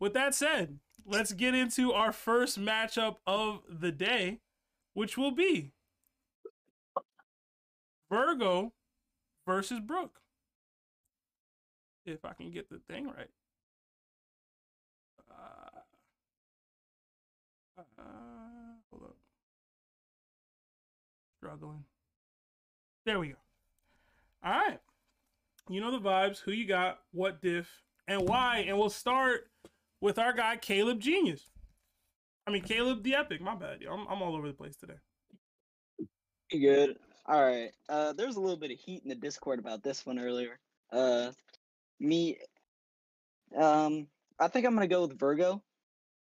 with that said, let's get into our first matchup of the day, which will be Virgo versus Brooke. If I can get the thing right. Uh, uh, hold up. Struggling. There we go. All right. You know the vibes. Who you got? What diff? And why? And we'll start with our guy Caleb Genius. I mean Caleb the Epic. My bad. Yo. I'm I'm all over the place today. Pretty good. All right. Uh, there's a little bit of heat in the Discord about this one earlier. Uh, me, um, I think I'm gonna go with Virgo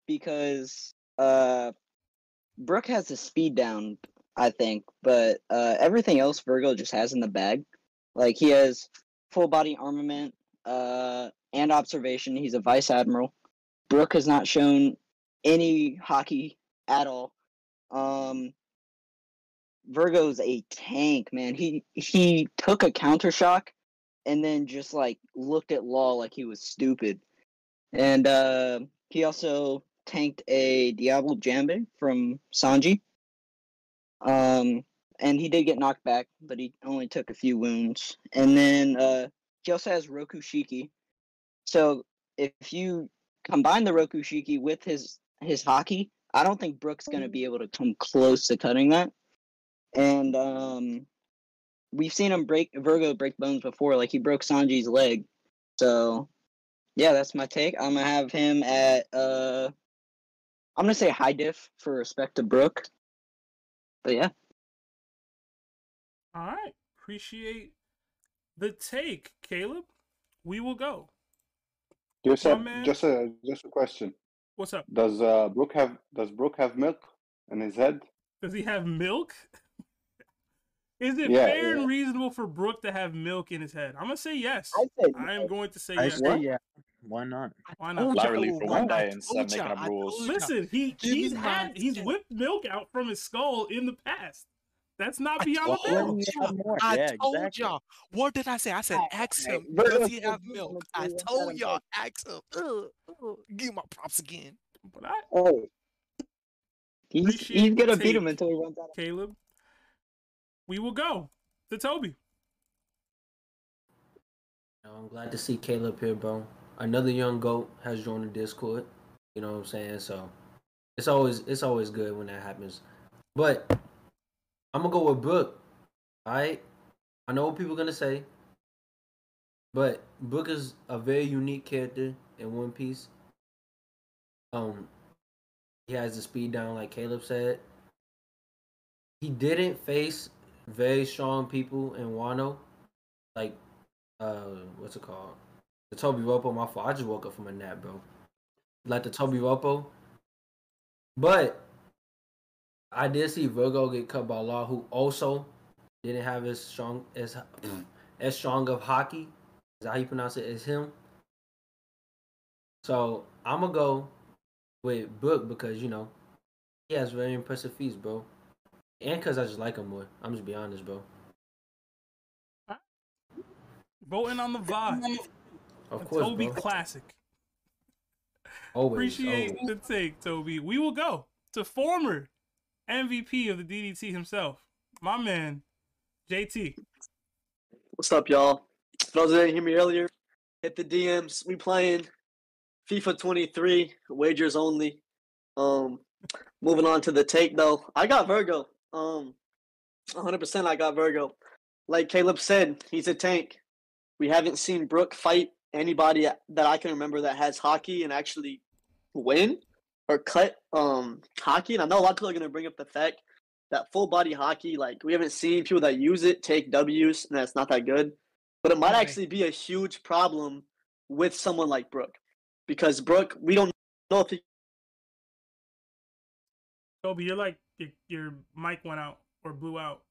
because uh, Brooke has the speed down, I think, but uh, everything else Virgo just has in the bag. Like he has full body armament, uh, and observation. He's a vice admiral. Brooke has not shown any Haki at all. Um, Virgo's a tank, man. He he took a counter shock and then just like looked at Law like he was stupid. And uh he also tanked a Diablo Jambe from Sanji. Um and he did get knocked back, but he only took a few wounds. And then uh he also has Roku Shiki. So if you combine the Roku Shiki with his his Haki, I don't think Brooke's gonna be able to come close to cutting that and um, we've seen him break Virgo break bones before. Like he broke Sanji's leg. So yeah, that's my take. I'm gonna have him at uh, I'm gonna say high diff for respect to Brooke. But yeah. All right, appreciate the take, Caleb. We will go. Just a, just a just a question. What's up? Does uh, Brooke have Does Brooke have milk in his head? Does he have milk? Is it yeah, fair yeah. and reasonable for Brooke to have milk in his head? I'm gonna say yes. I, say I am going to say I yes. Say yeah. Why not? Why not? Literally for one day instead of making up rules. Listen, he he's had he's whipped milk out from his skull in the past. That's not beyond I told, you, I yeah, told exactly. y'all. What did I say? I said, ask him, does he have milk? I told y'all, ask him. Ugh, ugh. Give my props again. But I, oh, he's, he's gonna beat him until he runs out. Caleb, we will go to Toby. I'm glad to see Caleb here, bro. Another young goat has joined the Discord. You know what I'm saying? So it's always it's always good when that happens. But I'm gonna go with Book. Alright? I know what people are gonna say. But Book is a very unique character in One Piece. Um he has the speed down like Caleb said. He didn't face very strong people in Wano, like uh, what's it called? The Tobi Roppo. My fault. I just woke up from a nap, bro. Like the Tobi Roppo. But I did see Virgo get cut by Law, who also didn't have as strong as mm. as strong of Haki. Is how you pronounce it? it? Is him. So I'm gonna go with Book because you know he has very impressive feats, bro and because I just like him more. I'm just be honest, bro. Voting on the vibe. Of course, Toby bro. Classic. Always, Appreciate always. the take, Toby. We will go to former MVP of the DDT himself, my man, JT. What's up, y'all? For those that didn't hear me earlier, hit the DMs. We playing FIFA 23, wagers only. Um, moving on to the take though. I got Virgo. Um, 100% I got Virgo. Like Caleb said, he's a tank. We haven't seen Brooke fight anybody that I can remember that has Haki and actually win or cut um Haki. And I know a lot of people are gonna bring up the fact that full body Haki, like we haven't seen people that use it take W's and that's not that good. But it might Right. actually be a huge problem with someone like Brooke. Because Brooke, we don't know if he Toby, you're like your, your mic went out or blew out.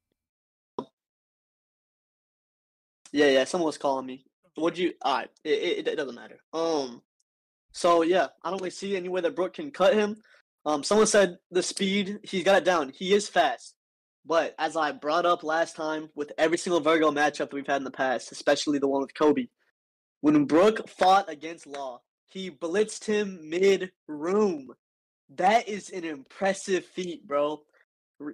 Yeah, yeah. Someone was calling me. What'd you? Alright, it, it it doesn't matter. Um, so yeah, I don't really see any way that Brooke can cut him. Um, someone said the speed he's got it down. He is fast, but as I brought up last time with every single Virgo matchup that we've had in the past, especially the one with Kobe, when Brooke fought against Law, he blitzed him mid room. That is an impressive feat, bro.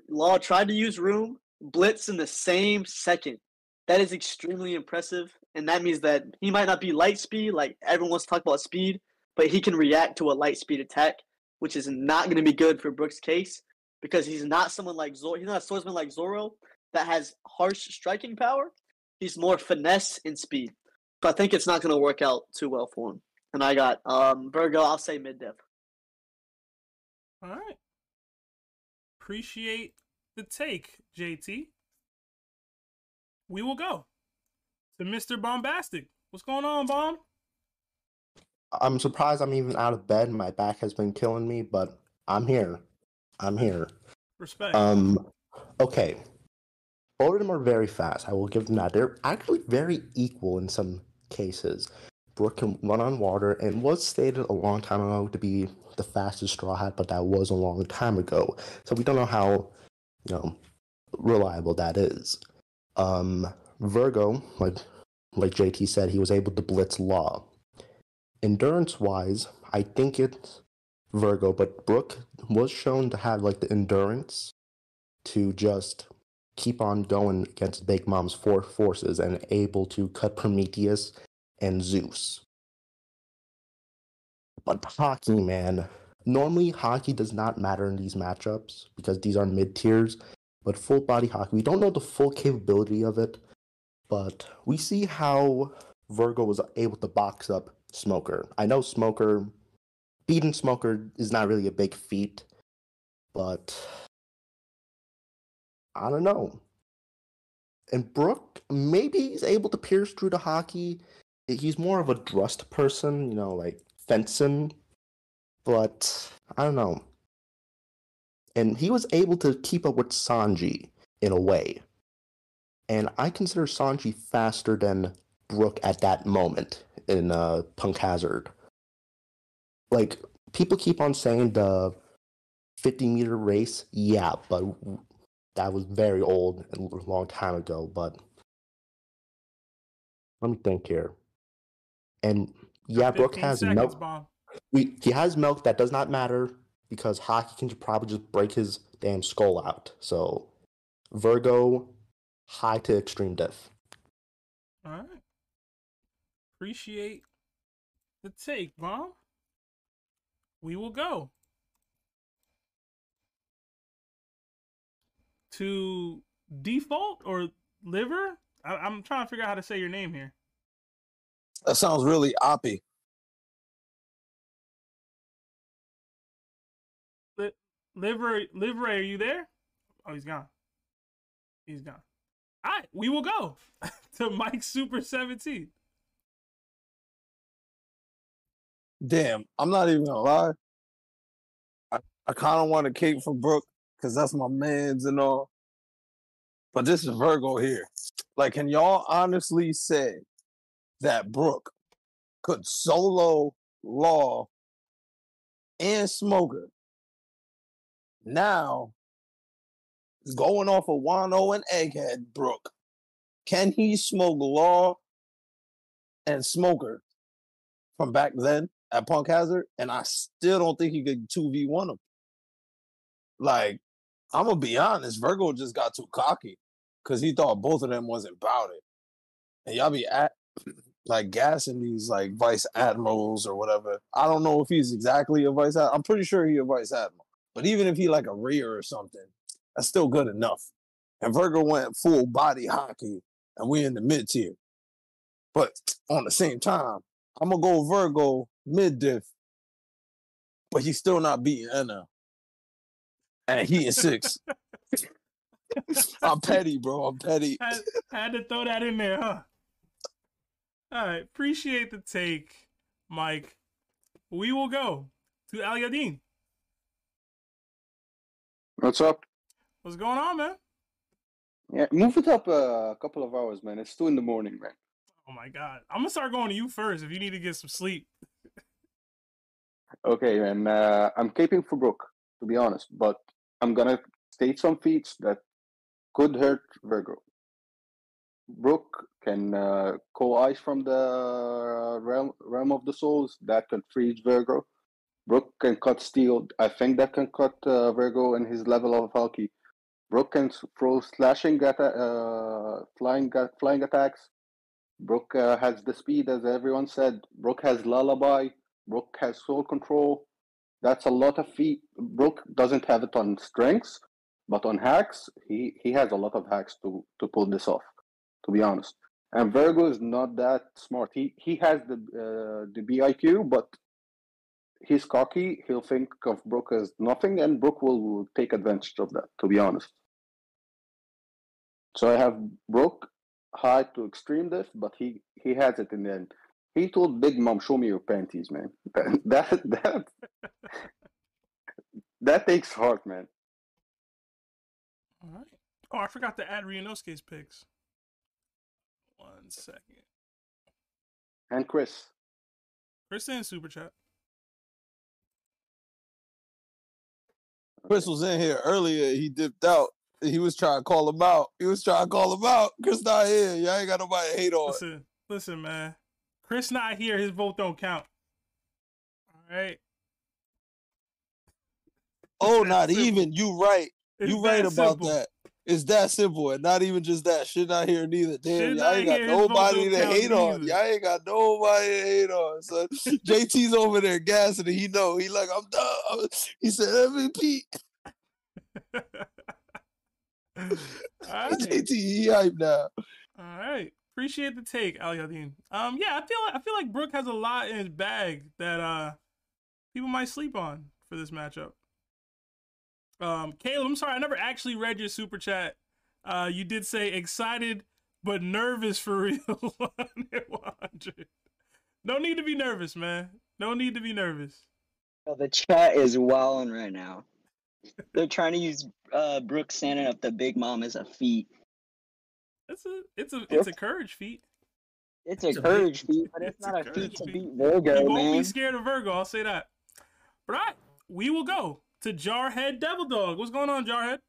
Law tried to use room, blitz in the same second. That is extremely impressive, and that means that he might not be light speed like everyone wants to talk about speed, but he can react to a light speed attack, which is not going to be good for Brook's case because he's not someone like Zoro. He's not a swordsman like Zoro that has harsh striking power. He's more finesse and speed. So I think it's not going to work out too well for him. And I got um Virgo. I'll say mid diff. All right. Appreciate the take, JT. We will go to Mr. Bombastic. What's going on, Bomb? I'm surprised I'm even out of bed. My back has been killing me, but I'm here. I'm here. Respect. Um, okay. Both of them are very fast. I will give them that. They're actually very equal in some cases. Brook can run on water and was stated a long time ago to be the fastest Straw Hat, but that was a long time ago. So we don't know how, you know, reliable that is. Um, Virgo, like like JT said, he was able to blitz Law. Endurance wise, I think it's Virgo, but Brook was shown to have like the endurance to just keep on going against Big Mom's four forces and able to cut Prometheus and Zeus. But Haki, man, normally Haki does not matter in these matchups because these are mid tiers. But full body Haki, we don't know the full capability of it, but we see how Virgo was able to box up Smoker. I know Smoker, beating Smoker is not really a big feat, but I don't know. And Brook, maybe he's able to pierce through the Haki. he's more of a drust person, you know, like fencing, but I don't know. And he was able to keep up with Sanji in a way. And I consider Sanji faster than Brook at that moment in uh, Punk Hazard. Like, people keep on saying the 50 meter race, yeah, but that was very old and a long time ago. But let me think here. And yeah, Brook has seconds, milk. We, he has milk that does not matter because Haki can probably just break his damn skull out. So Virgo, high to extreme death. All right. Appreciate the take, Mom. We will go to default or liver. I, am trying to figure out how to say your name here. That sounds really oppy. Liver, Liver, are you there? Oh, he's gone. He's gone. All right, we will go to Mike Super 17. Damn, I'm not even gonna lie. I, I kind of want to cape for Brook because that's my man's and all. But this is Virgo here. Like, can y'all honestly say that Brook could solo Law and Smoker. Now, going off of Wano and Egghead, Brook, can he smoke Law and Smoker from back then at Punk Hazard? And I still don't think he could 2v1 him. Like, I'm gonna be honest, Virgo just got too cocky because he thought both of them wasn't about it. And y'all be at like gassing these like vice admirals or whatever. I don't know if he's exactly a vice admiral. I'm pretty sure he's a vice admiral. But even if he like a rear or something, that's still good enough. And Virgo went full body Haki, and we in the mid tier. But on the same time, I'm gonna go Virgo mid diff, but he's still not beating Enna. And he in six. I'm petty, bro. I'm petty. Had, had to throw that in there, huh? All right, appreciate the take, Mike. We will go to Al Yadin. What's up? What's going on, man? Yeah, move it up a couple of hours, man. It's two in the morning, man. Oh my god, I'm gonna start going to you first if you need to get some sleep. Okay, and Uh, I'm caping for Brook, to be honest, but I'm gonna state some feats that could hurt Virgo. Brook can uh, call ice from the realm realm of the souls. That can freeze Virgo. Brook can cut steel. I think that can cut uh, Virgo in his level of Valky. Brook can throw slashing uh, flying flying attacks. Brook uh, has the speed, as everyone said. Brook has lullaby. Brook has soul control. That's a lot of feet. Brook doesn't have it on strengths, but on hacks, he, he has a lot of hacks to, to pull this off, to be honest. And Virgo is not that smart. He he has the uh, the BIQ, but he's cocky. He'll think of Brook as nothing, and Brook will take advantage of that, to be honest. So I have Brook high to extreme diff, but he he has it in the end. He told Big Mom, "Show me your panties, man." That that that, takes heart, man. All right. Oh, I forgot to add Ryunosuke's picks. One second. And Chris. Chris in super chat. Chris was in here earlier. He dipped out. He was trying to call him out. He was trying to call him out. Chris not here. Y'all ain't got nobody to hate on. Listen, listen, man. Chris not here. His vote don't count. All right. Oh, not simple. even. You right. It's you right about simple. that. It's that simple, and not even just that. Shit not here neither. Damn, y'all ain't got nobody to hate either. on. Y'all ain't got nobody to hate on. So JT's over there gassing it. He know. He like, I'm done. He said MVP. right. JT, he hype now. All right. Appreciate the take, Al Yadin. Um, yeah, I feel like I feel like Brook has a lot in his bag that uh people might sleep on for this matchup. Um, Caleb, I'm sorry, I never actually read your super chat. Uh, you did say excited but nervous for real. 100. No need to be nervous, man. No need to be nervous. The chat is wilding right now. They're trying to use uh, Brooke standing up the Big Mom as a feat. It's a it's a it's a courage feat. It's a, it's courage feat, but it's, it's not a, a feat to beat Virgo, you won't be scared of Virgo. I'll say that. But all right, we will go to Jarhead Devil Dog. What's going on, Jarhead?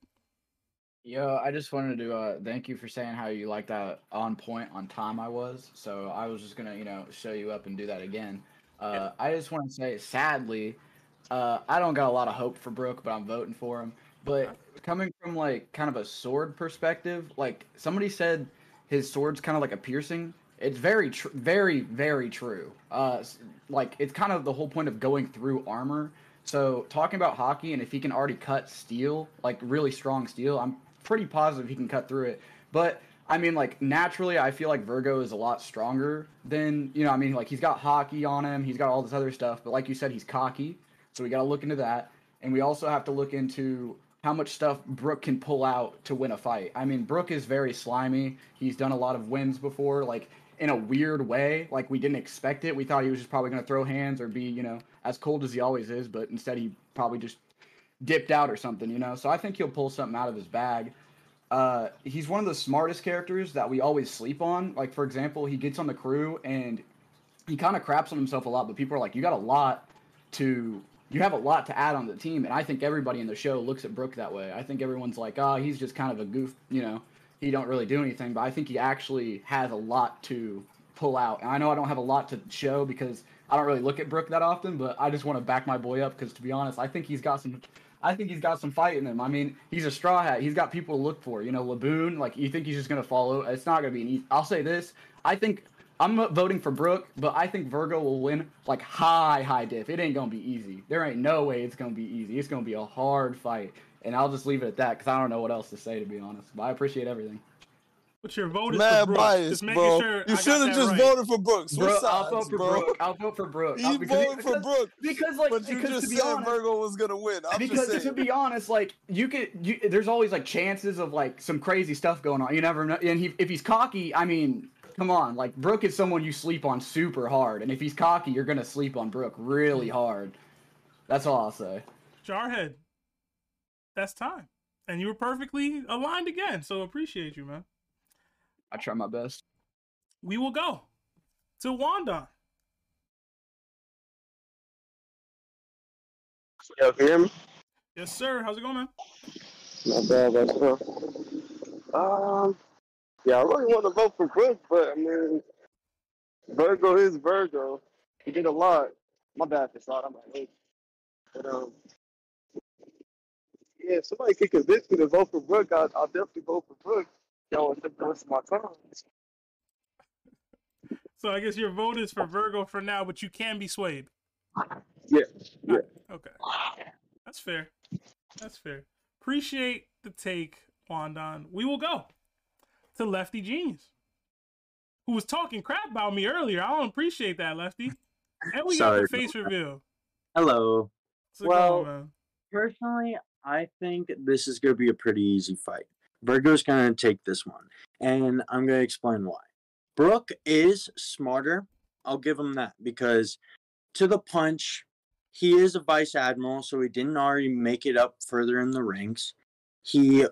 Yo, I just wanted to uh, thank you for saying how you like that on point on time I was. So I was just gonna, you know, show you up and do that again. Uh. I just want to say, sadly, uh, I don't got a lot of hope for Brooke, but I'm voting for him. But coming from like kind of a sword perspective, like somebody said, his sword's kind of like a piercing. It's very, tr- very, very true. Uh, like it's kind of the whole point of going through armor. So talking about Haki and if he can already cut steel, like really strong steel, I'm pretty positive he can cut through it. But I mean, like naturally, I feel like Virgo is a lot stronger than you know. I mean, like he's got Haki on him, he's got all this other stuff. But like you said, he's cocky, so we got to look into that, and we also have to look into how much stuff Brook can pull out to win a fight. I mean, Brook is very slimy. He's done a lot of wins before, like in a weird way. Like we didn't expect it. We thought he was just probably going to throw hands or be, you know, as cold as he always is, but instead he probably just dipped out or something, you know. So I think he'll pull something out of his bag. Uh, he's one of the smartest characters that we always sleep on. Like for example, he gets on the crew and he kind of craps on himself a lot, but people are like, "You got a lot to you have a lot to add on the team, and I think everybody in the show looks at Brook that way. I think everyone's like, oh, he's just kind of a goof, you know, he don't really do anything, but I think he actually has a lot to pull out. And I know I don't have a lot to show because I don't really look at Brook that often, but I just want to back my boy up because to be honest, I think he's got some. I think he's got some fight in him. I mean, he's a straw hat. He's got people to look for. You know, Laboon. Like, you think he's just gonna follow? It's not gonna be an easy. I'll say this. I think I'm voting for Brook, but I think Virgo will win like high, high diff. It ain't gonna be easy. There ain't no way it's gonna be easy. It's gonna be a hard fight, and I'll just leave it at that because I don't know what else to say to be honest. But I appreciate everything. But your vote is Mad for bias, bro. Sure you should have just right. voted for Brooks. Bro, sides, I'll vote for bro. Brooke. I'll vote for Brooke. You voted for Brooke because, like, but you because, just to be said honest, Virgo was gonna win. I'm because to be honest, like, you could, you, there's always like chances of like some crazy stuff going on. You never know. And he, if he's cocky, I mean, come on, like Brook is someone you sleep on super hard, and if he's cocky, you're gonna sleep on Brook really hard. That's all I'll say. Jarhead, that's time, and you were perfectly aligned again. So appreciate you, man. I try my best. We will go to Wanda. Yo, hear me? Yes, sir. How's it going, man? Not bad, that's well. Um, Yeah, I really want to vote for Brooke, but I mean, Virgo is Virgo. He did a lot. My bad for thought. I'm like, but um, yeah, if somebody can convince me to vote for Brooke, I'll, I'll definitely vote for Brooke. Yo, the rest of my time. So I guess your vote is for Virgo for now, but you can be swayed. Yeah. Yeah. Okay. That's fair. That's fair. Appreciate the take, Wandon. We will go to Lefty Genius, who was talking crap about me earlier. I don't appreciate that, Lefty. And we Sorry. got the face reveal. Hello. So well, on, personally, I think this is going to be a pretty easy fight. Virgo's going to take this one, and I'm going to explain why. Brooke is smarter. I'll give him that because to the punch, he is a vice admiral, so he didn't already make it up further in the ranks. He,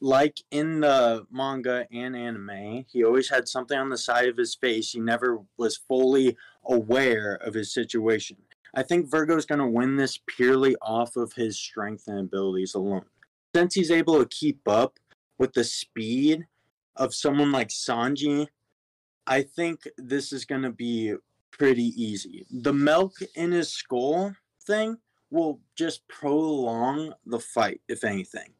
like in the manga and anime, he always had something on the side of his face. He never was fully aware of his situation. I think Virgo's going to win this purely off of his strength and abilities alone. Since he's able to keep up with the speed of someone like Sanji, I think this is going to be pretty easy. The milk in his skull thing will just prolong the fight, if anything.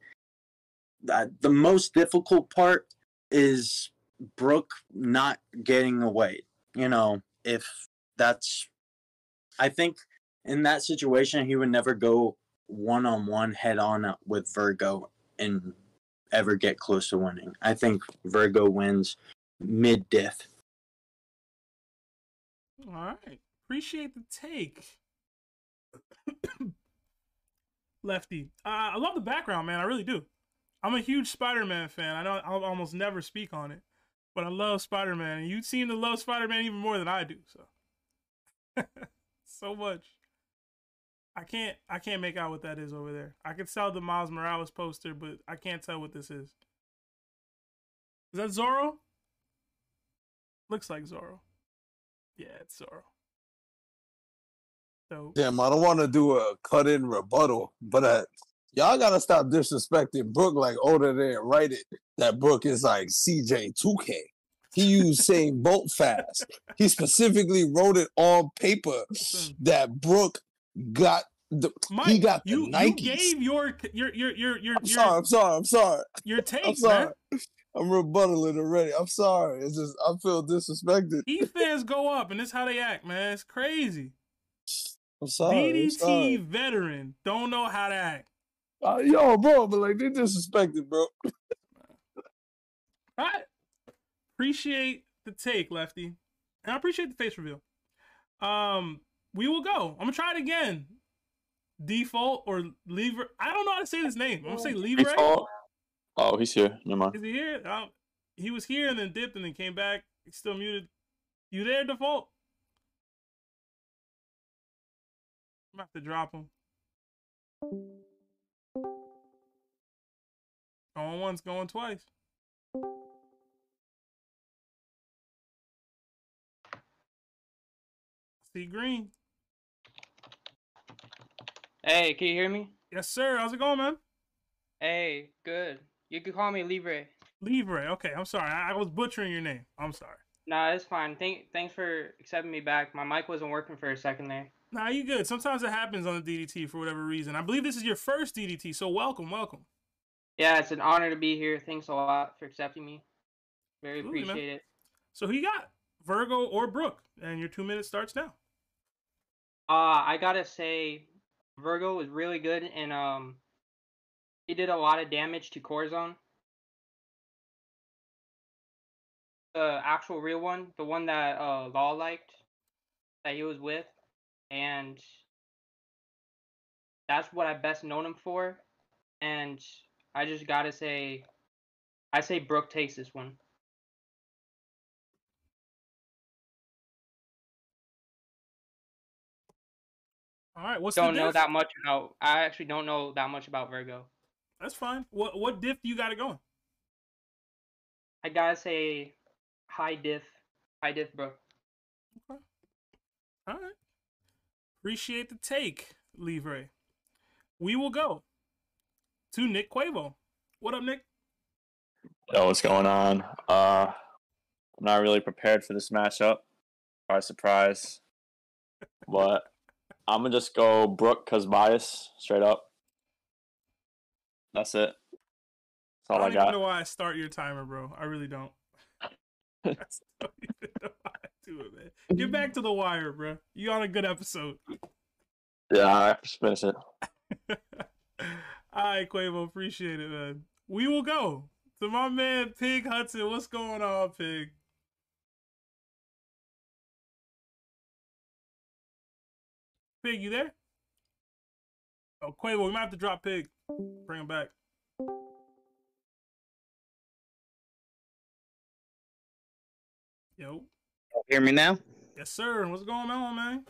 That the most difficult part is Brooke not getting away. You know, if that's I think in that situation he would never go one on one head on with Virgo and ever get close to winning. I think Virgo wins mid diff. All right. Appreciate the take. Lefty. Uh, I love the background, man. I really do. I'm a huge Spider-Man fan. I know I'll almost never speak on it, but I love Spider-Man. And you seem to love Spider-Man even more than I do. So, so much. I can't. I can't make out what that is over there. I could sell the Miles Morales poster, but I can't tell what this is. Is that Zoro? Looks like Zoro. Yeah, it's Zoro. So Damn, I don't want to do a cut in rebuttal, but uh, y'all gotta stop disrespecting Brooke like older than write it. That Brooke is like CJ 2K. He used saying bolt fast. He specifically wrote it on paper that Brooke got the he got the you, you gave your your your your your I'm sorry, I'm sorry, I'm sorry. Your take, I'm sorry. man. I'm rebuttaling already. I'm sorry. It's just I feel disrespected. E fans go up, and this how they act, man. It's crazy. I'm sorry. I'm DDT sorry. veteran don't know how to act. Uh, yo, bro, but like they disrespected, bro. All right. Appreciate the take, Lefty. And I appreciate the face reveal. Um, we will go. I'm gonna try it again. Default or Lever. I don't know how to say his name. I'm gonna say Lever. Default. Oh, he's here. Never mind. Is he here? Um, he was here and then dipped and then came back. He's still muted. You there, default? I'm gonna have to drop him. Going once, going twice. See green. Hey, can you hear me? Yes, sir. How's it going, man? Hey, good. You can call me Libre. Libre. Okay, I'm sorry. I, I was butchering your name. I'm sorry. Nah, it's fine. Thank, thanks for accepting me back. My mic wasn't working for a second there. Nah, you good. Sometimes it happens on the DDT for whatever reason. I believe this is your first DDT, so welcome, welcome. Yeah, it's an honor to be here. Thanks a lot for accepting me. Very Absolutely, man. appreciate it. So who you got? Virgo or Brooke? And your two minutes starts now. Uh, I gotta say, Virgo was really good, and um, he did a lot of damage to Corazon. The actual real one, the one that uh Law liked, that he was with, and that's what I best known him for. And I just gotta say, I say Brooke takes this one. All right, what's don't know diff? that much about. I actually don't know that much about Virgo. That's fine. What what diff do you got it going? I gotta say, high diff, high diff, bro. Okay. All right. Appreciate the take, Libre. We will go to Nick Quavo. What up, Nick? Yo, what's going on? Uh, I'm not really prepared for this matchup. Surprise, surprise. But I'm gonna just go Brooke cause bias straight up. That's it. That's I all don't I, even got. know why I start your timer, bro. I really don't. I don't even know why I do it, man. Get back to the wire, bro. You on a good episode. Yeah, I just finish it. All right, Quavo, appreciate it, man. We will go to my man Pig Hudson. What's going on, Pig? Pig, you there? Oh, Quavo, we might have to drop Pig. Bring him back. Yo. Hear me now? Yes, sir. What's going on, man?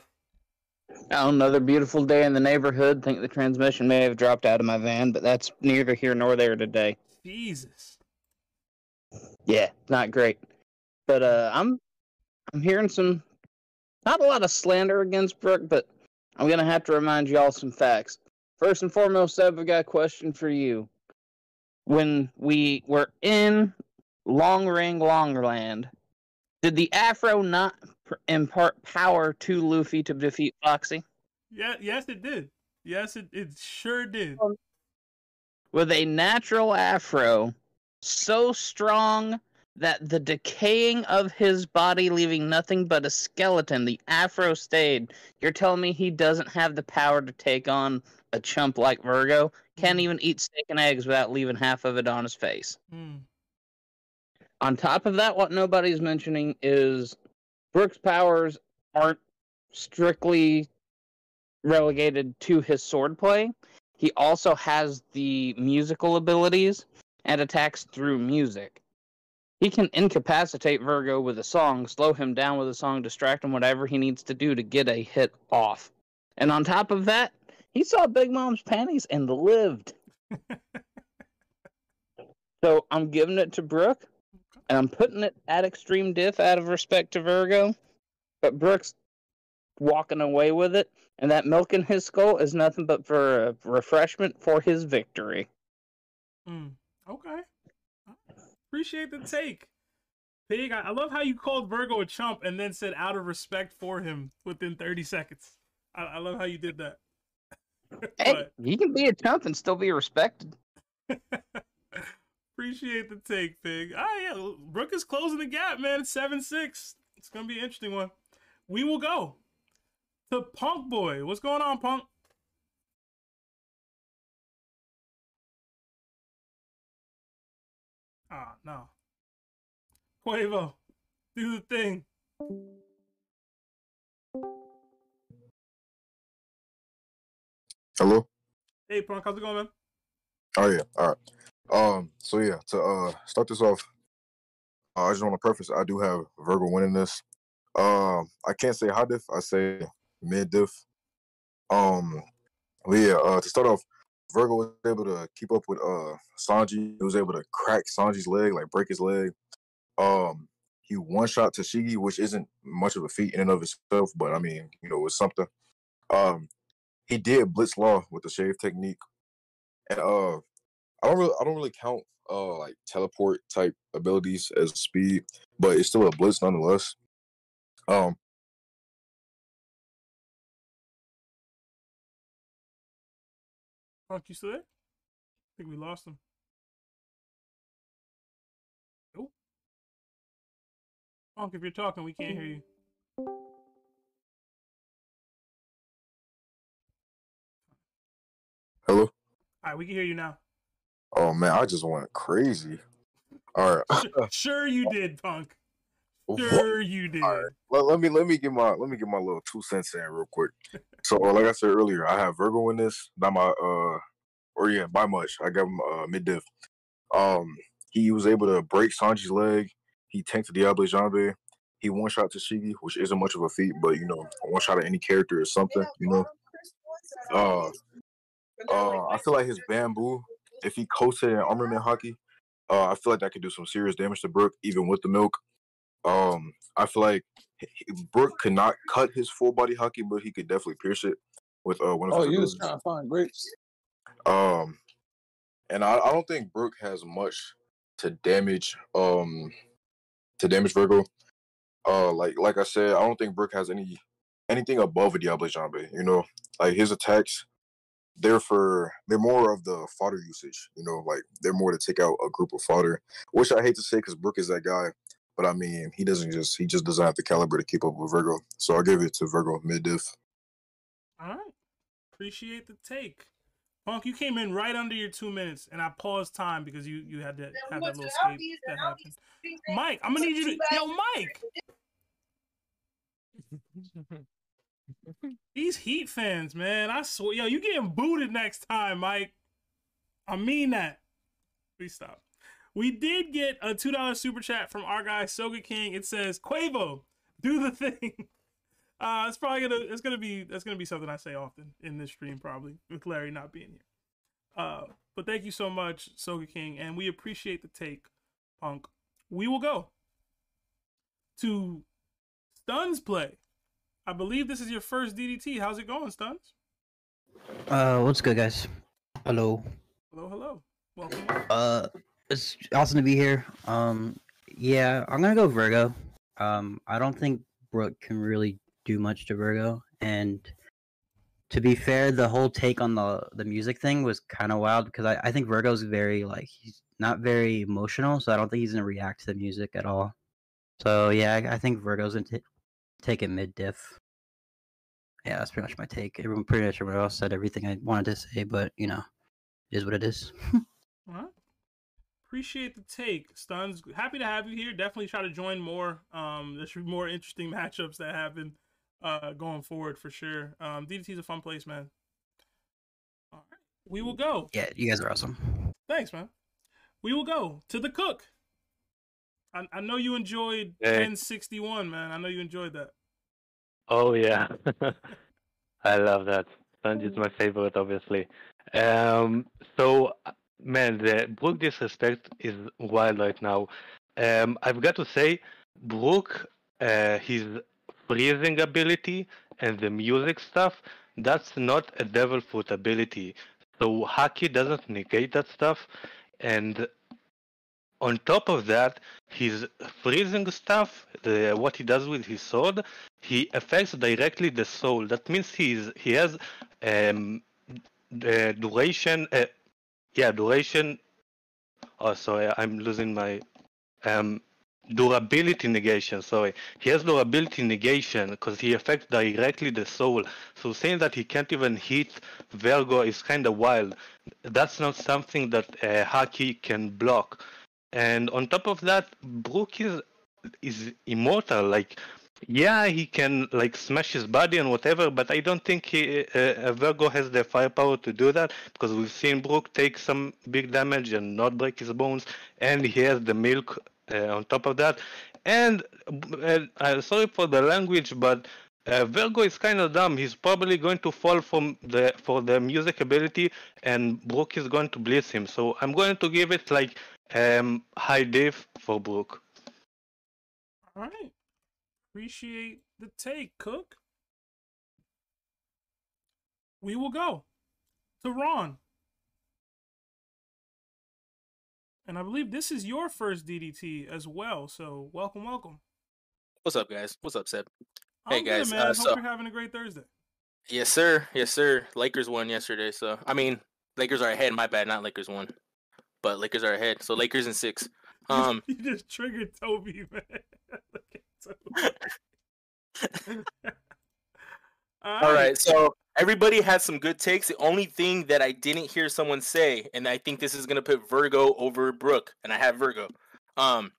Oh, another beautiful day in the neighborhood. Think the transmission may have dropped out of my van, but that's neither here nor there today. Jesus. Yeah, not great. But uh I'm I'm hearing some not a lot of slander against Brooke, but I'm gonna have to remind y'all some facts. First and foremost, I've got a question for you. When we were in Long Ring Longland, did the Afro not pr- impart power to Luffy to defeat Foxy? Yeah, yes, it did. Yes, it, it sure did. with a natural afro so strong that the decaying of his body leaving nothing but a skeleton the afro stayed you're telling me he doesn't have the power to take on a chump like virgo can't even eat steak and eggs without leaving half of it on his face Hmm. On top of that what nobody's mentioning is brooks powers aren't strictly relegated to his swordplay he also has the musical abilities and attacks through music. He can incapacitate Virgo with a song, slow him down with a song, distract him, whatever he needs to do to get a hit off. And on top of that, he saw Big Mom's panties and lived. so I'm giving it to Brooke, and I'm putting it at extreme diff out of respect to Virgo. But Brooks walking away with it, and that milk in his skull is nothing but for a refreshment for his victory. Mm. Okay. Appreciate the take. Pig, I love how you called Virgo a chump and then said out of respect for him within 30 seconds. I, I love how you did that. Hey, he can be a chump and still be respected. Appreciate the take, Pig. Ah, yeah. Brooke is closing the gap, man. It's 7 6. It's going to be an interesting one. We will go to Punk Boy. What's going on, Punk? Ah, no. Quavo, do the thing. Hello. Hey, Punk, how's it going, man? Oh yeah. All right. Um. So yeah. To uh start this off, uh, I just want to preface. I do have Virgo winning this. Um. I can't say high diff. I say mid diff. Um. But yeah. Uh. To start off, Virgo was able to keep up with uh Sanji. He was able to crack Sanji's leg, like break his leg. Um. He one shot Tashigi, which isn't much of a feat in and of itself, but I mean, you know, it's something. Um. He did blitz law with the shave technique, and uh, I don't really, I don't really count uh like teleport type abilities as speed, but it's still a blitz nonetheless. Um, Punk, you still there? I think we lost him. Nope. Punk, if you're talking, we can't hear you. hello. All right, we can hear you now. Oh man, I just went crazy. All right. Sure you did, Punk. Sure you did. let, let me let me get my let me get my little two cents in real quick. So uh, like I said earlier, I have Virgo in this by my uh or yeah by much. I got him uh, mid diff. Um, he was able to break Sanji's leg. He tanked the Diablo Jambe. He one shot Tashigi, which isn't much of a feat, but you know, one shot at any character is something. You know. Uh, uh, I feel like his bamboo, if he coasted in armament Haki, uh, I feel like that could do some serious damage to Brook, even with the milk. Um, I feel like Brook could not cut his full body Haki, but he could definitely pierce it with uh, one of Oh, his you was trying to find grapes. Um, and I, I don't think Brook has much to damage um to damage Virgo. Uh, like like I said, I don't think Brook has any anything above a Diable Jambe. You know, like his attacks, they're for they're more of the fodder usage. You know, like they're more to take out a group of fodder. Which I hate to say because Brook is that guy, but I mean he doesn't just he just doesn't have the caliber to keep up with Virgo. So I'll give it to Virgo mid diff. All right. Appreciate the take. Punk, you came in right under your two minutes, and I paused time because you you had to have that little escape that happened. Mike, I'm gonna need you to yo, Mike. These Heat fans, man, I swear, yo, you getting booted next time, Mike. I mean that. Please stop. We did get a two dollar super chat from our guy Soga King. It says, "Quavo, do the thing." Uh, it's probably gonna it's gonna be that's gonna be something I say often in this stream, probably with Larry not being here. Uh, but thank you so much, Soga King, and we appreciate the take, Punk. We will go to Stuns play. I believe this is your first DDT. How's it going, Stuns? Uh, what's good, guys? Hello. Hello, hello. Welcome. Uh, it's awesome to be here. Um, yeah, I'm gonna go Virgo. Um, I don't think Brooke can really do much to Virgo, and to be fair, the whole take on the the music thing was kind of wild because I, I think Virgo's very like he's not very emotional, so I don't think he's gonna react to the music at all. So yeah, I, I think Virgo's take it mid diff. Yeah, that's pretty much my take. Everyone, pretty much everyone else said everything I wanted to say, but you know, it is what it is. Right. Appreciate the take, Stuns. Happy to have you here. Definitely try to join more. Um, there should be more interesting matchups that happen uh going forward for sure. Um, DDT is a fun place, man. All right, we will go. Yeah, you guys are awesome. Thanks, man. We will go to the cook. I, I know you enjoyed Hey. 1061, man. I know you enjoyed that. Oh yeah, I love that. Sanji is my favorite, obviously. Um, so man, the Brook disrespect is wild right now. Um, I've got to say, Brook, uh, his freezing ability and the music stuff, that's not a Devil Fruit ability. So Haki doesn't negate that stuff, and on top of that, his freezing stuff, the, what he does with his sword, he affects directly the soul. That means he's he has um the duration. Uh, yeah, duration. Oh, sorry, I'm losing my um durability negation. Sorry, he has durability negation because he affects directly the soul. So saying that he can't even hit Virgo is kind of wild. That's not something that uh, Haki can block. And on top of that, Brook is is immortal. Like, yeah, he can like smash his body and whatever, but I don't think he uh, uh, Virgo has the firepower to do that because we've seen Brook take some big damage and not break his bones, and he has the milk uh, on top of that. And uh, uh, sorry for the language, but uh, Virgo is kind of dumb. He's probably going to fall from the for the music ability, and Brook is going to bless him. So I'm going to give it like um, high diff for Brook. All right. Appreciate the take, Cook. We will go to Ron. And I believe this is your first DDT as well. So welcome, welcome. What's up, guys? What's up, Seb? Hey, I'm guys. Good, man. Uh, Hope so, you're having a great Thursday. yes, sir. Yes, sir. Lakers won yesterday. So, I mean, Lakers are ahead. My bad. Not Lakers won, but Lakers are ahead. So, Lakers in six. Um, you just triggered Toby, man. Toby. all right. So, everybody had some good takes. The only thing that I didn't hear someone say, and I think this is gonna put Virgo over Brook, and I have Virgo. Um,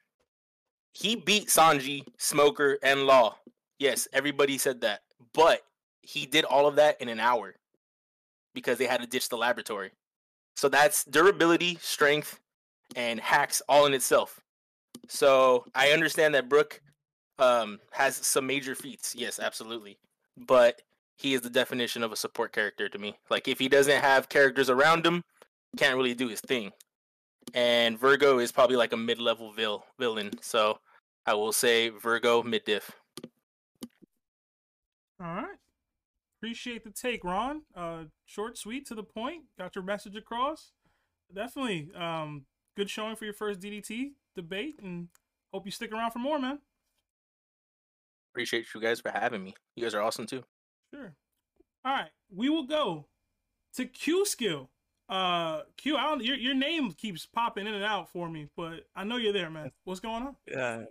he beat Sanji, Smoker, and Law. Yes, everybody said that, but he did all of that in an hour because they had to ditch the laboratory. So that's durability, strength, and hacks all in itself. So I understand that Brook um, has some major feats. Yes, absolutely. But he is the definition of a support character to me. Like if he doesn't have characters around him, can't really do his thing. And Virgo is probably like a mid-level vil- villain. So I will say Virgo mid diff. All right. Appreciate the take, Ron. Uh, short, sweet, to the point. Got your message across. Definitely. Um, good showing for your first DDT debate, and hope you stick around for more, man. Appreciate you guys for having me. You guys are awesome too. Sure. All right, we will go to Q Skill. Uh, Q, I don't, your your name keeps popping in and out for me, but I know you're there, man. What's going on? Yeah.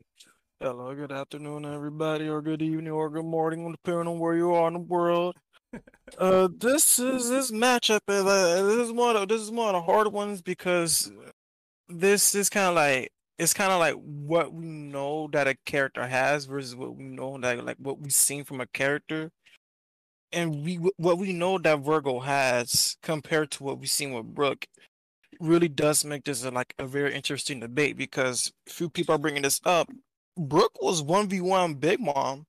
Hello, good afternoon, everybody, or good evening, or good morning, depending on where you are in the world. uh, this is this matchup is uh, this is one of this is one of the hard ones because this is kind of like it's kind of like what we know that a character has versus what we know that like what we've seen from a character and we what we know that Virgo has compared to what we've seen with Brooke really does make this a, like a very interesting debate because few people are bringing this up. Brooke was one v one Big Mom.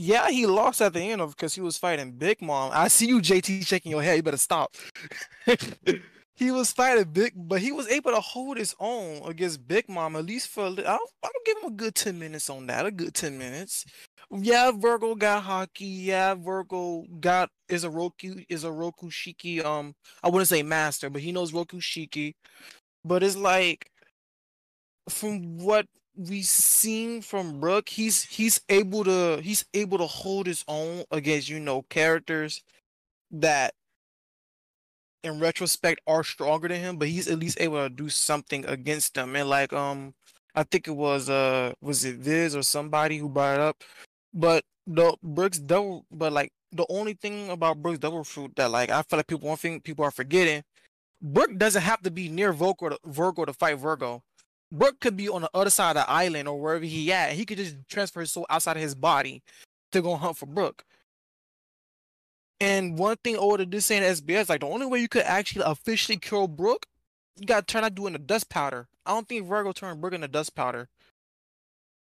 Yeah, he lost at the end of because he was fighting Big Mom. I see you, JT, shaking your head. You better stop. he was fighting Big, but he was able to hold his own against Big Mom at least for. I'll, I'll give him a good ten minutes on that. A good ten minutes. Yeah, Virgo got Haki. Yeah, Virgo got is a Roku is a Roku Shiki. Um, I wouldn't say master, but he knows Roku Shiki. But it's like from what we've seen from Brooke, he's he's able to he's able to hold his own against you know characters that in retrospect are stronger than him, but he's at least able to do something against them. And like um I think it was uh was it Viz or somebody who brought it up but the Brooks double, but like the only thing about Brooks double fruit that like I feel like people one thing people are forgetting, Brooke doesn't have to be near Virgo to, Virgo to fight Virgo. Brooke could be on the other side of the island or wherever he at. He could just transfer his soul outside of his body to go hunt for Brooke. And one thing over this saying SBS, like the only way you could actually officially kill Brooke, you gotta turn out doing the dust powder. I don't think Virgo turned Brooke into dust powder.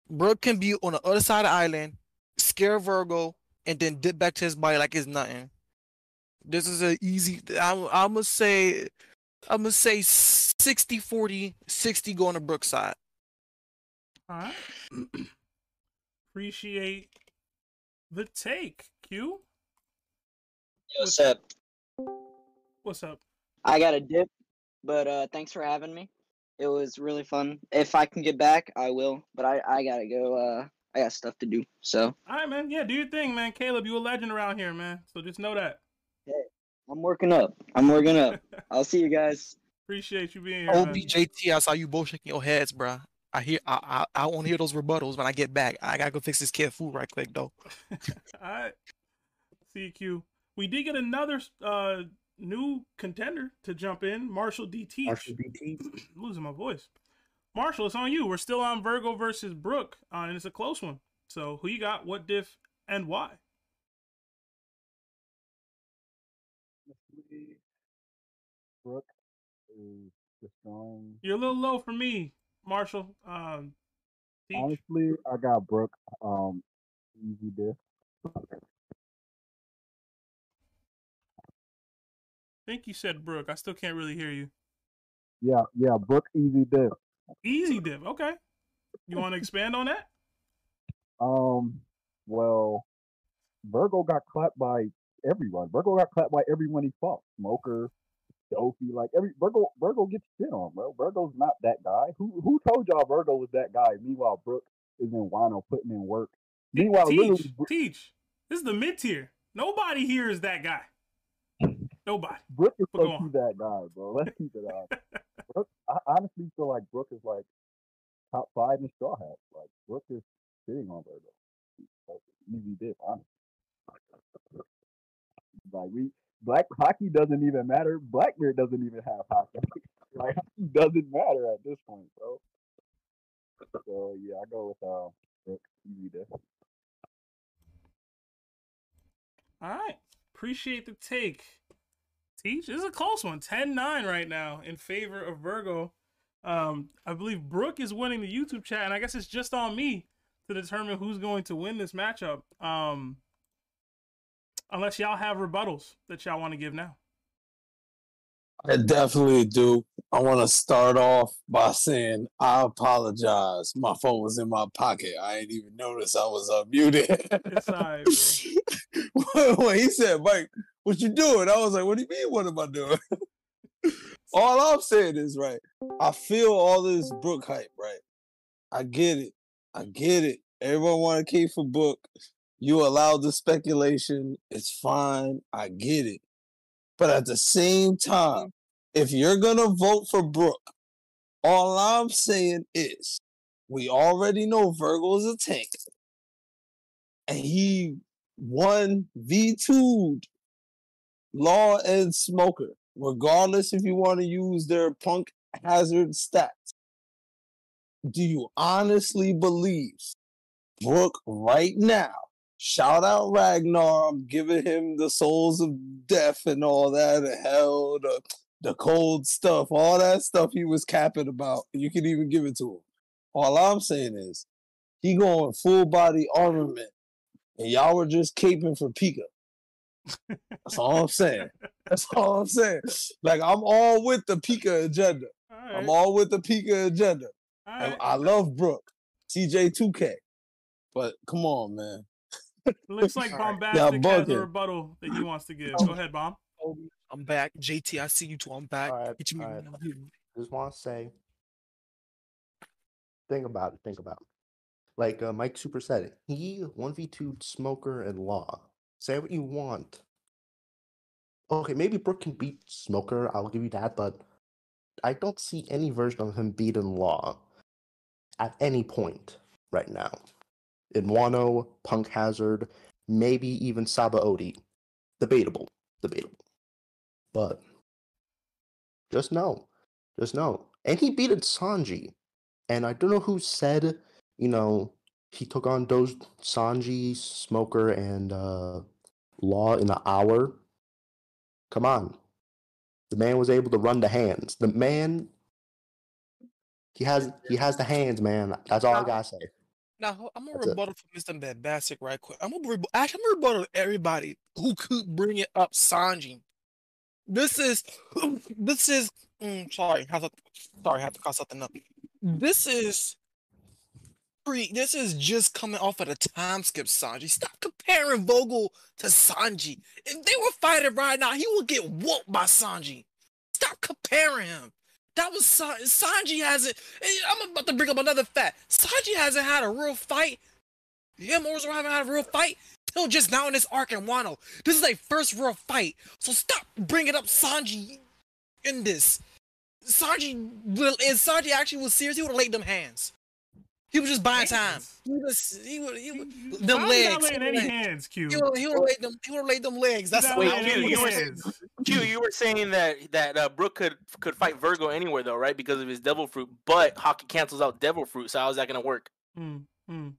Brooke can be on the other side of the island, scare Virgo, and then dip back to his body like it's nothing. This is an easy. I'm, I'm gonna say, I'm gonna say 60 40, 60 going to Brookside. All right. Appreciate the take, Q. What's up? What's up? I got a dip, but uh, thanks for having me. It was really fun. If I can get back, I will. But I, I gotta go. Uh, I got stuff to do. So All right, man. Yeah, do your thing, man. Caleb, you a legend around here, man. So just know that. I'm working up. I'm working up. I'll see you guys. Appreciate you being here. man. OBJT, I saw you both shaking your heads, bro. I hear. I I, I won't hear those rebuttals when I get back. I gotta go fix this kid food right quick though. All right. CQ. We did get another uh new contender to jump in, Marshall DT. Marshall DT. losing my voice. Marshall, it's on you. We're still on Virgo versus Brooke, uh, and it's a close one. So who you got? What diff and why? Brooke is destroying. You're a little low for me, Marshall. Um, Teach. Honestly, I got Brooke. Um, easy diff. I think you said Brooke. I still can't really hear you. Yeah, yeah, Brooke easy diff. Easy div. Okay. You want to expand on that? Um, well, Virgo got clapped by everyone. Virgo got clapped by everyone he fought. Smoker, Doffy, like every Virgo. Virgo gets shit on, bro. Virgo's not that guy. Who who told y'all Virgo was that guy? Meanwhile, Brooke is in Wano putting in work. Meanwhile, teach, literally, teach. This is the mid tier. Nobody here is that guy. Nobody. Brooke is But go supposed to be that guy, bro. Let's keep it on. Brooke, I honestly feel like Brooke is like top five in straw hats. Like Brooke is sitting on Virgo. Like, easy dip, honestly. Like we black Haki doesn't even matter. Blackbeard doesn't even have Haki. like Haki doesn't matter at this point, bro. So yeah, I go with uh Brooke dip. All right. Appreciate the take. Teach. This is a close one. 10-9 right now in favor of Virgo. Um, I believe Brooke is winning the YouTube chat, and I guess it's just on me to determine who's going to win this matchup. Um, unless y'all have rebuttals that y'all want to give now. I definitely do. I want to start off by saying I apologize. My phone was in my pocket. I didn't even notice I was unmuted. It's right, when he said, Mike, what you doing? I was like, what do you mean, what am I doing? All I'm saying is, right, I feel all this book hype, right? I get it. I get it. Everyone want to keep for Brook. You allow the speculation. It's fine. I get it. But at the same mm-hmm. time, if you're gonna vote for Brook, all I'm saying is we already know Virgo is a tank. And he won V2'd Law and Smoker, regardless if you want to use their punk hazard stats. Do you honestly believe Brook right now? Shout out Ragnar. I'm giving him the souls of death and all that, the hell, the, the cold stuff, all that stuff he was capping about. You can even give it to him. All I'm saying is he going full body armament, and y'all were just caping for Pica. That's all I'm saying. That's all I'm saying. Like I'm all with the Pica agenda. I'm all with the Pica agenda. And I love Brooke, TJ2K, But come on, man. Looks like Bombastic has a rebuttal that he wants to give. Oh. Go ahead, Bomb. I'm back. JT, I see you too. I'm back. Hit me alright. when I'm. Just want to say, think about it. Think about it. Like uh, Mike Super said it. He one v two Smoker and Law. Say what you want. Okay, maybe Brook can beat Smoker. I'll give you that, but I don't see any version of him beating Law at any point right now. In Wano, Punk Hazard, maybe even Sabaody. Debatable. Debatable. But just know. Just know. And he beat Sanji. And I don't know who said, you know, he took on those Sanji, Smoker, and uh, Law in an hour. Come on. The man was able to run the hands. The man he has he has the hands, man. That's all I gotta say. Now I'm gonna That's it. rebuttal for Mr. Bombastic right quick. I'm gonna re- actually I'm gonna rebuttal everybody who could bring it up Sanji. This is this is mm, sorry, I have to, sorry, I have to call something up. This is pre this is just coming off of the time skip Sanji. Stop comparing Vogel to Sanji. If they were fighting right now, he would get whooped by Sanji. Stop comparing him. That was San- Sanji hasn't. I'm about to bring up another fact. Sanji hasn't had a real fight. Or Zoro haven't had a real fight till just now in this arc in Wano. This is their first real fight. So stop bringing up Sanji in this. Sanji, will, if Sanji actually was serious, he would have laid them hands. He was just buying time. He was, he would, he would, them legs. not laying he any would- hands, Q. He would, he would have laid them. He would have laid them legs. That's not all. laying Wait, Q, you were, hands. Q, you were saying that that uh, Brooke could could fight Virgo anywhere though, right? Because of his Devil Fruit, but Haki cancels out Devil Fruit. So how's that gonna work? Mm, mm.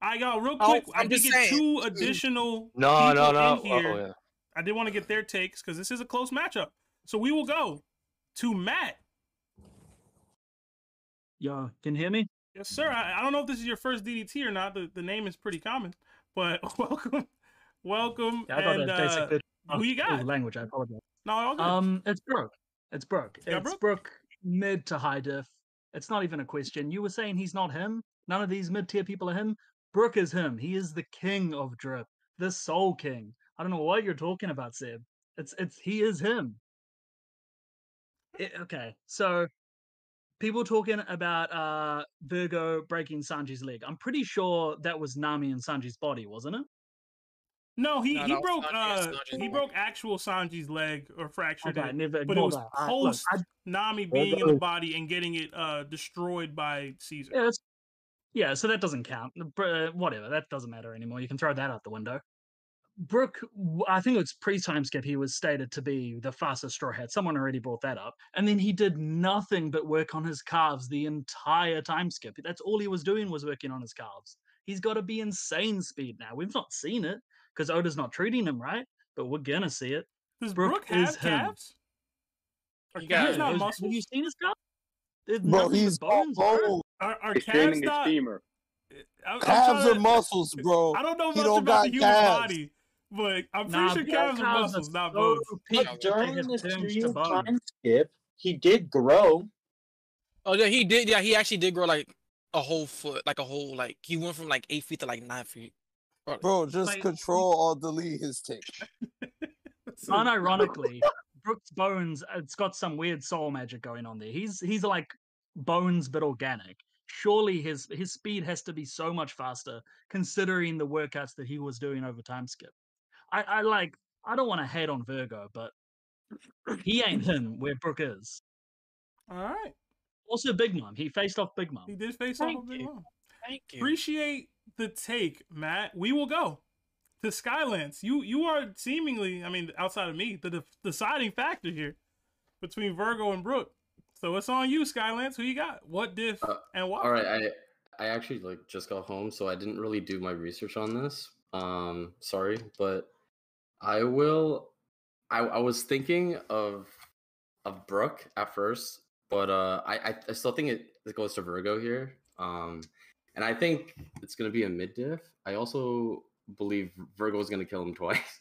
I got real Oh, quick. I I'm did just get saying. two additional No, no, people no. in here. Oh, yeah. I did want to get their takes because this is a close matchup. So we will go to Matt. Y'all can hear me? Yes, sir. I, I don't know if this is your first DDT or not. The, the name is pretty common, but welcome, welcome. Yeah, I got and a uh, basic bit who you got? language. I apologize. No. Um, it's Brooke. It's Brooke. Yeah, it's Brooke mid to high diff. It's not even a question. You were saying he's not him. None of these mid tier people are him. Brooke is him. He is the king of drip, the soul king. I don't know what you're talking about, Seb. It's it's he is him. It- okay, so people talking about uh Virgo breaking Sanji's leg. I'm pretty sure that was Nami and Sanji's body, wasn't it? No, he No, he no, broke Sanji- uh Sanji's he leg. broke actual Sanji's leg or fractured Okay, it, never but it was that. Alright, look, post I- Nami being in the body and getting it uh destroyed by Caesar. Yeah, yeah, so that doesn't count. Uh, Whatever, that doesn't matter anymore. You can throw that out the window. Brooke, w- I think it was pre time skip, he was stated to be the fastest straw hat. Someone already brought that up. And then he did nothing but work on his calves the entire time skip. That's all he was doing was working on his calves. He's got to be insane speed now. We've not seen it because Oda's not treating him right, but we're going to see it. Does Brooke, Brooke have is him. calves? Are Yeah, calves not those- muscles? Have you seen his calves? There's Bro, he's bones, bro. Are, are calves training not? femur. I'm- I'm Calves are muscles, bro. I don't know He much don't about got the human calves. body, but I'm pretty Nah, sure bro, calves are calves muscles, not so bones. But during have this turned to few bone. time skip, he did grow. Oh yeah, he did. Yeah, he actually did grow like a whole foot, like a whole like he went from like eight feet to like nine feet. Bro, just Like- control or delete his take. unironically, Brooks Bones, it's got some weird soul magic going on there. He's he's like bones but organic. Surely his his speed has to be so much faster, considering the workouts that he was doing over time skip. I, I like. I don't want to hate on Virgo, but he ain't him where Brook is. All right. Also, Big Mom. He faced off Big Mom. He did face Thank off a big you. mom. Thank you. Appreciate the take, Matt. We will go to Skylance. You you are seemingly, I mean, outside of me, the de- deciding factor here between Virgo and Brooke. So it's on you, Skylance. Who you got? What diff and why? All right, I I actually like just got home, so I didn't really do my research on this. Um, sorry, but I will. I I was thinking of of Brooke at first, but uh, I I, still think it, it goes to Virgo here. Um, and I think it's gonna be a mid diff. I also believe Virgo is gonna kill him twice.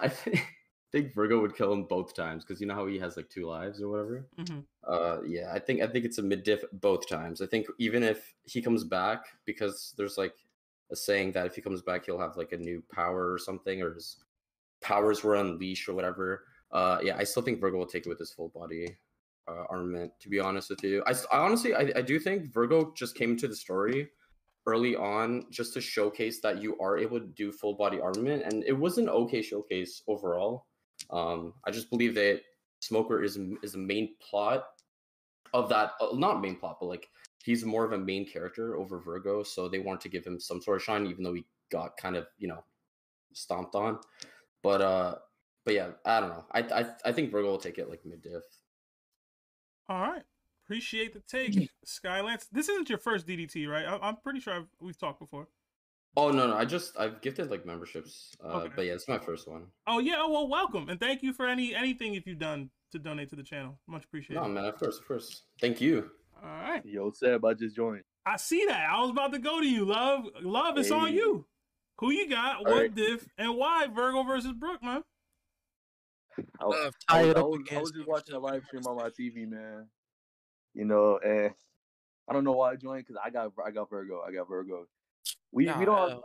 I think, think Virgo would kill him both times because you know how he has like two lives or whatever. Mhm. Uh, yeah, I think I think it's a mid diff both times. I think even if he comes back, because there's like a saying that if he comes back, he'll have like a new power or something, or his powers were unleashed or whatever. Uh, yeah, I still think Virgo will take it with his full body uh, armament. To be honest with you, I, I honestly I, I do think Virgo just came into the story early on just to showcase that you are able to do full body armament, and it was an okay showcase overall. Um, I just believe that Smoker is is the main plot of that, uh, not main plot, but like he's more of a main character over Virgo, so they wanted to give him some sort of shine, even though he got kind of you know stomped on. But uh, but yeah, I don't know. I I I think Virgo will take it like mid diff. All right. Appreciate the take, Skylance. This isn't your first DDT, right? I- I'm pretty sure I've, we've talked before. Oh no no, I just I've gifted like memberships, uh, Okay. but yeah, it's my first one. Oh yeah, oh, well, welcome and thank you for any anything if you've done to donate to the channel. Much appreciated. No man, of course, of course. Thank you. All right. Yo, Seb, I just joined. I see that. I was about to go to you, love. Love, it's on you. Who you got? All what right. diff and why? Virgo versus Brooke, man. I, I, was, I, was, I was just watching a live stream on my TV, man. You know, and I don't know why I joined because I got I got Virgo. I got Virgo. We we don't. Have,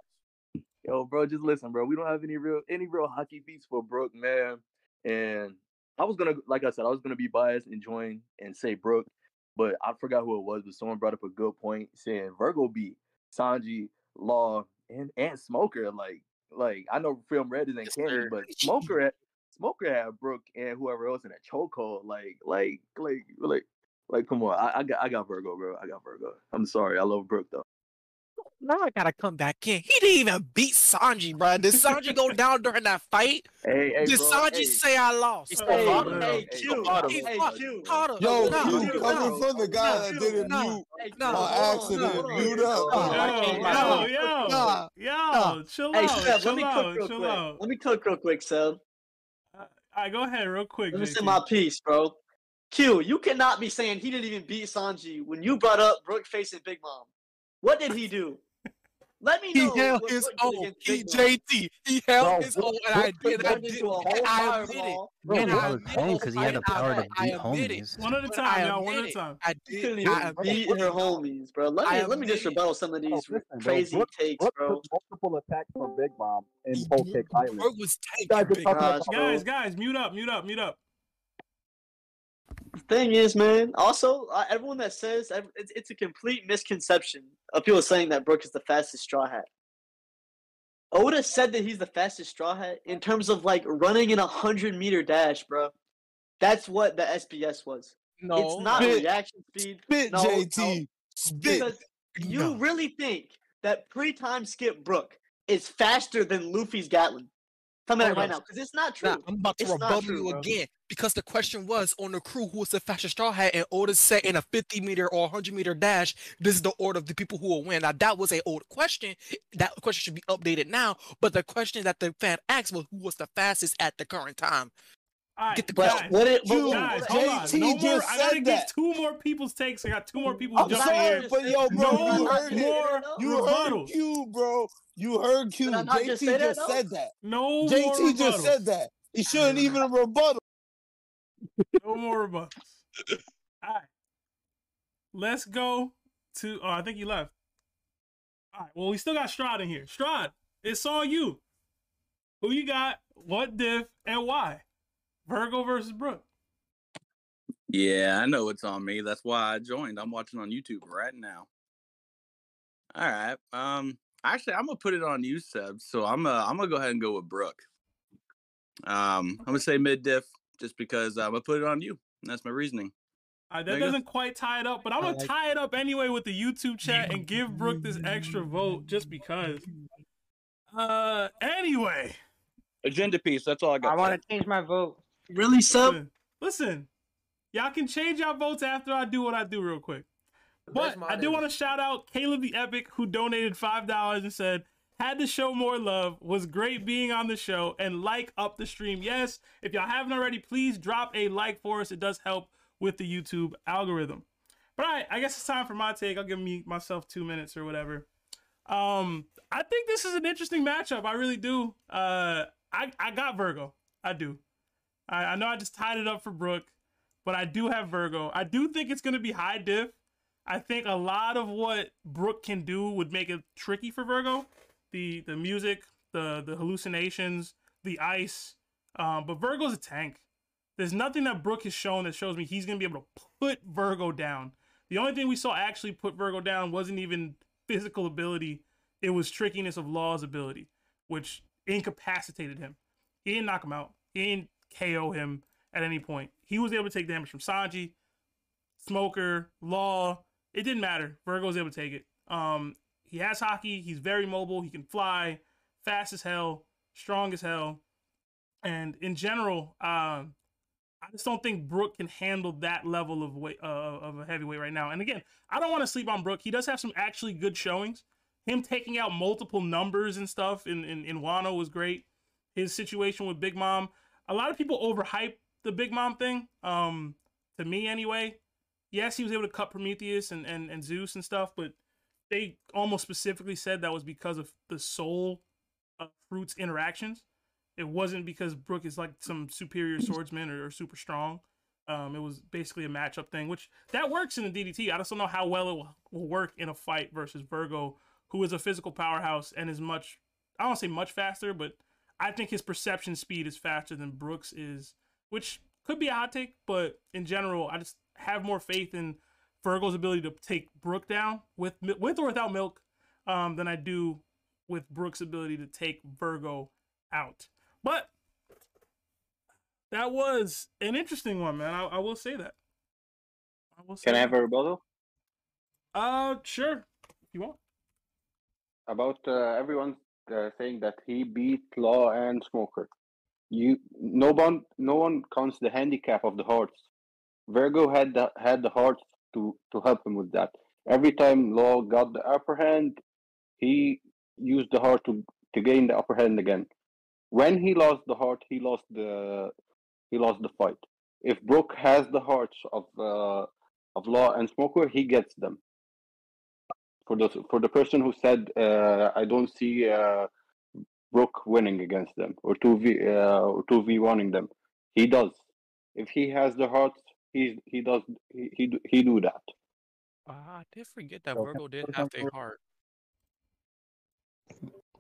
yo, bro, just listen, bro. We don't have any real any real Haki beats for Brooke, man. And I was gonna, like I said, I was gonna be biased and join and say Brooke, but I forgot who it was. But someone brought up a good point, saying Virgo beat Sanji, Law, and and Smoker. Like, like I know Film Red isn't canon, but Smoker had Smoker had Brooke and whoever else in a chokehold. Like, like, like, like, like, come on. I, I got I got Virgo, bro. I got Virgo. I'm sorry. I love Brooke though. Now I gotta come back in. He didn't even beat Sanji, bro. Did Sanji go down during that fight? Hey, hey, Did bro, Sanji hey. say I lost? Hey, Hold hey, up. hey, Q, He hey, fought- Q. hold up. Yo, No, you no, coming no, from the guy that didn't no, mute no, on accident. Mute up. Yo, yo, yo, Nah, yo, nah. chill Hey, out, Seb, let me cook out, real quick. out. Let me cook real quick, Seb. All right, go ahead, real quick. Let me say my piece, bro. Q, you cannot be saying he didn't even beat Sanji when you brought up Brooke facing Big Mom. What did he do? Let me He held what his Brooke own. against He JT. He held No, his Brooke- own, and I Brooke did. I did. into a whole And I admit it. Bro, And that I was home it. because he had the I- power to I beat admit it. homies. One at a time, I y'all. One at a it. time. I did. I beat it. her homies, bro. Let me let me just admit rebuttal some of these crazy takes, bro. multiple attacks from Big Mom in Whole Cake Island. Brooke was You guys Big talking Mom. Gosh, about Guys, guys, mute up, mute up, mute up. Thing is, man. Also, uh, everyone that says it's, it's a complete misconception of people saying that Brooke is the fastest straw hat. Oda said that he's the fastest straw hat in terms of like running in a hundred meter dash, bro. That's what the SBS was. No. it's not Spit. reaction speed. Spit, no, JT. no, Spit. because you No. really think that pre-time skip Brooke is faster than Luffy's Gatling? Tell me that right now, because it's not true. Nah, I'm about to It's rebuttal true, you bro. again because the question was on the crew who was the fastest straw hat, and Oda set in a 50 meter or 100 meter dash, this is the order of the people who will win. Now that was a old question. That question should be updated now. But the question that the fan asked was who was the fastest at the current time. All right, Get the But question. what it, You- what- guys, what- hold on. JT No more. just I gotta said get two more people's takes. I got two more people who I'm jump not in sorry, here. but yo, bro, No you heard it. more You heard. Q, bro. You heard Q. Did I JT just just, that, said that. No more JT just said that. He shouldn't even rebuttal. No more rebuttals. All right. Let's go to. Oh, I think he left. All right. Well, we still got Strad in here. Strad, it's all you. Who you got? What diff and why? Virgo versus Brooke. Yeah, I know it's on me. That's why I joined. I'm watching on YouTube right now. All right. Um. Actually, I'm gonna put it on you, Seb. So I'm uh, I'm gonna go ahead and go with Brooke. Um. I'm gonna say mid diff just because I'm gonna put it on you. And that's my reasoning. Uh, that doesn't quite tie it up, but I'm gonna like- tie it up anyway with the YouTube chat and give Brooke this extra vote just because. Uh, anyway, Agenda piece. That's all I got. I want to change my vote. Really, Sub? Listen, listen, y'all can change your votes after I do what I do real quick. But I do want to shout out Caleb the Epic who donated five dollars and said had to show more love. Was great being on the show and like up the stream. Yes, if y'all haven't already, please drop a like for us. It does help with the YouTube algorithm. But all right, I guess it's time for my take. I'll give me myself two minutes or whatever. Um, I think this is an interesting matchup. I really do. Uh, I I got Virgo. I do. I, I know I just tied it up for Brooke, but I do have Virgo. I do think it's to be high diff. I think a lot of what Brooke can do would make it tricky for Virgo. The the music, the the hallucinations, the ice. Um, but Virgo's a tank. There's nothing that Brooke has shown that shows me he's to be able to put Virgo down. The only thing we saw actually put Virgo down wasn't even physical ability. It was trickiness of Law's ability, which incapacitated him. He didn't knock him out. He didn't KO him at any point. He was able to take damage from Sanji, Smoker, Law. It didn't matter. Virgo was able to take it. Um, he has Haki. He's very mobile. He can fly, fast as hell, strong as hell, and in general, um, I just don't think Brooke can handle that level of weight uh, of a heavyweight right now. And again, I don't want to sleep on Brooke. He does have some actually good showings. Him taking out multiple numbers and stuff in in, in Wano was great. His situation with Big Mom. A lot of people overhype the Big Mom thing. Um, to me anyway. Yes, he was able to cut Prometheus and, and, and Zeus and stuff, but they almost specifically said that was because of the soul of Fruit's interactions. It wasn't because Brooke is like some superior swordsman or, or super strong. Um, it was basically a matchup thing, which that works in the DDT. I just don't know how well it will, will work in a fight versus Virgo, who is a physical powerhouse and is much, I don't say much faster, but I think his perception speed is faster than Brooks is, which could be a hot take, but in general, I just have more faith in Virgo's ability to take Brooke down with with or without milk um, than I do with Brooks' ability to take Virgo out. But that was an interesting one, man. I, I will say that. I will say Can I have a rebuttal? Uh, sure. If you want. about uh, everyone uh, saying that he beat Law and Smoker. You no one no one counts the handicap of the hearts. Virgo had the had the hearts to to help him with that. Every time Law got the upper hand, he used the heart to to gain the upper hand again. When he lost the heart, he lost the he lost the fight. If Brooke has the hearts of uh, of Law and Smoker, he gets them for the for the person who said uh, I don't see uh, Brook winning against them or two v uh, two v oneing them. He does. If he has the heart, he he does he he, do- he do that. Ah, I did forget that So, Virgo did put have something their heart.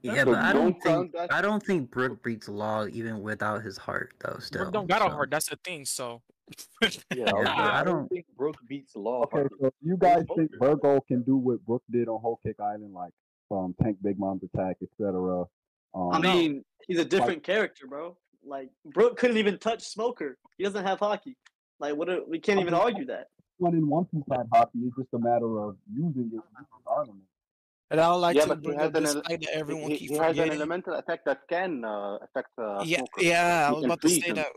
Yeah, So but I don't don't count think I don't think Brooke beats Law even without his heart though. Still, Brooke don't got a heart. That's the thing. So Yeah, Yeah, okay. I I don't don't. think Brooke beats Law. Okay, so you guys think Virgo can do what Brooke did on Whole Cake Island, like um, tank Big Mom's attack, etc. Um, I mean, he's a different character, bro. Like Brooke couldn't even touch Smoker. He doesn't have Haki. Like what? are- We can't even argue that. one in One Piece had Haki. It's just a matter of using it as armament. And I would like yeah, to but he bring has up an this ele- fight that everyone he, keep he has an elemental attack that can uh, affect uh, Yeah, Smoker. yeah, I was about to say him. that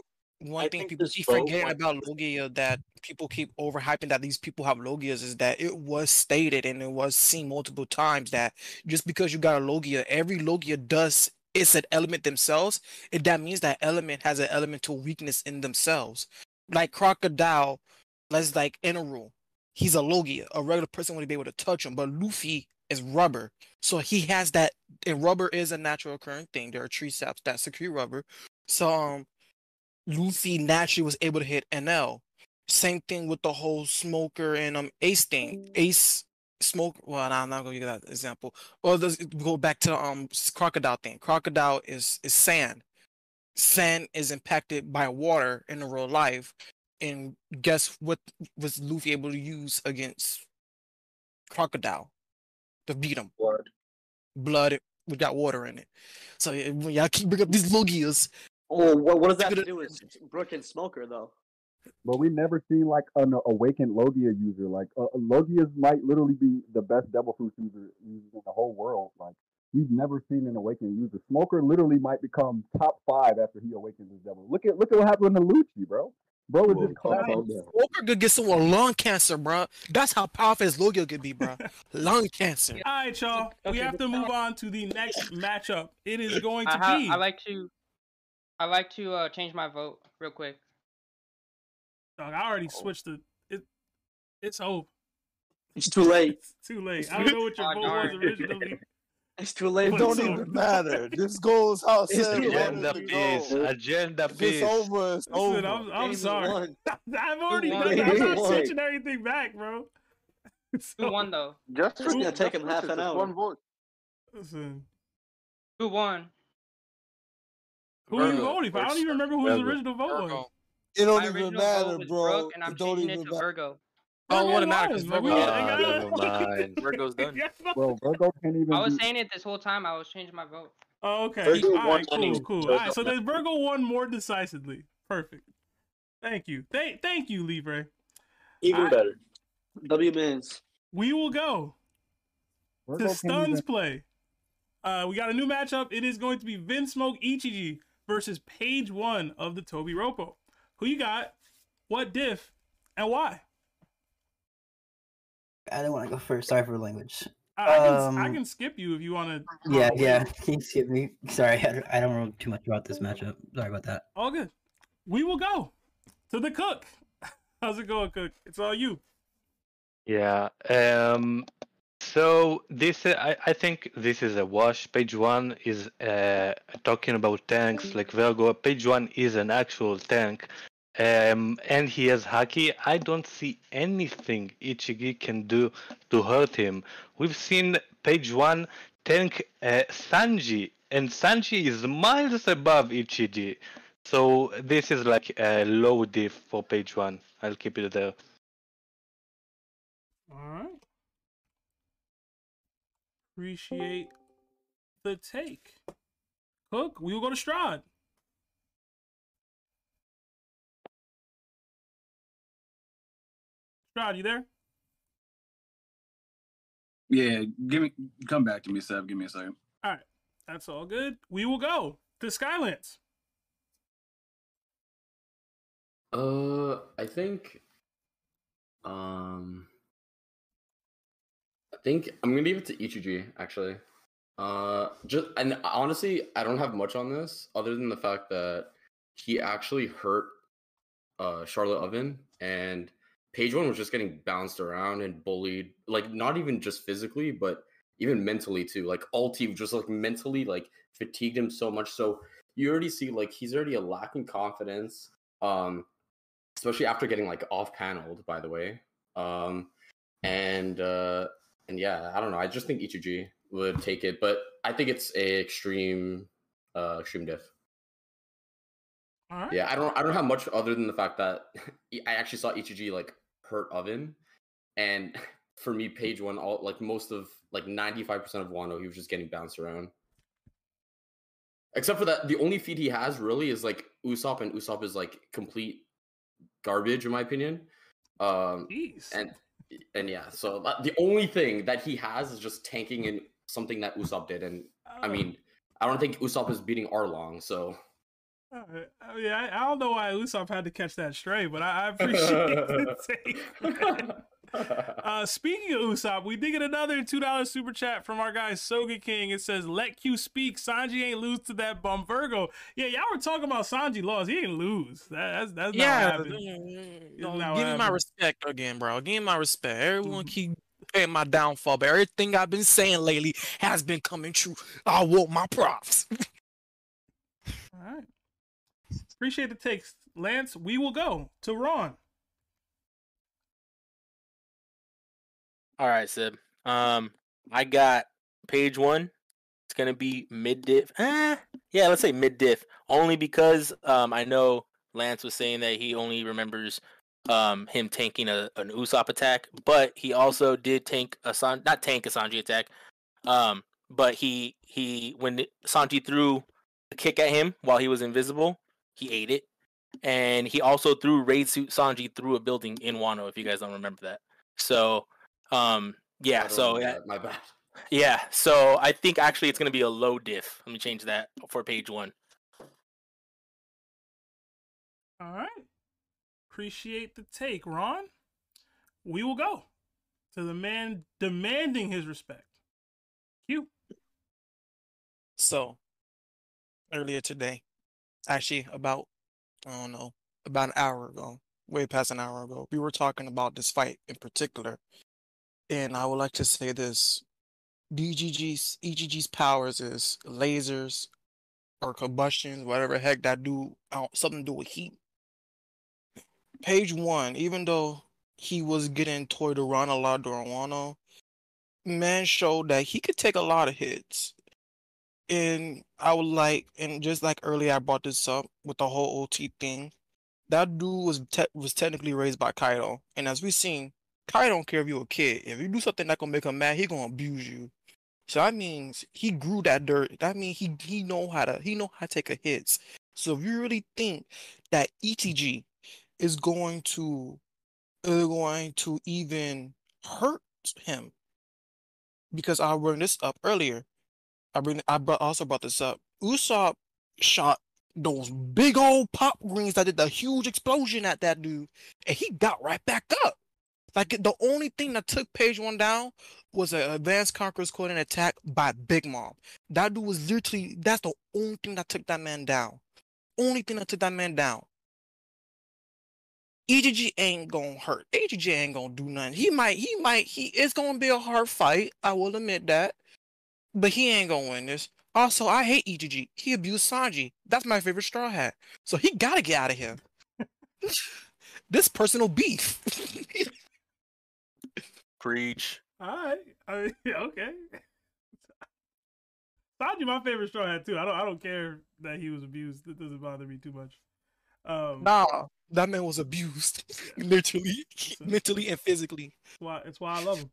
one I thing people this keep forgetting about Logia that people keep overhyping that these people have Logias is that it was stated and it was seen multiple times that just because you got a Logia, every Logia does it's an element themselves, and that means that element has an elemental weakness in themselves. Like Crocodile, let's like Eneru, he's a Logia. A regular person wouldn't be able to touch him, but Luffy is rubber. So he has that and rubber is a natural occurring thing. There are tree saps that secrete rubber. So um Luffy naturally was able to hit Enel. Same thing with the whole smoker and um Ace thing. Ace smoke. Well, nah, I'm not gonna give that example. Or let's go back to um crocodile thing. Crocodile is is sand. Sand is impacted by water in the real life. And guess what was Luffy able to use against Crocodile to beat him? Blood. Blood we got water in it. So yeah, when y'all keep bringing up these Logias. Oh, what, what does that have to do with Brook and Smoker though? But we never seen like an awakened Logia user. Like uh, Logias might literally be the best Devil Fruit user in the whole world. Like we've never seen an awakened user. Smoker literally might become top five after he awakens his Devil. Look at look at what happened to Lucci, bro. Bro was just clapping. Smoker could get someone lung cancer, bro. That's how powerful his Logia could be, bro. lung cancer. All right, y'all. we have to move on to the next matchup. It is going to I, ha- be. I like to, I like to uh, change my vote real quick. Dog, I already switched the. It, it's over. It's too late. It's too late. I don't know what your Oh, vote was originally. It's too late. It don't even matter. This goes how It's said Agenda to piece. go. Agenda If it's over, it's Listen, over. I'm, I'm sorry. I've already done that. I'm not Who won? switching everything back, bro. Who So, won though? Just It's gonna take him half an hour. One vote. listen, Who won? who are you Virgo. voting for? I don't even remember who his original vote was. It don't My even matter, bro. Brooke, and I'm It don't changing even it to matter. Virgo. Oh, Virgo what it matter? 'cause won, but we Virgo- ain't got never nothing. mind. Virgo's done. Yeah, Bro, Virgo can't even. I was saying it this whole time. I was changing my vote. Oh, okay. Virgo All cool, anyway, cool. so All so don't then Virgo won more decisively. Perfect. Thank you. Thank, thank you, Libre. Even Alright. better. W Mins. We will go Virgo to can't Stuns even- play. Uh, we got a new matchup. It is going to be Vinsmoke Ichiji versus Page One of the Tobi Roppo. Who you got? What diff and why? I don't want to go first. Sorry for language. I, I can I Um, can skip you if you want to. Yeah, yeah. Can you skip me? Sorry, I don't, I don't know too much about this matchup. Sorry about that. All good. We will go to the cook. How's it going, cook? It's all you. Yeah. Um. So this, uh, I, I think this is a wash. Page one is uh, talking about tanks like Virgo. Page one is an actual tank, um, and he has haki. I don't see anything Ichiji can do to hurt him. We've seen page one tank uh, Sanji, and Sanji is miles above Ichiji. So this is like a low diff for page one. I'll keep it there. All right. Appreciate the take. Cook, we will go to Strad. Strad, you there? Yeah, give me come back to me, Seb. Give me a second. All right. That's all good. We will go to Skylance. Uh, I think, um, I think I'm gonna leave it to Ichiji actually. Uh, just and honestly, I don't have much on this other than the fact that he actually hurt uh Charlotte Oven and Page One was just getting bounced around and bullied, like not even just physically, but even mentally too. Like all team just like mentally like fatigued him so much. So you already see like he's already a lacking confidence. Um, especially after getting like off paneled, by the way. Um, and uh, and yeah, I don't know. I just think Ichiji would take it, but I think it's a extreme, uh, extreme diff. Right. Yeah, I don't, I don't have much other than the fact that I actually saw Ichiji like hurt Oven, and for me, page one, all like most of like ninety five percent of Wano, he was just getting bounced around. Except for that, the only feed he has really is like Usopp, and Usopp is like complete garbage in my opinion. Um, and and yeah, so the only thing that he has is just tanking in something that Usopp did, and I mean, I don't think Usopp is beating Arlong, so right. I, mean, I, I don't know why Usopp had to catch that stray, but I, I appreciate the take. uh, speaking of Usopp, we did get another two dollars super chat from our guy Soga King. It says, "Let Q speak. Sanji ain't lose to that bum Virgo." Yeah, y'all were talking about Sanji lost. He didn't lose. That, that's that's not Yeah, what happened. mm, It's no, not what give me my respect again, bro. Give me my respect. Everyone keep paying my downfall, but everything I've been saying lately has been coming true. I want my props. All right. Appreciate the takes, Lance. We will go to Ron. All right, Sib. Um, I got page one. It's gonna be mid diff. Ah, yeah, let's say mid diff. Only because um I know Lance was saying that he only remembers um him tanking a an Usopp attack, but he also did tank a San not tank a Sanji attack. Um, but he he when Sanji threw a kick at him while he was invisible, he ate it. And he also threw raid suit Sanji through a building in Wano, if you guys don't remember that. So um yeah, so yeah, my bad. yeah, so I think actually it's gonna be a low diff. Let me change that for page one. All right. Appreciate the take, Ron. We will go to the man demanding his respect. Q. So, earlier today, actually about, I don't know, about an hour ago, way past an hour ago, we were talking about this fight in particular. And I would like to say this DGG's, EGG's powers is lasers or combustions, whatever heck that do, uh, something to do with heat. Page one, even though he was getting toyed around a lot during Wano, man showed that he could take a lot of hits. And I would like, and just like earlier, I brought this up with the whole OT thing. That dude was te- was technically raised by Kaido, and as we seen, Kaido don't care if you're a kid. If you do something that gonna make him mad, he gonna abuse you. So that means he grew that dirt. That means he he know how to he know how to take a hits. So if you really think that ETG is going to is going to even hurt him, because I bring this up earlier. I bring I also brought this up. Usopp shot those big old pop greens that did the huge explosion at that dude, and he got right back up. Like the only thing that took page one down was an advanced conqueror's coating attack by Big Mom. That dude was literally that's the only thing that took that man down. Only thing that took that man down. EGG ain't gonna hurt. EGG ain't gonna do nothing. He might, he might, he it's gonna be a hard fight. I will admit that. But he ain't gonna win this. Also, I hate EGG. He abused Sanji. That's my favorite straw hat. So he gotta get out of here. this personal beef. Preach. All right. I mean, okay. Sanji, my favorite straw hat too. I don't. I don't care that he was abused. It doesn't bother me too much. Um, nah, that man was abused. Literally, mentally and physically. It's why. It's why I love him.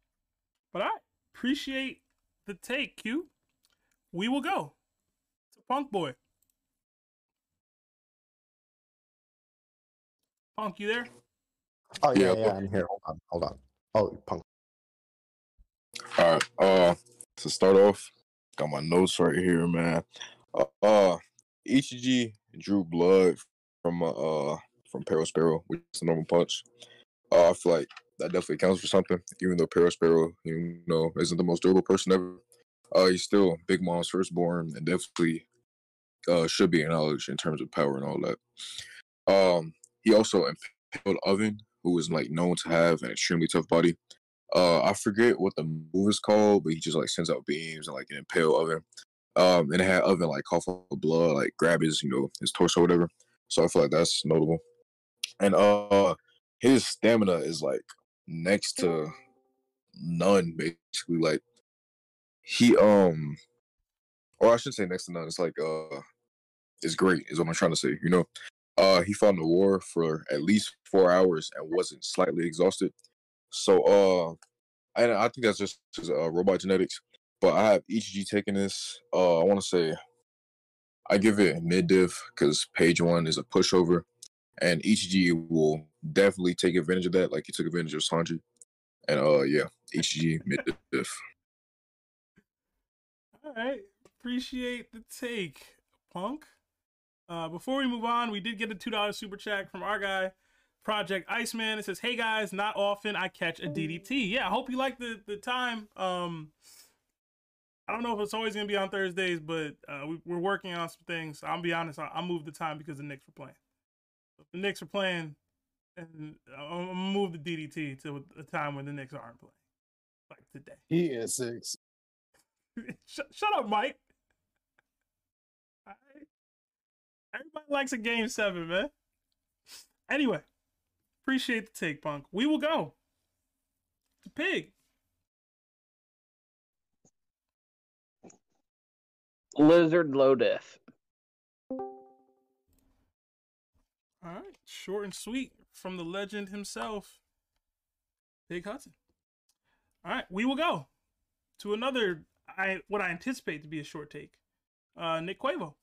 But I appreciate the take, Q. We will go to Punk Boy. Punk, you there? Oh yeah, Yeah, yeah, I'm here. Hold on, hold on. Oh, punk. All right. Uh, to start off, got my notes right here, man. Uh, uh Ichiji drew blood from uh, uh from Perospero, which is a normal punch. Uh, I feel like that definitely counts for something, even though Perospero, you know, isn't the most durable person ever. Uh, he's still Big Mom's firstborn, and definitely uh should be acknowledged in terms of power and all that. Um, he also impaled Oven, who was like known to have an extremely tough body. Uh, I forget what the move is called, but he just like sends out beams and like an impale Oven. Um, and it had Oven like cough up blood, like grab his, you know, his torso or whatever. So I feel like that's notable. And uh, his stamina is like next to none, basically. Like he um, or I should say next to none. It's like uh, it's great, is what I'm trying to say. You know, uh, he fought in the war for at least four hours and wasn't slightly exhausted. So uh, and I think that's just his, uh, robot genetics. But I have EGG taking this. Uh, I want to say I give it mid diff because page one is a pushover, and EGG will definitely take advantage of that, like you took advantage of Sanji. And uh, yeah, EGG mid diff. All right. Appreciate the take, Punk. Uh, before we move on, we did get a two dollar super chat from our guy, Project Iceman. It says, "Hey guys, not often I catch a DDT. Yeah, I hope you like the the time. Um, I don't know if it's always gonna be on Thursdays, but uh, we, we're working on some things. I'll be honest, I, I moved the time because the Knicks were playing. If the Knicks are playing, and I'm gonna move the DDT to a time when the Knicks aren't playing, like today. He is six. shut, shut up, Mike. Alright. Everybody likes a game seven, man. Anyway, appreciate the take, Punk. We will go to Pig. Lizard low death. All right, short and sweet from the legend himself, Big Hudson. All right, we will go to another. I what I anticipate to be a short take. Uh, Nick Quavo.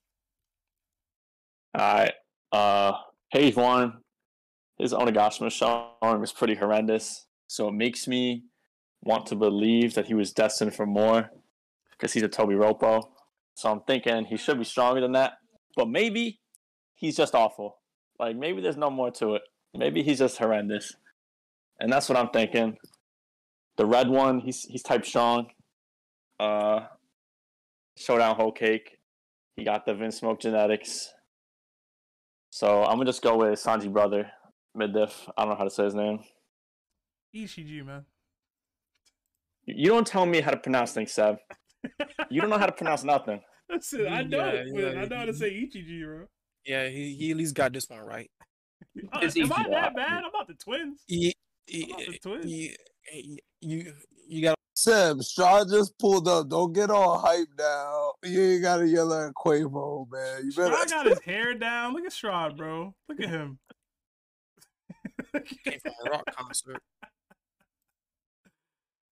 Alright. Uh page one, his Onigashima showing was pretty horrendous. So it makes me want to believe that he was destined for more because he's a Tobi Roppo. So I'm thinking he should be stronger than that. But maybe he's just awful. Like maybe there's no more to it. Maybe he's just horrendous. And that's what I'm thinking. The red one, he's he's type strong. Uh Showdown whole cake. He got the Vinsmoke genetics. So I'm gonna just go with Sanji brother, mid diff. I don't know how to say his name. Ishiji, man. You don't tell me how to pronounce things, Seb. you don't know how to pronounce nothing. Listen, I know, Yeah, yeah, I know how to say Ichiji, bro. Yeah, he, he at least got this one right. Uh, am I that bad? I'm about the twins. He, I'm about the twins. he, he- you you got Sam, Straw just pulled up. Don't get all hyped now. You ain't gotta yell at Quavo, man. You better. Strahd got his hair down. Look at Strahd, bro. Look at him. came from a rock concert.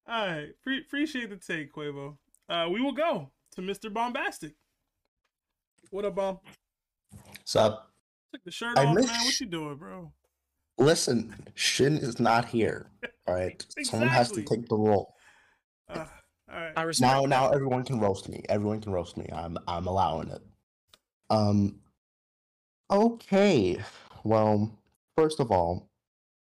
All right, pre- appreciate the take, Quavo. Uh, we will go to Mr. Bombastic. What up, Bomb? What's up? Took the shirt I off, miss- man. What you doing, bro? Listen, Shin is not here. All right, someone has to take the role. Uh, all right. I respect Now, that. now everyone can roast me. Everyone can roast me. I'm, I'm allowing it. Um. Okay. Well, first of all,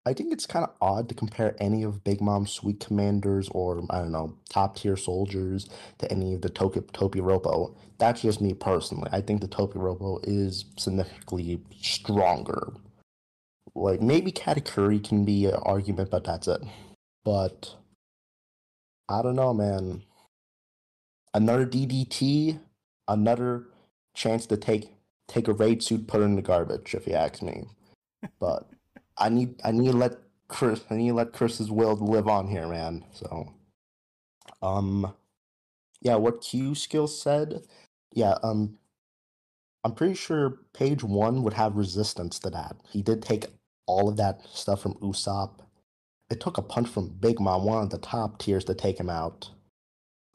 I think it's kind of odd to compare any of Big Mom's sweet commanders or I don't know top tier soldiers to any of the Tobi Roppo. That's just me personally. I think the Tobi Roppo is significantly stronger. Like maybe Katakuri can be an argument, but that's it. But I don't know, man. Another DDT, another chance to take take a raid suit, put it in the garbage, if you ask me. But I need I need to let Chris I need to let Chris's will live on here, man. So um yeah, what Q skill said, yeah, um I'm pretty sure page one would have resistance to that. He did take all of that stuff from Usopp. It took a punch from Big Mom, one of the top tiers, to take him out.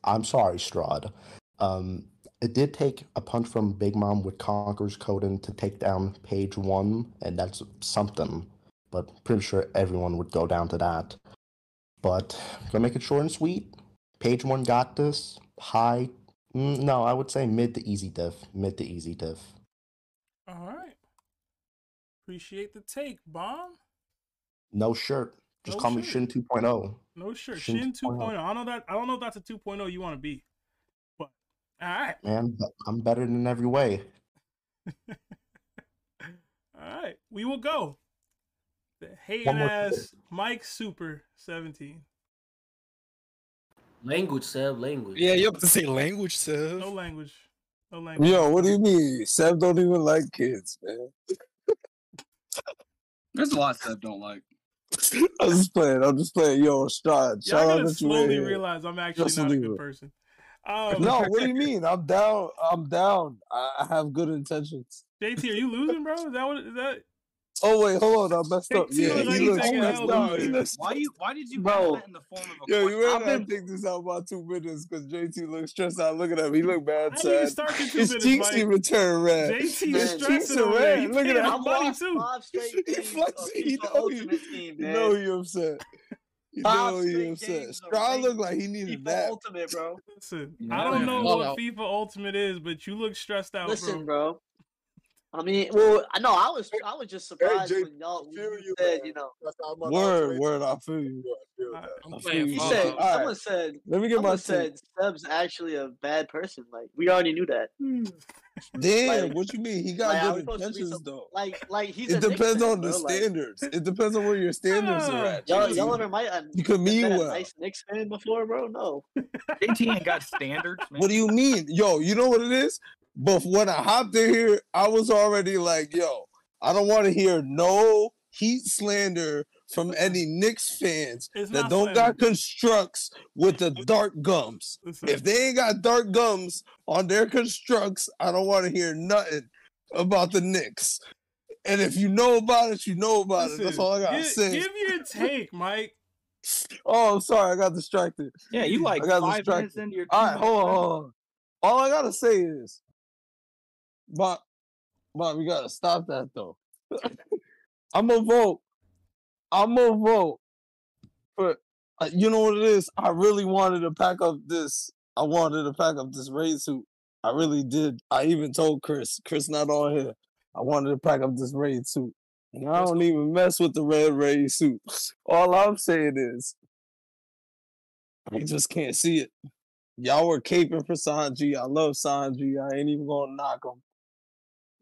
I'm sorry, Strahd. Um, it did take a punch from Big Mom with Conqueror's coating to take down page one, and that's something. But pretty sure everyone would go down to that. But gonna make it short and sweet. Page one got this. High, mm, no, I would say mid to easy diff. Mid to easy diff. All right. Appreciate the take, Bomb. No shirt. Just No call me. Shin 2.0. No shirt. Shin Shin 2.0. 2.0. I don't know that. I don't know if that's a 2.0 you want to be, but all right. Man, I'm better in every way. All right, we will go. The hating ass Mike Super 17. Language, Seb, language. Yeah, you have to say language, sir. No language. No language. Yo, what do you mean? Sam don't even like kids, man. There's a lot Seb don't like. I'm just playing. I'm just playing. Yo, Strahd, Y'all shout out gotta you slowly realize I'm actually Just not a leave good it. person. Um, No, what do you mean? I'm down. I'm down. I, I have good intentions. JT, are you losing, bro? Is that what? Is that? Oh wait, hold on. I messed up. Yeah, looks like he he's looks taking messed up. He looks Why you? Why did you Bro. that in the form of a Yo, you question? ain't gotta take this out about two minutes because JT looks stressed out. Look at him. He look bad I didn't sad. start His minutes, cheeks Mike. even turn red. JT is His cheeks stressing are red. He Look at him. I'm money too. Five straight He games of flexing. You know he, Ultimate Team, you man. know he upset. You Five know he straight upset. games of Straw ranked look like he needed FIFA that. Ultimate, bro. Listen, I don't know what. FIFA Ultimate is, but you look stressed out, Listen, bro. Bro. I mean, well, I know I was, I was just surprised Jay, when y'all when feel you you, said, man. you know, That's how much I was Word, word. I feel you. I feel I- that. I'm I playing you. you said, Out. Someone said, let me get my said Seb's actually a bad person. Like we already knew that. Damn, Like- what you mean? He got are we good supposed intentions some, though. like, like he's It a Knicks depends fan, on the bro. Like, standards. It depends on where your standards are at. y'all, JT. y'all ever might have You could mean been a well. nice Knicks fan before, bro? No. JT ain't got standards, man. What do you mean? Yo, you know what it is? But when I hopped in here, I was already like, yo, I don't want to hear no heat slander from any Knicks fans It's that don't slander. got constructs with the dark gums. If they ain't got dark gums on their constructs, I don't want to hear nothing about the Knicks. And if you know about it, you know about it. That's all I gotta give, say. Give your take, Mike. Oh, I'm sorry, I got distracted. Yeah, you like I got five minutes distracted. into your All right, hold on, hold on. All I gotta say is, Bob, but we gotta stop that though. I'm gonna vote. I'm gonna vote. But uh, you know what it is? I really wanted to pack up this. I wanted to pack up this raid suit. I really did. I even told Chris. Chris not on here. I wanted to pack up this raid suit. And I don't even mess with the red raid suit. All I'm saying is, I just can't see it. Y'all were caping for Sanji. I love Sanji. I ain't even gonna knock him.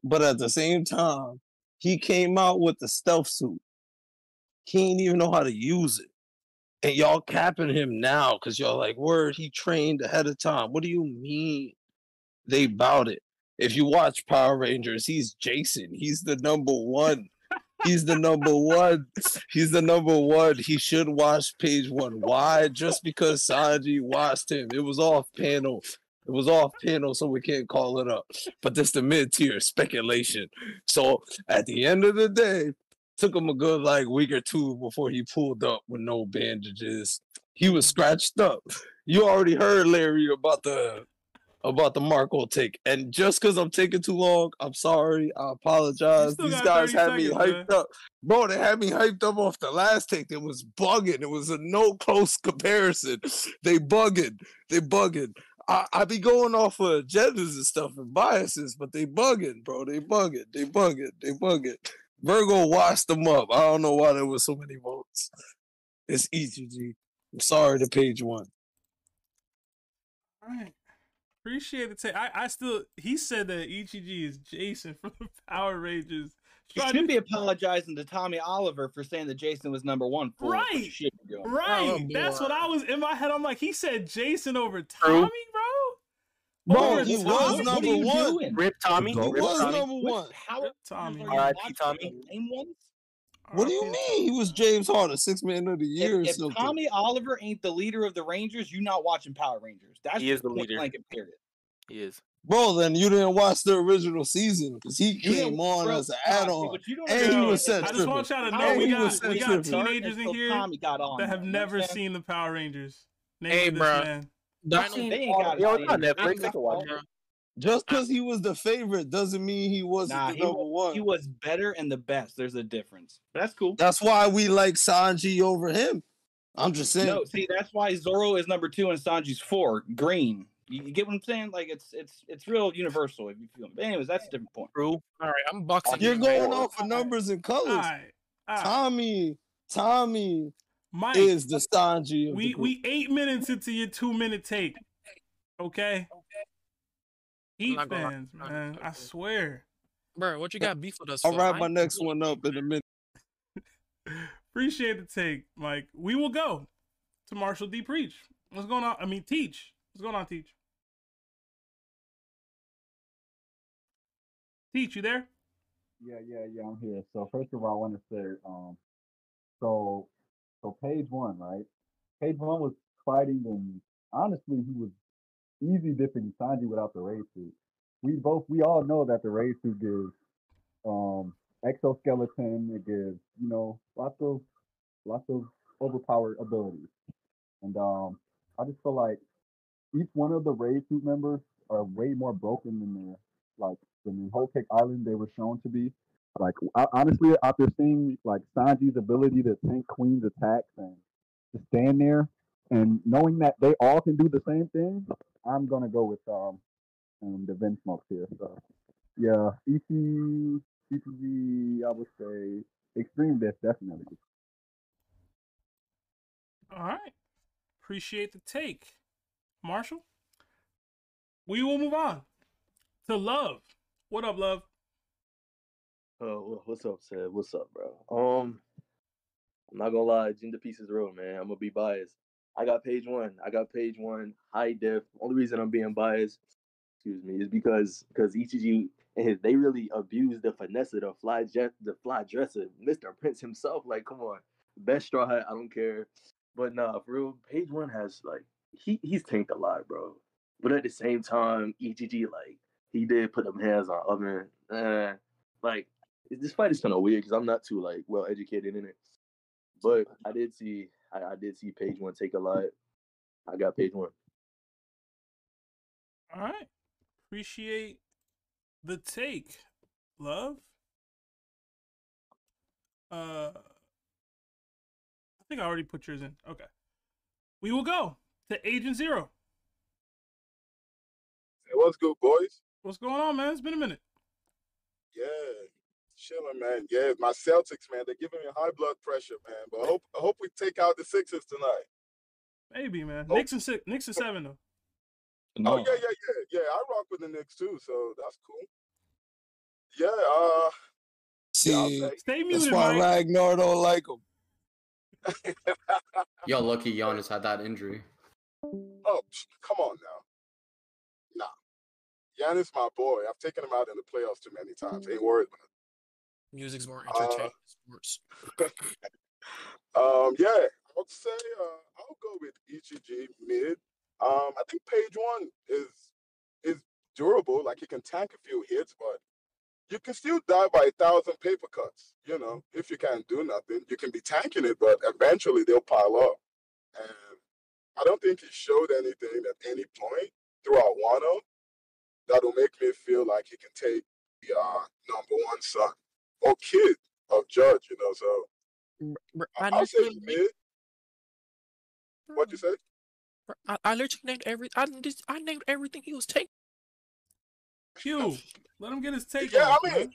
But at the same time, he came out with the stealth suit. He ain't even know how to use it. And y'all capping him now because y'all like, word, he trained ahead of time. What do you mean they bout it? If you watch Power Rangers, he's Jason. He's the number one. He's the number one. He's the number one. He should watch page one. Why? Just because Sanji watched him. It was off panel. It was off panel, so we can't call it up. But this the mid tier speculation. So at the end of the day, took him a good like week or two before he pulled up with no bandages. He was scratched up. You already heard Larry about the about the Marco take, and just because I'm taking too long, I'm sorry. I apologize. These guys 30 had me seconds, hyped up, bro. They had me hyped up off the last take. It was bugging. It was a no close comparison. They bugging. They bugging. I, I be going off of agendas and stuff and biases, but they bugging, bro. They bugging. They bugging. They bugging. Virgo washed them up. I don't know why there was so many votes. It's EGG. I'm sorry to page one. All right. Appreciate the take. I, I still he said that Ichiji is Jason from the Power Rangers. You should be apologizing to Tommy Oliver for saying that Jason was number one. fool. That's what you Right. should be doing. Right. Oh, That's what I was in my head. I'm like, he said Jason over Tommy, bro. Bro, Over he Tommy? was number one. Rip Tommy. He Rip was Tommy. number one. How Tommy. R.I.P. Tommy. Lame ones? What do you mean? He was James Harden, six man of the year or If, if. Tommy Oliver ain't the leader of the Rangers, you not watching Power Rangers. That's He is just the point leader. blank period. He is. Bro, then you didn't watch the original season because he You came on bro, as an nah, see, add-on, what you don't and he was is set I just want y'all to know And we got was set we got teenagers in here Tommy got on that have never understand? seen the Power Rangers. Name Hey, of this I mean, they ain't got Yo, to it's on it. Netflix. They can watch it. Just because he was the favorite doesn't mean he wasn't Nah, the he number was, one. he was better and the best. There's a difference. But that's cool. That's why we like Sanji over him. I'm just saying. No, see, that's why Zoro is number two and Sanji's four. Green. You, you get what I'm saying? Like it's it's it's real universal if you feel. But anyways, that's a different point. True. All right, I'm boxing. You're going man. off of numbers and colors. Alright, alright. Tommy, Tommy Mike, is the Sanji of we the we eight minutes into your two minute take. Okay. Heat not gonna fans, man. I swear. Bro, what you got beef with us I'll for? wrap my ain't next one up in a minute. Appreciate the take, Mike. We will go to Marshall D. Preach. What's going on? I mean, Teach. What's going on, Teach? Teach, you there? Yeah, yeah, yeah. I'm here. So first of all, I want to say, um, so so page one, right? Page one was fighting, and honestly, he was easy dipping Sanji without the raid suit. We both, we all know that the raid suit gives um exoskeleton. It gives you know lots of lots of overpowered abilities, and um, I just feel like each one of the raid suit members are way more broken than the like than the Whole Cake Island they were shown to be. Like I, honestly, after seeing like Sanji's ability to tank Queen's attacks and to stand there, and knowing that they all can do the same thing, I'm gonna go with um, um the Vinsmokes here. So yeah, EC ECG, I would say Extreme Death definitely. All right. Appreciate the take. Marshall? We will move on to Love. What up, Love? Oh, wha- what's up, Seb? What's up, bro? Um, I'm not gonna lie, Gender Pieces Road, man. I'm gonna be biased. I got page one. I got page one, high def. Only reason I'm being biased, excuse me, is because because Ichiji and his they really abused the finesse of the fly jet, the fly dresser, Mr. Prince himself. Like, come on, best straw hat. I don't care, but nah, for real, page one has like he he's tanked a lot, bro. But at the same time, EGG like he did put them hands on Oven. Uh, like this fight is kind of weird because I'm not too like well educated in it. But I did see I, I did see page one take a lot. I got page one. All right. Appreciate the take, love. Uh, I think I already put yours in. Okay. We will go to Agent Zero. Hey, what's good, boys? What's going on, man? It's been a minute. Yeah, chilling, man. Yeah, my Celtics, man, they're giving me high blood pressure, man. But I hope I hope we take out the Sixers tonight. Maybe, man. Oh. Knicks and six, Knicks and seven though. Oh yeah, yeah, yeah, yeah. I rock with the Knicks too, so that's cool. Yeah, uh, See, Stay that's muted, why Mike. Ragnar don't like him. Yo, lucky Giannis had that injury. Oh, come on now. Nah, Giannis, my boy. I've taken him out in the playoffs too many times. Ain't worried about Music's more Uh, entertaining than sports. Um, yeah, I would say uh, I'll go with EGG mid. Um, I think page one is is durable, like he can tank a few hits, but you can still die by a thousand paper cuts. You know, if you can't do nothing, you can be tanking it, but eventually they'll pile up. And I don't think he showed anything at any point throughout Wano that'll make me feel like he can take the uh, number one son or kid of Judge. You know, so I I'll say literally, mid. What'd you say? I, I literally named every. I just, I named everything he was taking. Q, let him get his take Yeah, off, I mean, man.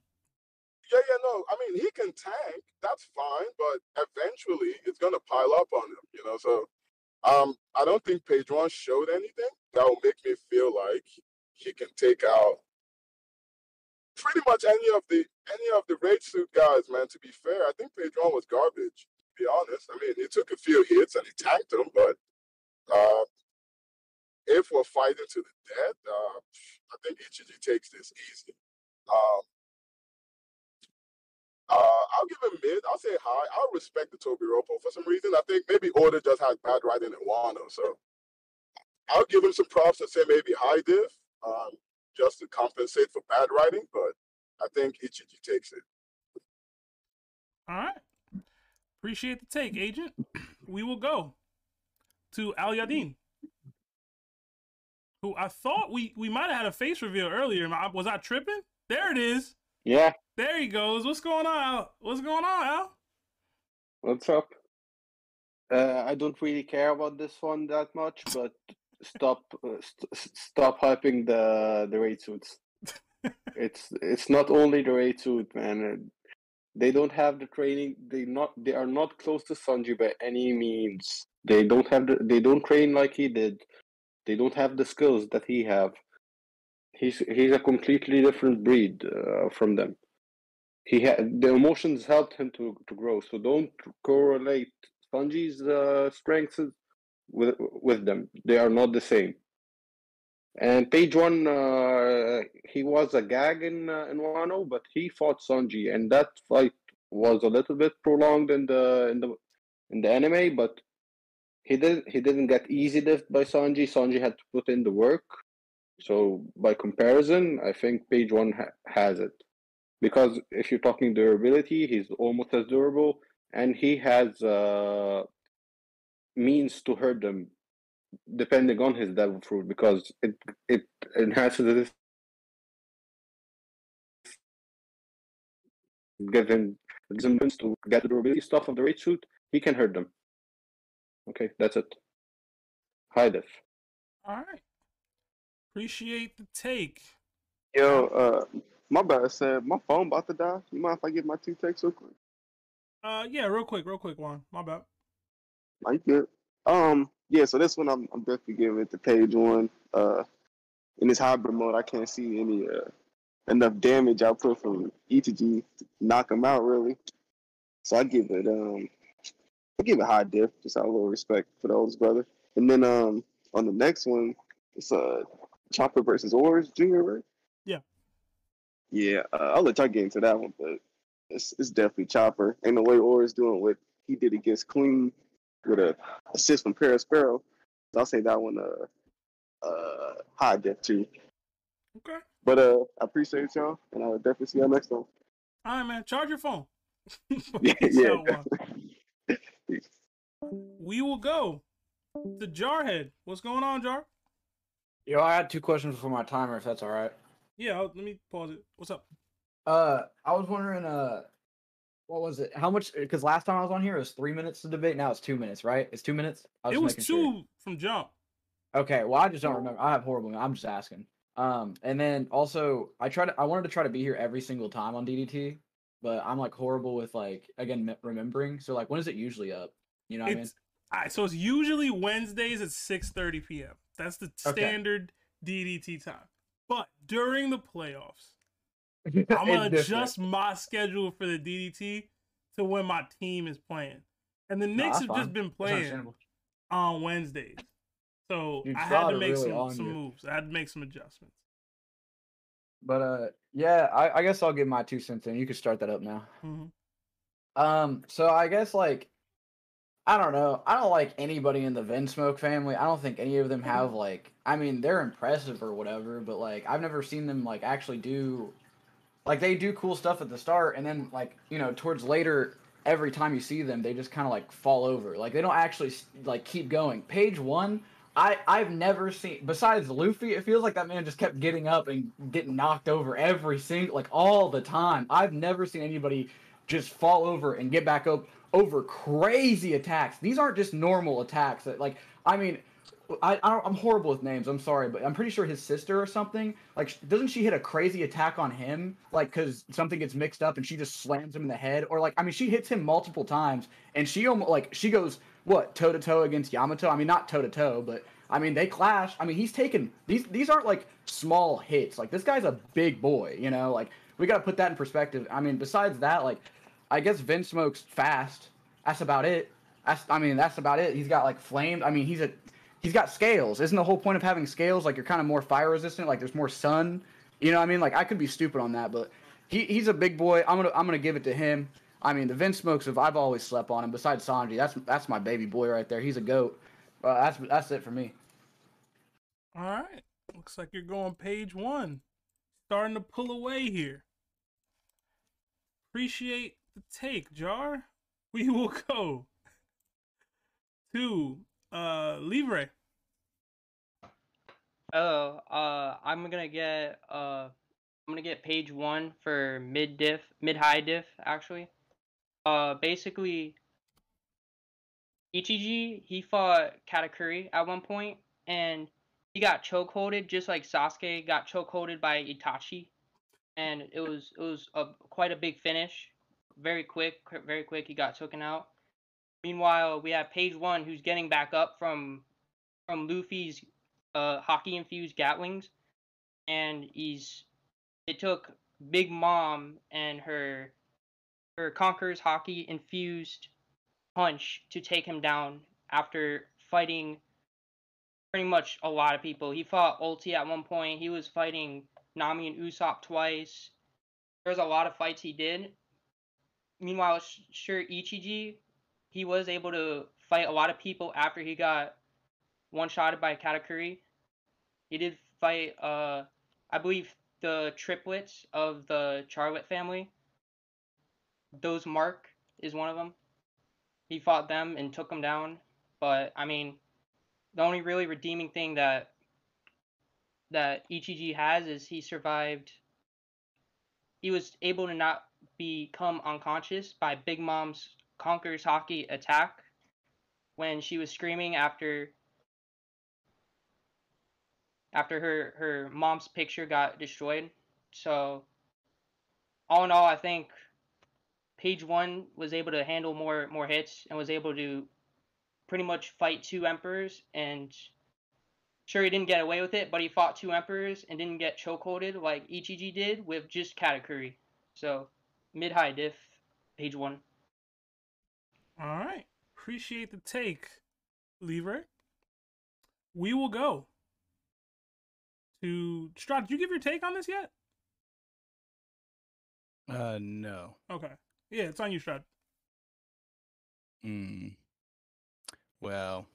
yeah, yeah, no. I mean, he can tank. That's fine, but eventually it's gonna pile up on him. You know, so um, I don't think One showed anything that will make me feel like he can take out pretty much any of the any of the raid suit guys. Man, to be fair, I think One was garbage. To be honest, I mean, he took a few hits and he tanked them, but uh, if we're fighting to the death, uh, I think Ichiji takes this easy. Um, uh, I'll give him mid. I'll say high. I'll respect the Tobi Roppo for some reason. I think maybe Oda just had bad writing in Wano, so I'll give him some props and say maybe high diff, um, just to compensate for bad writing. But I think Ichiji takes it. All right. Appreciate the take, Agent. We will go to Al Yadin, who I thought we we might have had a face reveal earlier. Was I tripping? There it is. Yeah, There he goes. What's going on, Al? What's going on, Al? what's up? Uh, I don't really care about this one that much, but stop, uh, st- stop hyping the the raid suits. it's it's not only the raid suit, man. They don't have the training. They not they are not close to Sanji by any means. They don't have the, they don't train like he did. They don't have the skills that he have. He's he's a completely different breed uh, from them. He had the emotions helped him to, to grow. So don't correlate Sanji's uh, strengths with with them. They are not the same. And page one, uh, he was a gag in uh, in Wano, but he fought Sanji, and that fight was a little bit prolonged in the in the in the anime. But he didn't he didn't get easy lift by Sanji. Sanji had to put in the work. So by comparison, I think page one ha- has it because if you're talking durability, he's almost as durable, and he has uh, means to hurt them depending on his devil fruit because it it enhances his give him resemblance to get the durability stuff of the raid suit, he can hurt them. Okay, that's it. High def. All right. Appreciate the take. Yo, uh, my bad, said my phone about to die. You mind if I get my two texts real quick? Uh, yeah, real quick, real quick, Juan. My bad. You good? Um, yeah. So this one, I'm, I'm definitely giving it to page one. Uh, in this hybrid mode, I can't see any uh enough damage output from ETG to knock him out really. So I give it um, I give it high diff, just out of little respect for the oldest brother. And then um, on the next one, it's uh, Chopper versus Oars Junior, right? Yeah. Yeah, uh, I'll let y'all get into that one, but it's it's definitely Chopper. And the way Orr is doing what he did against Clean with a assist from Paris So I'll say that one uh uh high def too. Okay. But uh I appreciate y'all and I'll definitely see y'all next time. All right, man. Charge your phone. yeah. Shout. We will go to Jarhead. What's going on, Jar? Yo, I had two questions for my timer, if that's all right. Yeah, I'll- let me pause it. What's up? Uh, I was wondering, uh, what was it? How much? Because last time I was on here, it was three minutes to debate. Now it's two minutes, right? It's two minutes. I It was two sure. from jump. Okay, well, I just don't remember. I have horrible. I'm just asking. Um, and then also, I tried. To, I wanted to try to be here every single time on DDT, but I'm like horrible with like again me- remembering. So like, when is it usually up? You know what I mean? It's right, so it's usually Wednesdays at 6:30 p.m. That's the Okay. standard DDT time. But during the playoffs, I'm gonna adjust my schedule for the DDT to when my team is playing. And the Nah, Knicks that's have just been playing on Wednesdays. So Dude, I had to make really some, some moves. I had to make some adjustments. But uh, yeah, I, I guess I'll give my two cents in. You can start that up now. Mhm. Um, so I guess like I don't know. I don't like anybody in the Vinsmoke family. I don't think any of them have like I mean, they're impressive or whatever, but like I've never seen them like actually do like they do cool stuff at the start and then like, you know, towards later every time you see them, they just kind of like fall over. Like they don't actually like keep going. Page 1 I I've never seen besides Luffy, it feels like that man just kept getting up and getting knocked over every single like all the time. I've never seen anybody just fall over and get back up over crazy attacks. These aren't just normal attacks. That like I mean, I, I I'm horrible with names. I'm sorry, but I'm pretty sure his sister or something like doesn't she hit a crazy attack on him like because something gets mixed up and she just slams him in the head or like I mean she hits him multiple times and she almost like she goes what toe to toe against Yamato. I mean not toe to toe, but I mean they clash. I mean he's taken these these aren't like small hits. Like this guy's a big boy, you know. Like we got to put that in perspective. I mean besides that, like I guess Vinsmoke's fast. That's about it. That's I mean that's about it. He's got like flamed. I mean he's a he's got scales. Isn't the whole point of having scales like you're kind of more fire resistant? Like there's more sun. You know what I mean? Like I could be stupid on that, but he, he's a big boy. I'm gonna I'm gonna give it to him. I mean the Vinsmokes of I've always slept on him. Besides Sanji, that's that's my baby boy right there. He's a goat. Uh, that's that's it for me. All right. Looks like you're going page one. Starting to pull away here. Appreciate the take, Jar. We will go to uh Libre. Oh, uh, I'm gonna get uh, I'm gonna get page one for mid diff, mid high diff actually. Uh, basically, Ichiji he fought Katakuri at one point, and he got chokeholded just like Sasuke got chokeholded by Itachi, and it was it was a quite a big finish, very quick, very quick. He got taken out. Meanwhile, we have Page One who's getting back up from from Luffy's uh, Haki infused Gatlings, and he's it took Big Mom and her her Conqueror's Haki infused punch to take him down after fighting pretty much a lot of people. He fought Ulti at one point. He was fighting Nami and Usopp twice. There was a lot of fights he did. Meanwhile, sure Ichiji, he was able to fight a lot of people after he got one shotted by Katakuri. He did fight, uh, I believe, the triplets of the Charlotte family. Those Mark is one of them. He fought them and took them down. But I mean, the only really redeeming thing that that Ichiji has is he survived. He was able to not become unconscious by Big Mom's Conqueror's Haki attack when she was screaming after after her her mom's picture got destroyed. So all in all, I think Page One was able to handle more more hits and was able to pretty much fight two emperors and sure he didn't get away with it, but he fought two emperors and didn't get chokeholded like Ichiji did with just Katakuri. So mid high diff, Page One. All right. Appreciate the take, Libre. We will go to Strahd. Did you give your take on this yet? Uh, no. Okay. Yeah, it's on you, Strahd. Hmm. Well,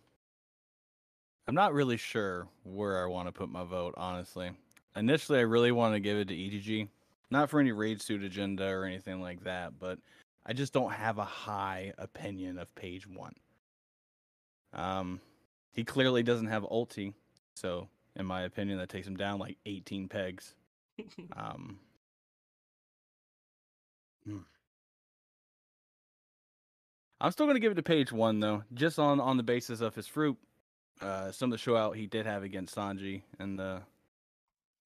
I'm not really sure where I want to put my vote, honestly. Initially, I really wanted to give it to EGG. Not for any raid suit agenda or anything like that, but I just don't have a high opinion of page one. Um, he clearly doesn't have ulti, so in my opinion, that takes him down like 18 pegs. um, hmm. I'm still gonna give it to page one though, just on on the basis of his fruit. Uh, some of the show out he did have against Sanji and the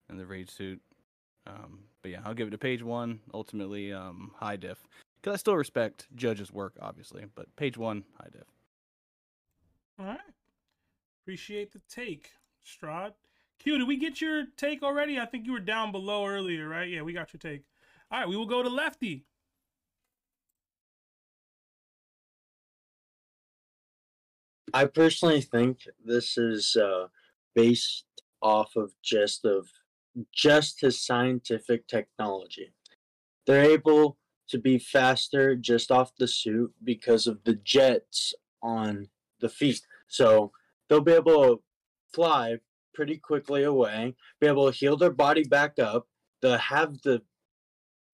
and the raid suit. Um, but yeah, I'll give it to page one. Ultimately, um, high diff because I still respect Judge's work, obviously. But page one, high diff. All right. Appreciate the take, Strahd. Q, did we get your take already? I think you were down below earlier, right? Yeah, we got your take. All right, we will go to Lefty. I personally think this is uh, based off of just of just his scientific technology. They're able to be faster just off the suit because of the jets on the feet. So they'll be able to fly pretty quickly away, be able to heal their body back up. They'll have the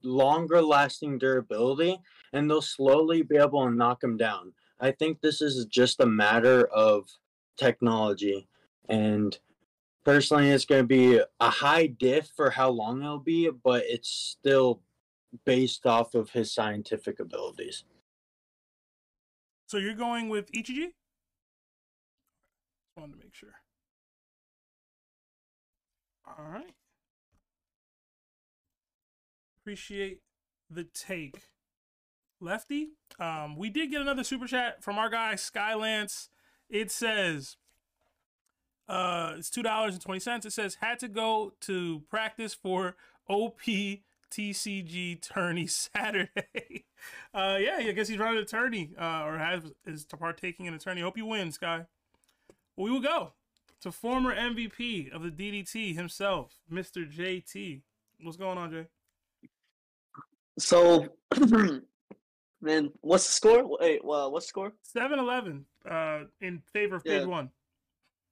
longer lasting durability and they'll slowly be able to knock them down. I think this is just a matter of technology. And personally, it's going to be a high diff for how long it'll be, but it's still based off of his scientific abilities. So you're going with Ichiji? Just wanted to make sure. All right. Appreciate the take. Lefty, um, we did get another super chat from our guy Skylance. It says, uh, it's two dollars and twenty cents. It says had to go to practice for OP TCG tourney Saturday. uh, yeah, I guess he's running a tourney, uh, or has is partaking in a tourney. Hope you win, Sky. We will go to former MVP of the DDT himself, Mr. JT. What's going on, Jay? So, man, what's the score? Wait, well, what's the score? 7-11 uh, in favor of page Yeah. one.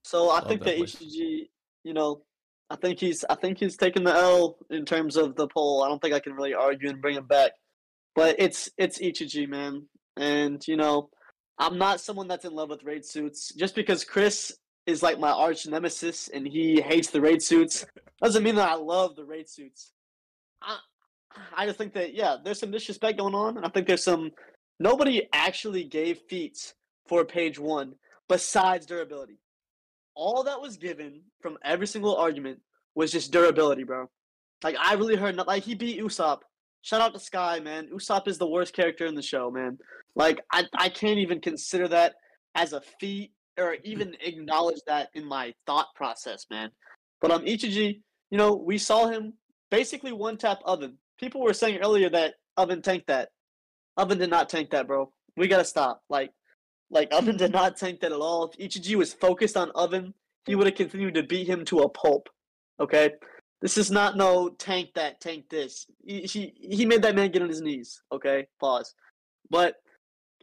So I Love think that that. HG, you know, I think he's I think he's taking the L in terms of the poll. I don't think I can really argue and bring him back. But it's it's Ichiji, man. And you know, I'm not someone that's in love with raid suits. Just because Chris is like my arch nemesis and he hates the raid suits doesn't mean that I love the raid suits. I I just think that yeah, there's some disrespect going on, and I think there's some nobody actually gave feats for page one besides durability all that was given from every single argument was just durability, bro. Like I really heard not like he beat Usopp. Shout out to Sky, man. Usopp is the worst character in the show, man. Like I I can't even consider that as a feat or even acknowledge that in my thought process, man. But um Ichiji, you know, we saw him basically one tap Oven. People were saying earlier that Oven tanked that. Oven did not tank that, bro. We gotta stop. Like like Oven did not tank that at all. If Ichiji was focused on Oven, he would have continued to beat him to a pulp. Okay, this is not no tank that tank this. He he, he made that man get on his knees. Okay, pause. But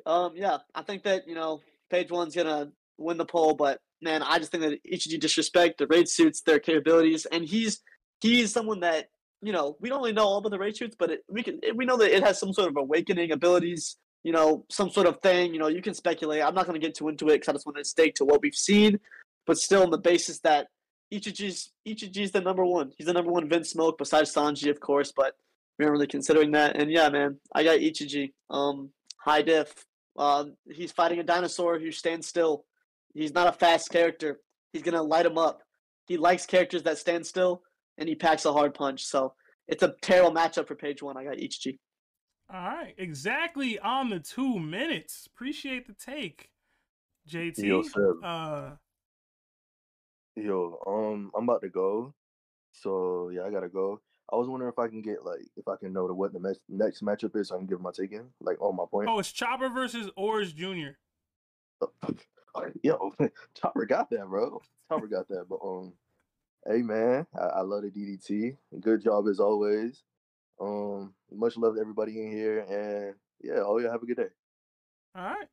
um, yeah, I think that you know Page One's gonna win the poll. But man, I just think that Ichiji disrespect the raid suits, their capabilities, and he's he's someone that you know we don't really know all about the raid suits, but it, we can we know that it has some sort of awakening abilities you know, some sort of thing. You know, you can speculate. I'm not going to get too into it because I just want to stake to what we've seen. But still, on the basis that Ichiji's Ichiji's the number one. He's the number one Vinsmoke besides Sanji, of course. But we aren't really considering that. And yeah, man, I got Ichiji. Um, high diff. Uh, he's fighting a dinosaur who stands still. He's not a fast character. He's gonna light him up. He likes characters that stand still, and he packs a hard punch. So it's a terrible matchup for page one. I got Ichiji. All right, exactly on the two minutes. Appreciate the take, JT. Yo, Seb. uh, Yo, um, I'm about to go, so yeah, I gotta go. I was wondering if I can get like if I can know what the next next matchup is, so I can give my take in, like on my point. oh, it's Chopper versus Oars Jr. Yo, Chopper got that, bro. Chopper got that. But um, hey man, I, I love the DDT. Good job as always. Um, much love to everybody in here, and yeah, oh yeah, have a good day. All right,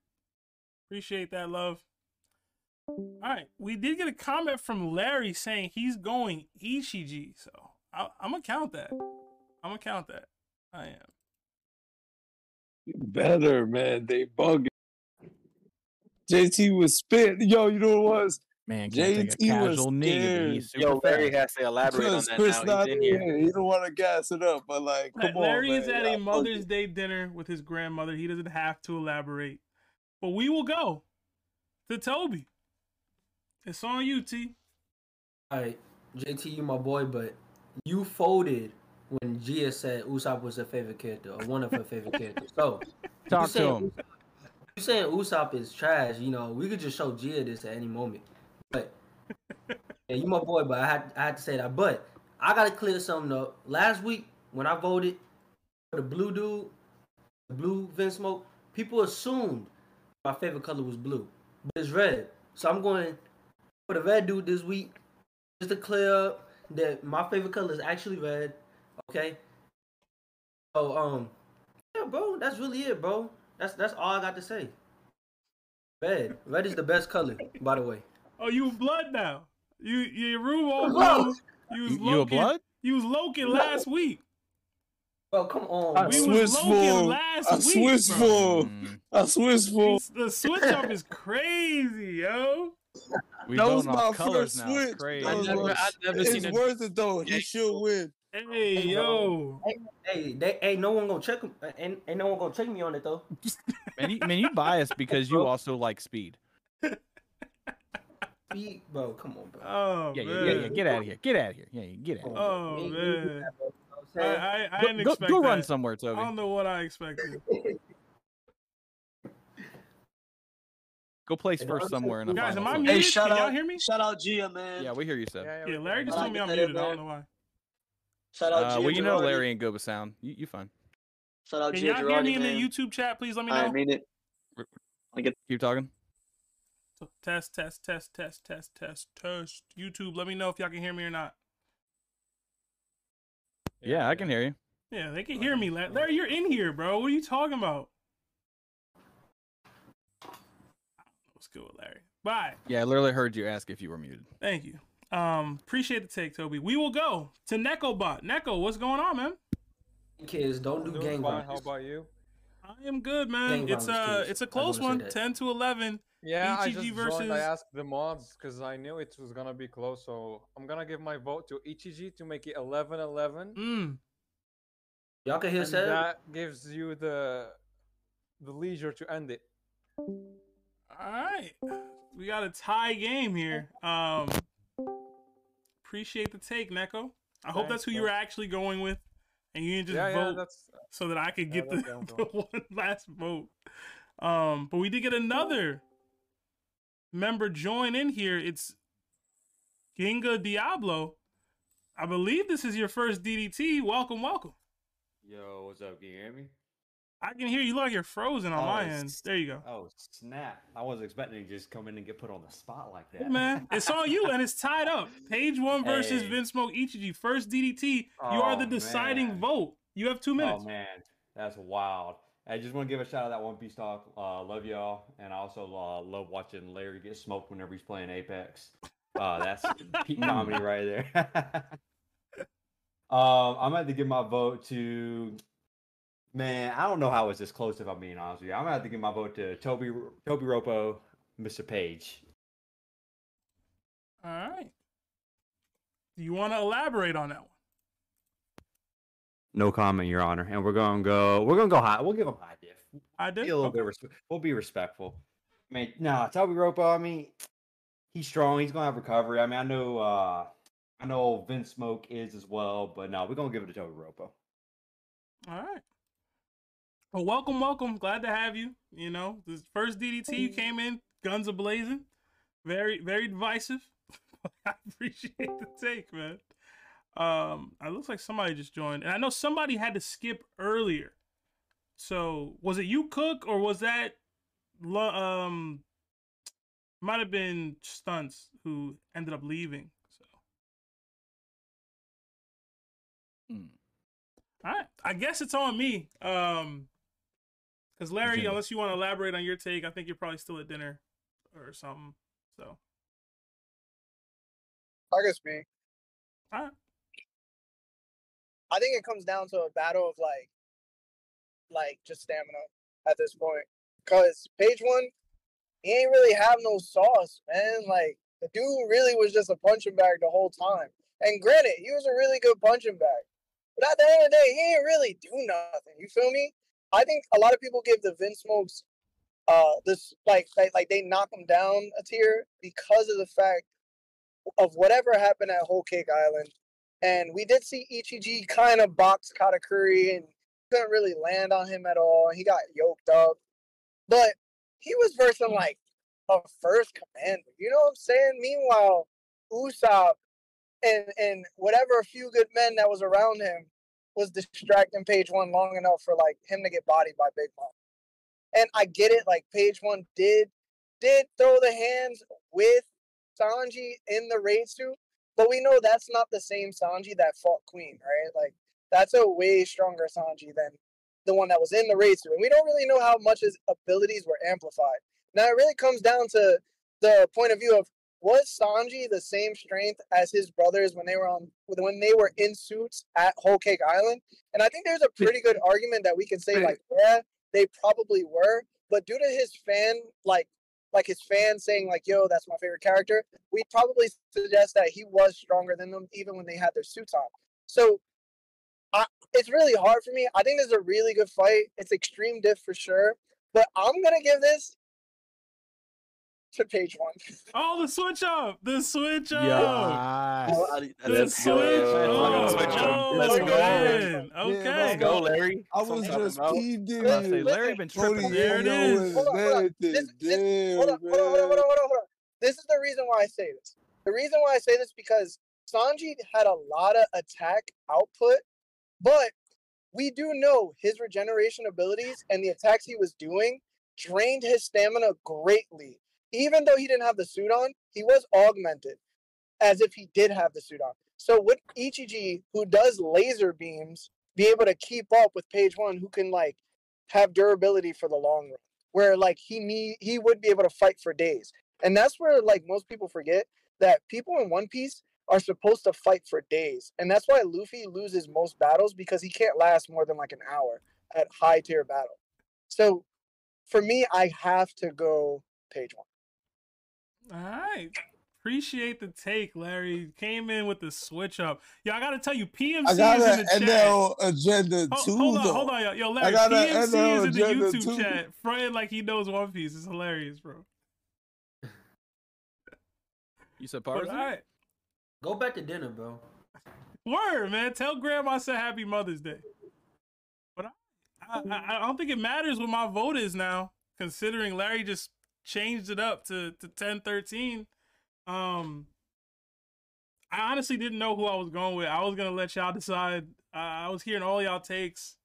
appreciate that love. All right, we did get a comment from Larry saying he's going Ichiji, so I, I'm gonna count that. I'm I'm gonna count that. I am. Better, man. They bugging. JT was spit. Yo, you know what it was? Man, can't take a JT was casual knee, he's super Yo, Larry fast. has to elaborate on that Chris now. not He's in in here. He don't want to gas it up, but like, La- come on, Larry man. is at Y'all a. Mother's Day dinner with his grandmother. He doesn't have to elaborate. But we will go to Toby. It's on you, T. All right, JT, you my boy, but you folded when Gia said Usopp was her favorite character or one of her favorite characters. So Talk to saying, him. You saying Usopp is trash? You know, we could just show Gia this at any moment. But yeah, you my boy, but I had I had to say that. But I gotta clear something up. Last week when I voted for the blue dude, the blue Vinsmoke, people assumed my favorite color was blue, but it's red. So I'm going for the red dude this week, just to clear up that my favorite color is actually red. Okay. So um, yeah, bro, that's really it, bro. That's that's all I got to say. Red, red is the best color, by the way. Oh, you blood now. You your room all Bro. blue. You was You- you a blood? You was Logan last week. Bro, come on. I bro. We was mm. switched Logan for. last I week, switched bro. for. I switched for. The switch up is crazy, yo. We that was going my first now. switch. Crazy. I've never- I've never it's seen a- worth it though. He should win. Hey, yo. Hey, hey, they, hey, no one gonna check him. Ain't, ain't no one gonna check me on it though. Man, you, man, you biased because you also like speed. Speed, bro, come on, bro. Oh Yeah, yeah, man. yeah, yeah. Get out of here. Get out of here. Yeah, yeah, get out. Of here. Oh Me- me man. do that, bro. I, You know what I'm? I, I Go- didn't go- expect go run that. somewhere, I don't know what I expected. Go place Hey, first I'm somewhere in the Guys, final. am I muted? Hey, shout Can y'all hear me? shout out Gia, man. Yeah, we hear you, Seb. Yeah, yeah. Larry just I told me I'm that muted. I don't know why. Shout out Uh, Gia well, you know Larry ain't good with sound. You, you fine. Shout out Can Gia y'all hear Girardi, me in the YouTube chat? Please let me know. I mean it. Keep talking. So, test, test, test, test, test, test, test. YouTube, let me know if y'all can hear me or not. Yeah, I can hear you. Yeah, they can hear me. Larry, you're in here, bro. What are you talking about? What's good with Larry? Bye. Yeah, I literally heard you ask if you were muted. Thank you. Um, appreciate the take, Toby. We will go to NecoBot. Neko, what's going on, man? Kids, don't do Doing gang fine. How about you? I am good, man. Gang It's violence, uh kids. it's a I close wanna one, ten to eleven. Yeah, I just versus joined. I asked the mods because I knew it was gonna be close, so I'm gonna give my vote to ETG to make it 11-11. Mm. Y'all can hear and Seb? that gives you the the leisure to end it. All right, we got a tie game here. Um, appreciate the take, Neko. I hope that's Thanks, who you bro. were actually going with, and you didn't just Yeah, yeah, vote that's- so that I could get that's the, the one last vote. Um, but we did get another member join in here. It's Ginga Diablo. I believe this is your first DDT. Welcome, welcome. Yo, what's up? Can you hear me? I can hear you look like you're frozen on Oh, my end. There you go. Oh snap! I wasn't expecting to just come in and get put on the spot like that. Hey, man, it's on you, and it's tied up. Page one versus Vinsmoke Ichiji. First DDT. You are Oh, the deciding man. vote. You have two oh, minutes. Oh man, that's wild. I just want to give a shout out to that One Piece talk. Uh, love y'all, and I also uh, love watching Larry get smoked whenever he's playing Apex. Uh, that's peak comedy right there. um, I'm going to give my vote to. Man, I don't know how it's this close. If I'm being honest with you, I'm gonna have to give my vote to Toby Tobi Roppo, Mr. Page. All right. Do you want to elaborate on that one? No comment, Your Honor. And we're gonna go. We're gonna go high. We'll give him high diff. I did. Be a little bit. Respe- we'll be respectful. I mean, no, Tobi Roppo. I mean, he's strong. He's gonna have recovery. I mean, I know. uh I know Vinsmoke is as well, but no, we're gonna give it to Tobi Roppo. All right. Well, welcome, welcome. Glad to have you. You know, this first DDT you came in, guns a blazing. Very, very divisive. I appreciate the take, man. Um, it looks like somebody just joined, and I know somebody had to skip earlier. So, was it you, Cook, or was that, Lo- um, might have been Stunts who ended up leaving. So, all right, I guess it's on me. Um, because Larry, Agenda. unless you want to elaborate on your take, I think you're probably still at dinner or something. So, I guess me. all right. I think it comes down to a battle of like, like just stamina at this point. Cause page one, he ain't really have no sauce, man. Like the dude really was just a punching bag the whole time. And granted, he was a really good punching bag. But at the end of the day, he ain't really do nothing. You feel me? I think a lot of people give the Vinsmokes uh this like like, like they knock him down a tier because of the fact of whatever happened at Whole Cake Island. And we did see Ichiji kind of box Katakuri and couldn't really land on him at all. He got yoked up. But he was versing like a first commander. You know what I'm saying? Meanwhile, Usopp and and whatever few good men that was around him was distracting page one long enough for like him to get bodied by Big Mom. And I get it, like page one did did throw the hands with Sanji in the raid suit, but we know that's not the same Sanji that fought Queen, right? Like that's a way stronger Sanji than the one that was in the suit. And we don't really know how much his abilities were amplified. Now it really comes down to the point of view of was Sanji the same strength as his brothers when they were on when they were in suits at Whole Cake Island? And I think there's a pretty good argument that we can say like, yeah, they probably were, but due to his fan like like his fans saying like, "Yo, that's my favorite character," we probably suggest that he was stronger than them even when they had their suits on. So, I, it's really hard for me. I think this is a really good fight. It's extreme diff for sure, but I'm gonna give this to page one. Oh, the switch up! The switch up! Yes. The Let's switch go. up! Switch up. Oh, Let's go. man. Yeah, Okay. let's go, Larry. I was Something just about- I say Larry been tripping. Tony There it Yayo is. and Hold on, hold on. This, this, hold on, hold on, hold on, hold on, hold on, hold on. This is the reason why I say this. The reason why I say this because Sanji had a lot of attack output, but we do know his regeneration abilities and the attacks he was doing drained his stamina greatly. Even though he didn't have the suit on, he was augmented as if he did have the suit on. So would Ichiji, who does laser beams, be able to keep up with page one who can like have durability for the long run? Where like he need he would be able to fight for days. And that's where like most people forget that people in One Piece are supposed to fight for days. And that's why Luffy loses most battles because he can't last more than like an hour at high tier battle. So for me, I have to go page one. All right. Appreciate the take, Larry. Came in with the switch up. Yo, I gotta tell you, PMC I got is in an the chat. NL agenda Ho- too, hold on, though. hold on, yo, yo I Larry. got an PMC NL is in the YouTube too. chat, fronting like he knows One Piece. It's hilarious, bro. You said But, Parsley? all right. Go back to dinner, bro. Word, man. Tell Grandma I said Happy Mother's Day. But I, I, I don't think it matters what my vote is now, considering Larry just changed it up to to ten thirteen. Um, I honestly didn't know who I was going with. I was gonna let y'all decide. Uh, I was hearing all y'all takes,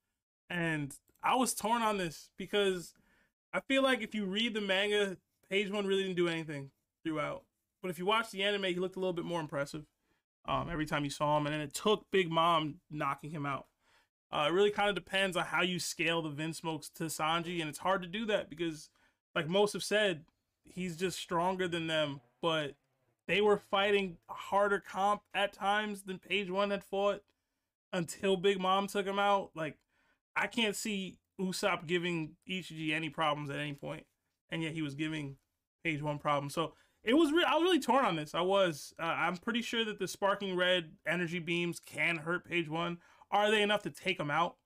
and I was torn on this because I feel like if you read the manga, page one really didn't do anything throughout. But if you watch the anime, he looked a little bit more impressive um, every time you saw him, and then it took Big Mom knocking him out. Uh, it really kind of depends on how you scale the Vinsmokes to Sanji, and it's hard to do that because, like most have said, he's just stronger than them. But they were fighting harder comp at times than Page One had fought until Big Mom took him out. Like I can't see Usopp giving Ichiji any problems at any point, and yet he was giving Page One problems. So it was re- I was really torn on this. I was. Uh, I'm pretty sure that the sparking red energy beams can hurt Page One. Are they enough to take him out?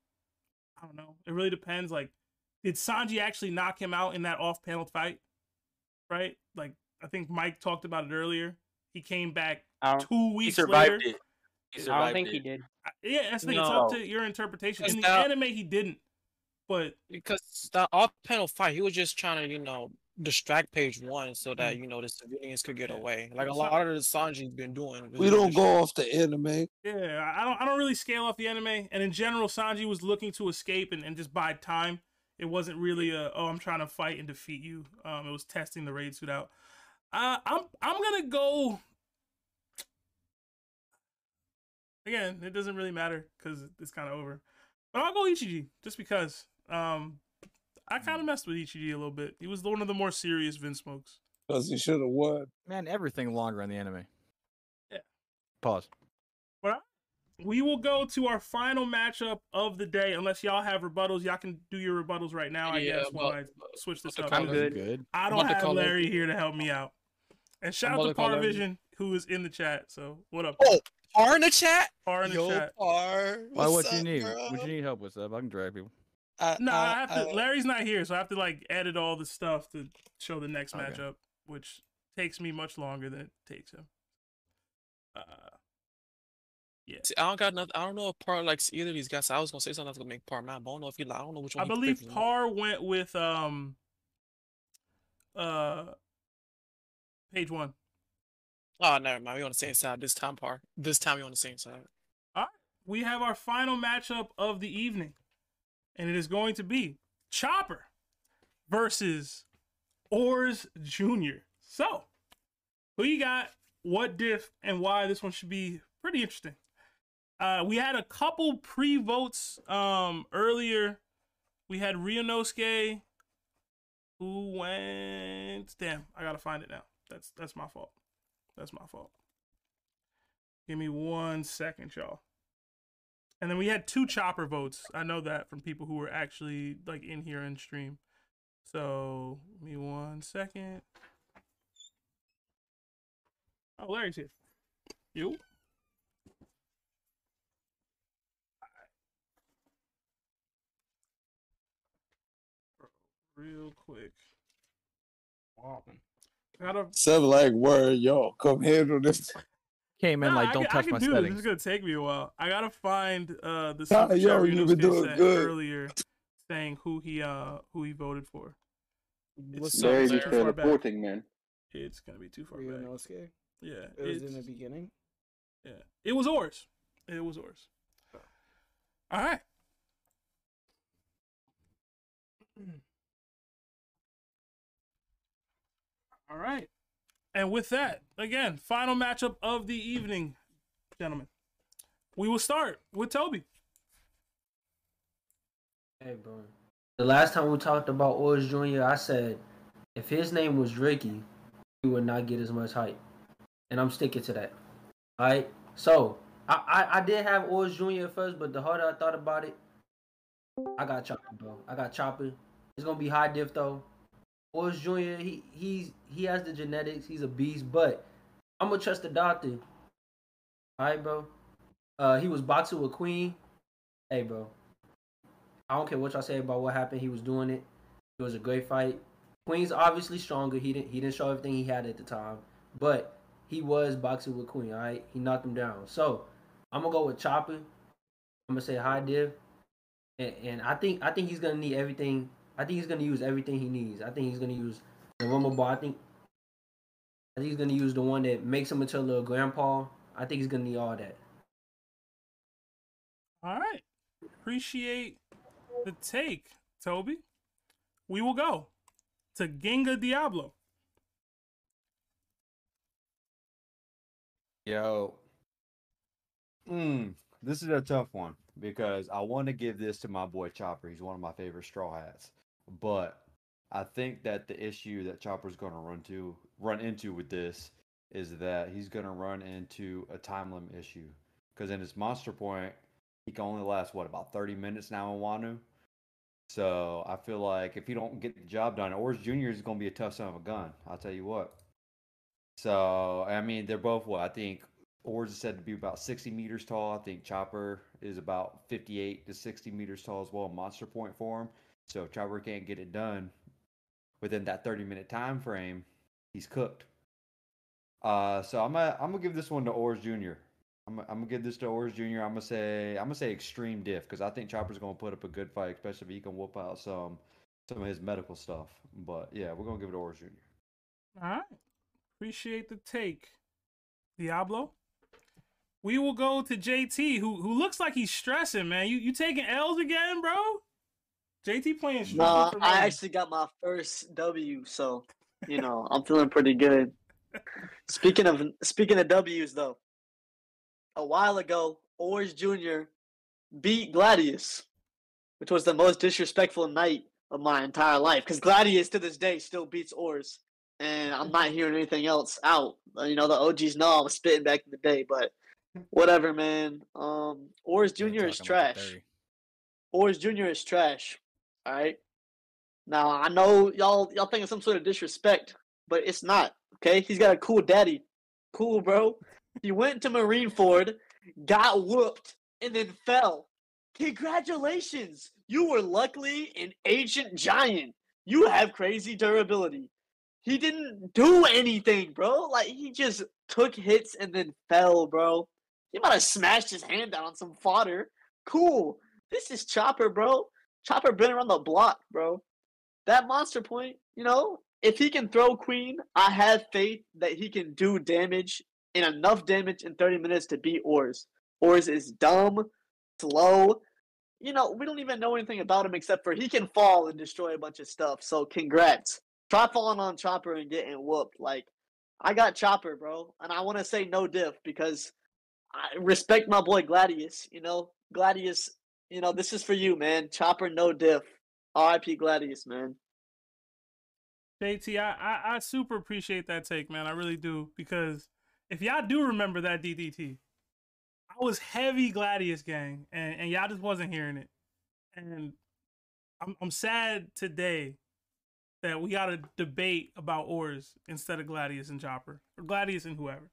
I don't know. It really depends. Like, did Sanji actually knock him out in that off-panel fight? Right? Like, I think Mike talked about it earlier. He came back I don't- two He weeks survived later. it. He I don't think it. he did. I- Yeah, that's the thing. It's up to your interpretation. In the that- anime, he didn't. But because the off panel fight, he was just trying to, you know, distract page one so Mm. that, you know, the civilians could get away. Like a lot of the Sanji's been doing. We don't go off the anime. Yeah, I don't. I don't really scale off the anime, and in general, Sanji was looking to escape and, and just buy time. It wasn't really a oh, I'm trying to fight and defeat you. Um, it was testing the raid suit out. Uh, I'm I'm gonna go. Again, it doesn't really matter because it's kind of over. But I'll go Ichiji just because. Um, I kind of messed with Ichiji a little bit. He was one of the more serious Vinsmokes. Because he should have won. Man, everything longer on the anime. Yeah. Pause. But we will go to our final matchup of the day. Unless y'all have rebuttals, y'all can do your rebuttals right now. I Yeah, guess while I switch this about up. to call it. I'm good. I I'm don't have call it. Larry here to help me out. And shout I'm out to to call Parvision who is in the chat. So what up? Oh, Par in the chat. Par in the Yo, chat. Par. Why? What's What you need? bro? What you need help with? Sub? I can drag people. I, No, I I- have to. I- Larry's not here, so I have to like edit all the stuff to show the next Okay. matchup, which takes me much longer than it takes him. Uh, Yeah. See, I don't got nothing. I don't know if Par likes either of these guys. I was gonna say something that's gonna make Par mad, but I don't know if he. I don't know which one. I believe. Par went with um uh page one. Oh, never mind. We on the same side this time, Par. This time we on the same side. All right. We have our final matchup of the evening, and it is going to be Chopper versus Oars Jr. So, who you got? What diff and why? This one should be pretty interesting. Uh, we had a couple pre-votes um earlier. We had Rionosuke, who went. Damn, I gotta find it now. That's that's my fault. That's my fault. Give me one second, y'all. And then we had two chopper votes. I know that from people who were actually like in here in stream. So give me one second. Oh, Larry's here. You? Real quick. Gotta Sub like word, yo, come handle this. Came in Nah, like, don't can, touch I can my do This. settings. This is gonna take me a while. I gotta find uh the Nah, yo, you Renosuke been doing good. earlier saying who he uh who he voted for. It's What's so- up, Larry too be far back. teleporting, man. It's gonna be too far back. Rionosuke? Yeah, It was in the beginning. Yeah, it was ours. It was ours. All right. All right. And with that, again, final matchup of the evening, gentlemen. We will start with Toby. Hey, bro. The last time we talked about Orange Jr., I said if his name was Ricky, he would not get as much hype. And I'm sticking to that. All right. So I, I, I did have Orange Jr. first, but the harder I thought about it, I got Chopper, bro. I got Chopper. It's gonna be high diff though. Orange Jr. He he's he has the genetics. He's a beast, but I'm gonna trust the doctor. All right, bro. Uh, he was boxing with Queen. Hey, bro. I don't care what y'all say about what happened. He was doing it. It was a great fight. Queen's obviously stronger. He didn't he didn't show everything he had at the time, but he was boxing with Queen. All right, he knocked him down. So I'm gonna go with Chopper. I'm gonna say hi, div, and, and I think I think he's gonna need everything. I think he's gonna use everything he needs. I think he's gonna use the rumble ball. I think I think he's gonna use the one that makes him into a little grandpa. I think he's gonna need all that. All right. Appreciate the take, Toby. We will go to Genga Diablo. Yo. Mm, this is a tough one because I want to give this to my boy Chopper. He's one of my favorite straw hats. But I think that the issue that Chopper's going to run to run into with this is that he's going to run into a time limit issue because in his monster point, he can only last what about 30 minutes now in Wano. So I feel like if he don't get the job done, Orange Jr. is going to be a tough son of a gun. I'll tell you what. So I mean, they're both what I think. Oars is said to be about 60 meters tall. I think Chopper is about 58 to 60 meters tall as well. In Monster point for him. So if Chopper can't get it done within that 30 minute time frame, he's cooked. Uh, so I'm gonna I'm gonna give this one to Oars Jr. I'm I'm gonna give this to Oars Jr. I'm gonna say I'm gonna say extreme diff because I think Chopper's gonna put up a good fight, especially if he can whoop out some some of his medical stuff. But yeah, we're gonna give it to Oars Jr. All right. Appreciate the take, Diablo. We will go to JT, who who looks like he's stressing, man. You you taking L's again, bro? JT playing strong Nah, I actually got my first W, so you know I'm feeling pretty good. Speaking of speaking of W's though, a while ago, Orange Jr. beat Gladius, which was the most disrespectful night of my entire life. Because Gladius to this day still beats Oars, and I'm not hearing anything else out. Uh, You know the OGs know I was spitting back in the day, but Whatever, man. Um, Oris Jr. is talking about the trash. 30. Oris Jr. is trash. All right. Now I know y'all y'all think it's some sort of disrespect, but it's not. Okay, he's got a cool daddy. Cool, bro. He went to Marineford, got whooped, and then fell. Congratulations! You were luckily an ancient giant. You have crazy durability. He didn't do anything, bro. Like he just took hits and then fell, bro. He might have smashed his hand down on some fodder. Cool. This is Chopper, bro. Chopper been around the block, bro. That monster point, you know, if he can throw Queen, I have faith that he can do damage and enough damage in 30 minutes to beat Oars. Oars is dumb, slow. You know, we don't even know anything about him except for he can fall and destroy a bunch of stuff. So congrats. Try falling on Chopper and getting whooped. Like, I got Chopper, bro. And I want to say no diff because I respect my boy Gladius. You know, Gladius, you know, this is for you, man. Chopper, no diff. RIP Gladius, man. JT, I, I I super appreciate that take, man. I really do because if y'all do remember that DDT, I was heavy Gladius gang, and, and y'all just wasn't hearing it. And I'm I'm sad today that we got to debate about Oars instead of Gladius and Chopper or Gladius and whoever.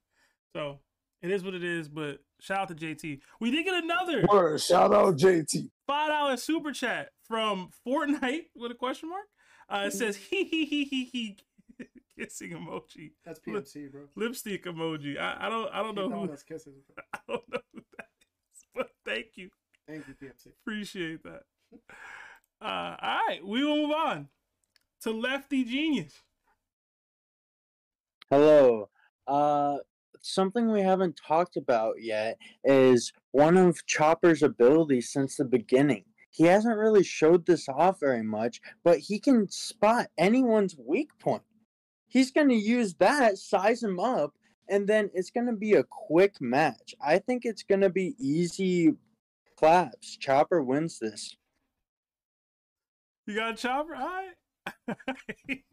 So it is what it is. But shout out to JT. We did get another Word, shout out JT. five dollar super chat from Fortnite with a question mark. Uh, it says he he he he he kissing emoji. That's Lip- PMC, bro. Lipstick emoji. I, I don't I don't know Keep who calling us kisses. I don't know who that is, but thank you. Thank you, PMC. Appreciate that. Uh, all right, we will move on to Lefty Genius. Hello. Uh, something we haven't talked about yet is one of Chopper's abilities since the beginning. He hasn't really showed this off very much, but he can spot anyone's weak point. He's going to use that, size him up, and then it's going to be a quick match. I think it's going to be easy claps. Chopper wins this. You got a chopper? All right.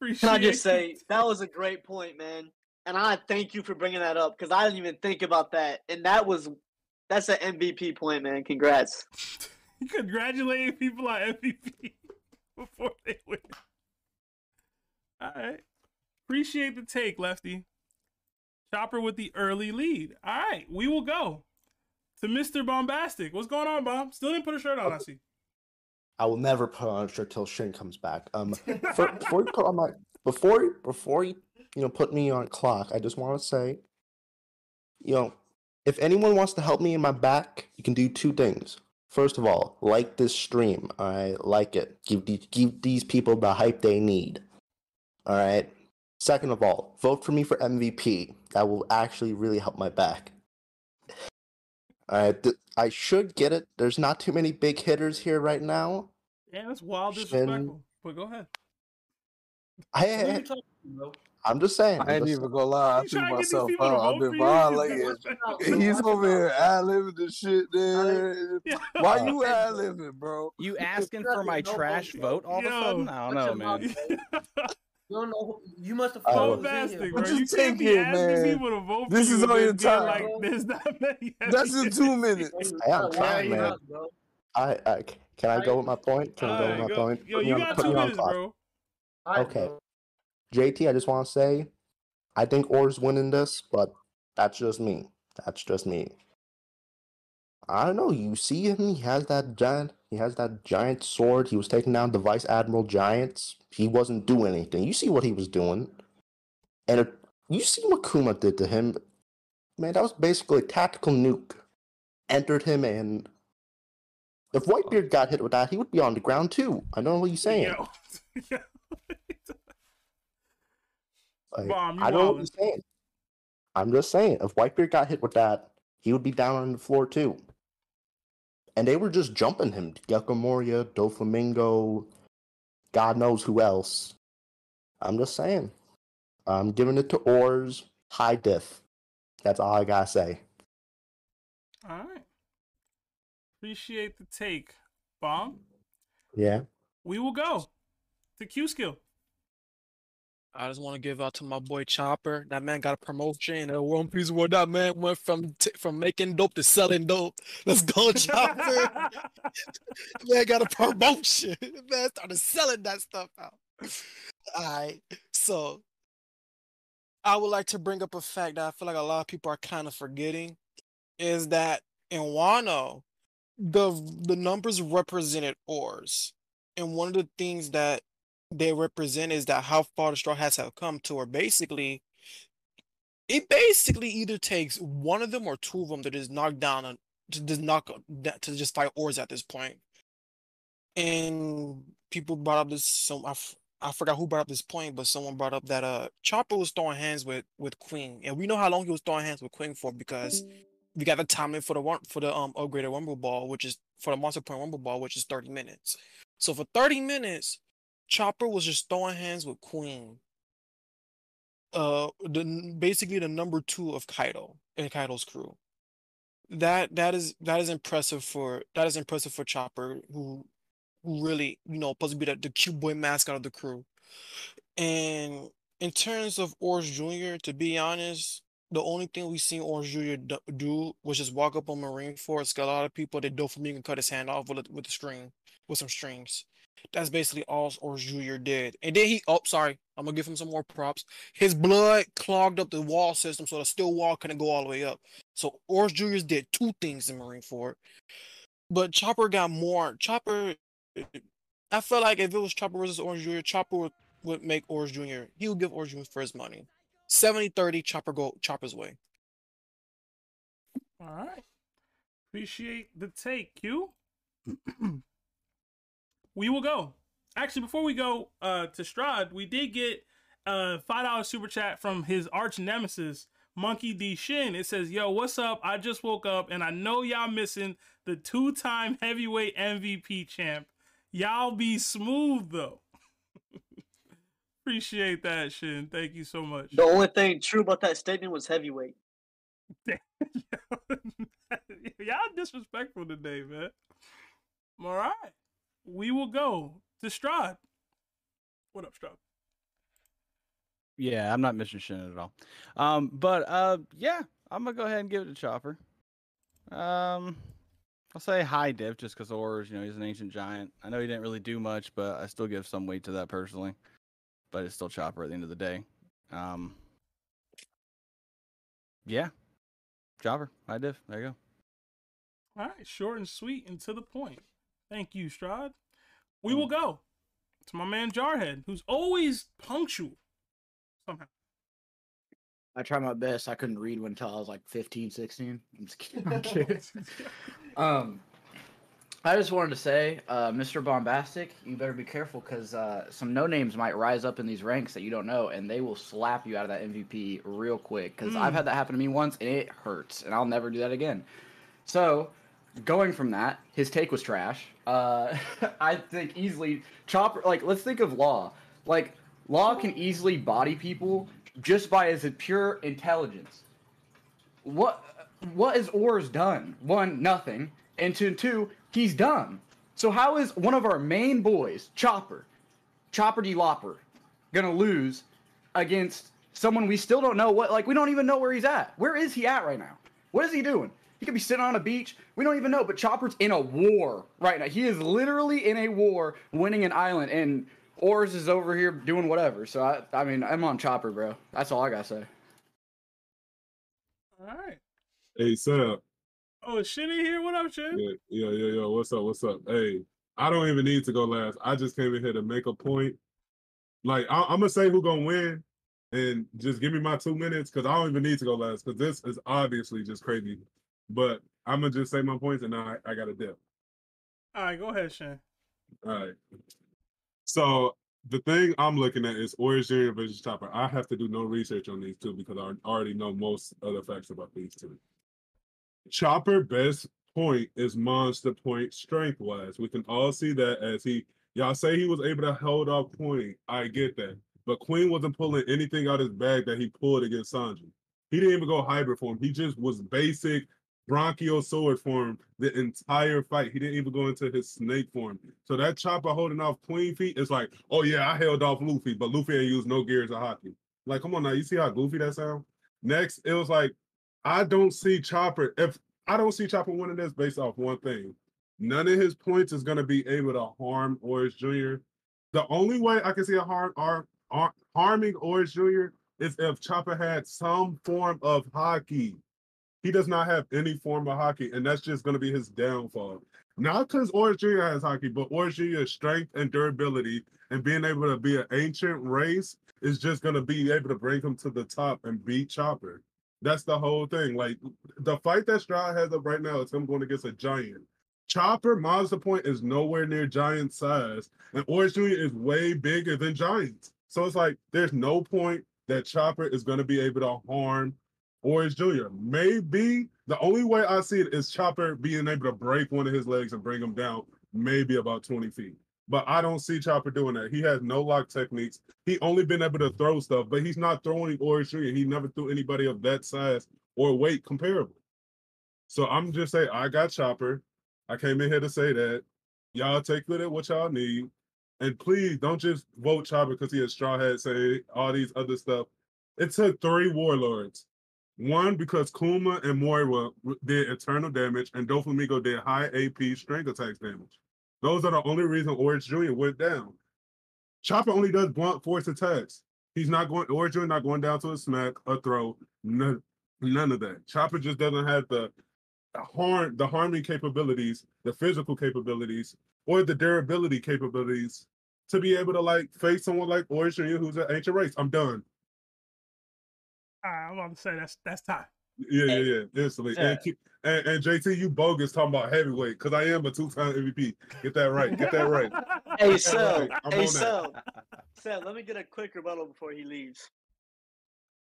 Can I just it. say that was a great point, man, and I thank you for bringing that up because I didn't even think about that, and that was that's an MVP point, man. Congrats. Congratulating people on MVP before they win. All right. Appreciate the take, Lefty. Chopper with the early lead. All right, we will go to Mr. Bombastic. What's going on, Bomb? Still didn't put a shirt on, I see. I will never put on a shirt till Shin comes back. Um, for, before you put on my before before you you know put me on clock, I just want to say, you know, if anyone wants to help me in my back, you can do two things. First of all, like this stream. I like it. Give these give these people the hype they need. All right. Second of all, vote for me for MVP. That will actually really help my back. All right, th- I should get it. There's not too many big hitters here right now. Yeah, that's wild Shin- But go ahead. I, Who you I, talking to, bro? I'm just saying. I ain't even gonna lie. I You threw trying to get these myself out. I've been violating. He's over here ad libbing the shit there. Why you ad libbing, bro? You asking for my trash vote all of a sudden? I don't know, man. You don't know. You must have followed us in Bombastic, here, bro. bro. You Just can't take be it, asking man. people to vote for This is on your time. Like, there's not many. That's in two minutes. I'm Why trying, man. not. I, I can I go with my point? Can I go with my point? Yo, you got two minutes, bro. Okay. Bro. JT, I just want to say, I think Or's winning this, but that's just me. That's just me. I don't know. You see him? He has that giant. He has that giant sword. He was taking down the Vice Admiral giants. He wasn't doing anything. You see what he was doing, and it, you see what Kuma did to him. Man, that was basically a tactical nuke. Entered him, and if Whitebeard got hit with that, he would be on the ground too. I don't know what you're saying. Yo. Yo. Like, I don't know what wildin'. you're saying. I'm just saying, if Whitebeard got hit with that, he would be down on the floor too. And they were just jumping him. Gecko Moria, Doflamingo, God knows who else. I'm just saying. I'm giving it to Ors, high diff. That's all I gotta say. All right. Appreciate the take, Bomb. Yeah. We will go to Q skill. I just want to give out to my boy Chopper. That man got a promotion the One Piece World. That man went from t- from making dope to selling dope. Let's go, Chopper. man got a promotion. Man started selling that stuff out. All right. So I would like to bring up a fact that I feel like a lot of people are kind of forgetting is that in Wano, the the numbers represented Oars. And one of the things that they represent is that how far the straw hats have come to, or basically it basically either takes one of them or two of them to just knock down a, to just knock to just fight Oars at this point. And people brought up this some I, I forgot who brought up this point, but someone brought up that uh Chopper was throwing hands with with Queen, and we know how long he was throwing hands with Queen for because we got the timing for the one for the um upgraded Rumble Ball, which is for the Monster Point Rumble Ball, which is 30 minutes. So for 30 minutes, Chopper was just throwing hands with Queen. Uh, the basically the number two of Kaido and Kaido's crew. That that is that is impressive for that is impressive for Chopper, who really you know supposed to be the, the cute boy mascot of the crew. And in terms of Orange Jr., to be honest, the only thing we've seen Orange Jr. do- was just walk up on Marineford. Got a lot of people that do for me Doflamingo cut his hand off with with a string, with some strings. That's basically all Orange Jr. did. And then he, oh, sorry, I'm gonna give him some more props. His blood clogged up the wall system, so the steel wall couldn't go all the way up. So Orange Jr. did two things in Marineford. But Chopper got more. Chopper, I felt like if it was Chopper versus Orange Jr., Chopper would, would make Orange Jr. He would give Orange Jr. for his money. 70-30, Chopper go Chopper's way. All right. Appreciate the take, Q. we will go. Actually, before we go uh, to Strahd, we did get a five dollar super chat from his arch nemesis, Monkey D Shin. It says, "Yo, what's up? I just woke up and I know y'all missing the two time heavyweight MVP champ. Y'all be smooth though." Appreciate that, Shin. Thank you so much. The only thing true about that statement was heavyweight. Y'all disrespectful today, man. All right. We will go to Strahd. What up, Strahd? Yeah, I'm not missing Shin at all. Um, but uh, yeah, I'm gonna go ahead and give it to Chopper. Um, I'll say high diff just because Oars, you know, he's an ancient giant. I know he didn't really do much, but I still give some weight to that personally. But it's still Chopper at the end of the day. Um, yeah, Chopper, high diff. There you go. All right, short and sweet and to the point. Thank you, Strahd. We will go to my man Jarhead, who's always punctual somehow. I tried my best. I couldn't read until I was like 15, 16. I'm just kidding. I'm kidding. um, I just wanted to say, uh, Mr. Bombastic, you better be careful because uh, some no names might rise up in these ranks that you don't know, and they will slap you out of that MVP real quick. Because I've Mm. had that happen to me once, and it hurts, and I'll never do that again. So, going from that, his take was trash. Uh, I think easily Chopper. Like, let's think of Law. Like, Law can easily body people just by his pure intelligence. What what has Oars done? One, nothing, and two, two, he's dumb. So how is one of our main boys, Chopper, Chopper D Lopper, gonna lose against someone we still don't know what? Like we don't even know where he's at. Where is he at right now? What is he doing? He could be sitting on a beach. We don't even know. But Chopper's in a war right now. He is literally in a war, winning an island, and Oars is over here doing whatever. So I, I mean, I'm on Chopper, bro. That's all I gotta say. All right. Hey, Sam. Oh, is Shin in here? What up, Shin? Yeah, yo, yo, yo. What's up? What's up? Hey, I don't even need to go last. I just came in here to make a point. Like, I, I'm gonna say who gonna win, and just give me my two minutes because I don't even need to go last because this is obviously just crazy. But I'm gonna just say my points, and I, I got a dip. All right, go ahead, Shin. All right. So the thing I'm looking at is Origin versus Chopper. I have to do no research on these two because I already know most of the facts about these two. Chopper best point is monster point strength wise. We can all see that as he y'all say he was able to hold off Queen. I get that. But Queen wasn't pulling anything out of his bag that he pulled against Sanji. He didn't even go hybrid form. He just was basic brachiosaurus form the entire fight. He didn't even go into his snake form. So that chopper holding off Queen feet is like, oh yeah, I held off Luffy, but Luffy ain't used no gears of haki. Like, come on now, you see how goofy that sound? Next, it was like, I don't see Chopper. If I don't see Chopper winning this based off one thing, none of his points is gonna be able to harm Orange Jr. The only way I can see a harm, harm harming Orange Jr. is if Chopper had some form of haki. He does not have any form of haki, and that's just going to be his downfall. Not because Orange Jr. has haki, but Orange Jr.'s strength and durability and being able to be an ancient race is just going to be able to bring him to the top and beat Chopper. That's the whole thing. Like the fight that Strahd has up right now is him going against a giant. Chopper, Monster Point, is nowhere near giant size, and Orange Jr. is way bigger than Giants. So it's like there's no point that Chopper is going to be able to harm Orange Jr. Maybe the only way I see it is Chopper being able to break one of his legs and bring him down, maybe about 20 feet. But I don't see Chopper doing that. He has no lock techniques. He only been able to throw stuff, but he's not throwing Orange Jr. He never threw anybody of that size or weight comparable. So I'm just saying, I got Chopper. I came in here to say that. Y'all take with it what y'all need. And please don't just vote Chopper because he has straw hat, say all these other stuff. It took three warlords. One because Kuma and Moria did eternal damage, and Doflamingo did high AP strength attacks damage. Those are the only reason Orange Jr. went down. Chopper only does blunt force attacks. He's not going Orange Jr. not going down to a smack, a throw, none, none of that. Chopper just doesn't have the harm, the harming capabilities, the physical capabilities, or the durability capabilities to be able to like face someone like Orange Jr. who's an ancient race. I'm done. I'm about to say that's that's time. Yeah, yeah, yeah. Instantly. Yeah. And, and and JT, you bogus talking about heavyweight because I am a two-time MVP. Get that right. Get that right. Hey, Get that Sel. right. Hey, on that. Sel. Sel, let me get a quick rebuttal before he leaves.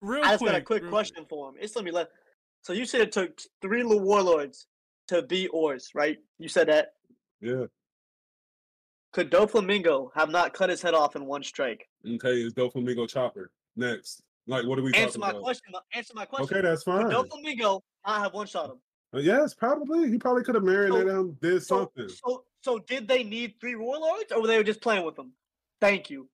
Real I just got a quick, quick question for him. It's let me let. So you said it took three little warlords to beat Oars, right? You said that. Yeah. Could Doflamingo have not cut his head off in one strike? Okay, it's Doflamingo Chopper. Next. Like, what are we Answer talking my about? question. Answer my question. Okay, that's fine. Could Doflamingo I have one shot him? Uh, Yes, probably. He probably could have marinated him, did something. So, so did they need three warlords, or were they just playing with them? Thank you.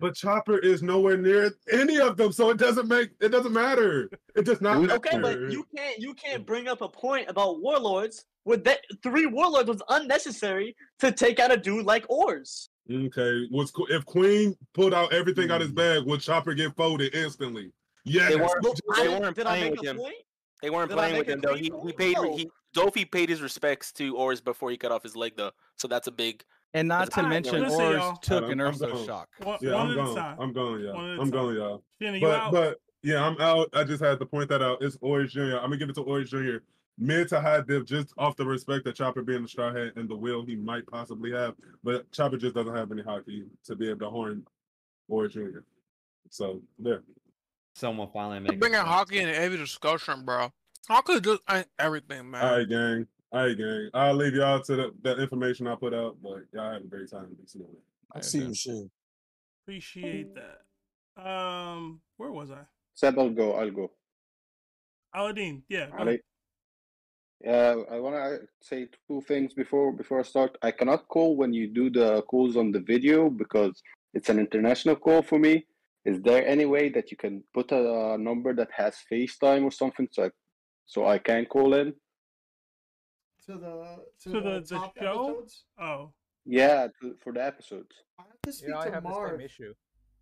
But Chopper is nowhere near any of them, so it doesn't make it doesn't matter. It does not matter. Okay, but you can't you can't bring up a point about warlords where that three warlords was unnecessary to take out a dude like Oars. Okay, was Qu- if Queen pulled out everything out his mm-hmm. bag, would Chopper get folded instantly? Yes. They weren't, they I- weren't did I playing make with a him. point? They weren't Did playing with him though. He he paid No. he Doffy paid his respects to Oars before he cut off his leg though. So that's a big And not to a mention, difference. Oars y'all. took Hold an I'm Urso gone. shock. One, Yeah, one I'm going. a I'm gone, y'all. One at a I'm going, y'all. Shannon, But but yeah, I'm out. I just had to point that out. It's Orange Jr. I'm gonna give it to Orange Jr. Mid to high dip, just off the respect that Chopper being the straw hat and the will he might possibly have. But Chopper just doesn't have any haki to be able to horn Orange Jr. So there. Someone finally You make bringing haki into every discussion, bro. Haki just ain't everything, man. All right, gang. All right, gang. I'll leave y'all to the, that information I put out, but y'all have a great time. Be smooth. I see you, shit. Appreciate that. Um, where was I? Seb, I'll go. I'll go. Aladdin. Yeah. go All right. Yeah, I want to say two things before before I start. I cannot call when you do the calls on the video because it's an international call for me. Is there any way that you can put a, number that has FaceTime or something so I, so I can call in? To the to, To the, the- the show? episodes. Oh. Yeah, to, for the episodes. I have to speak Yeah, I to have the Marv. same issue.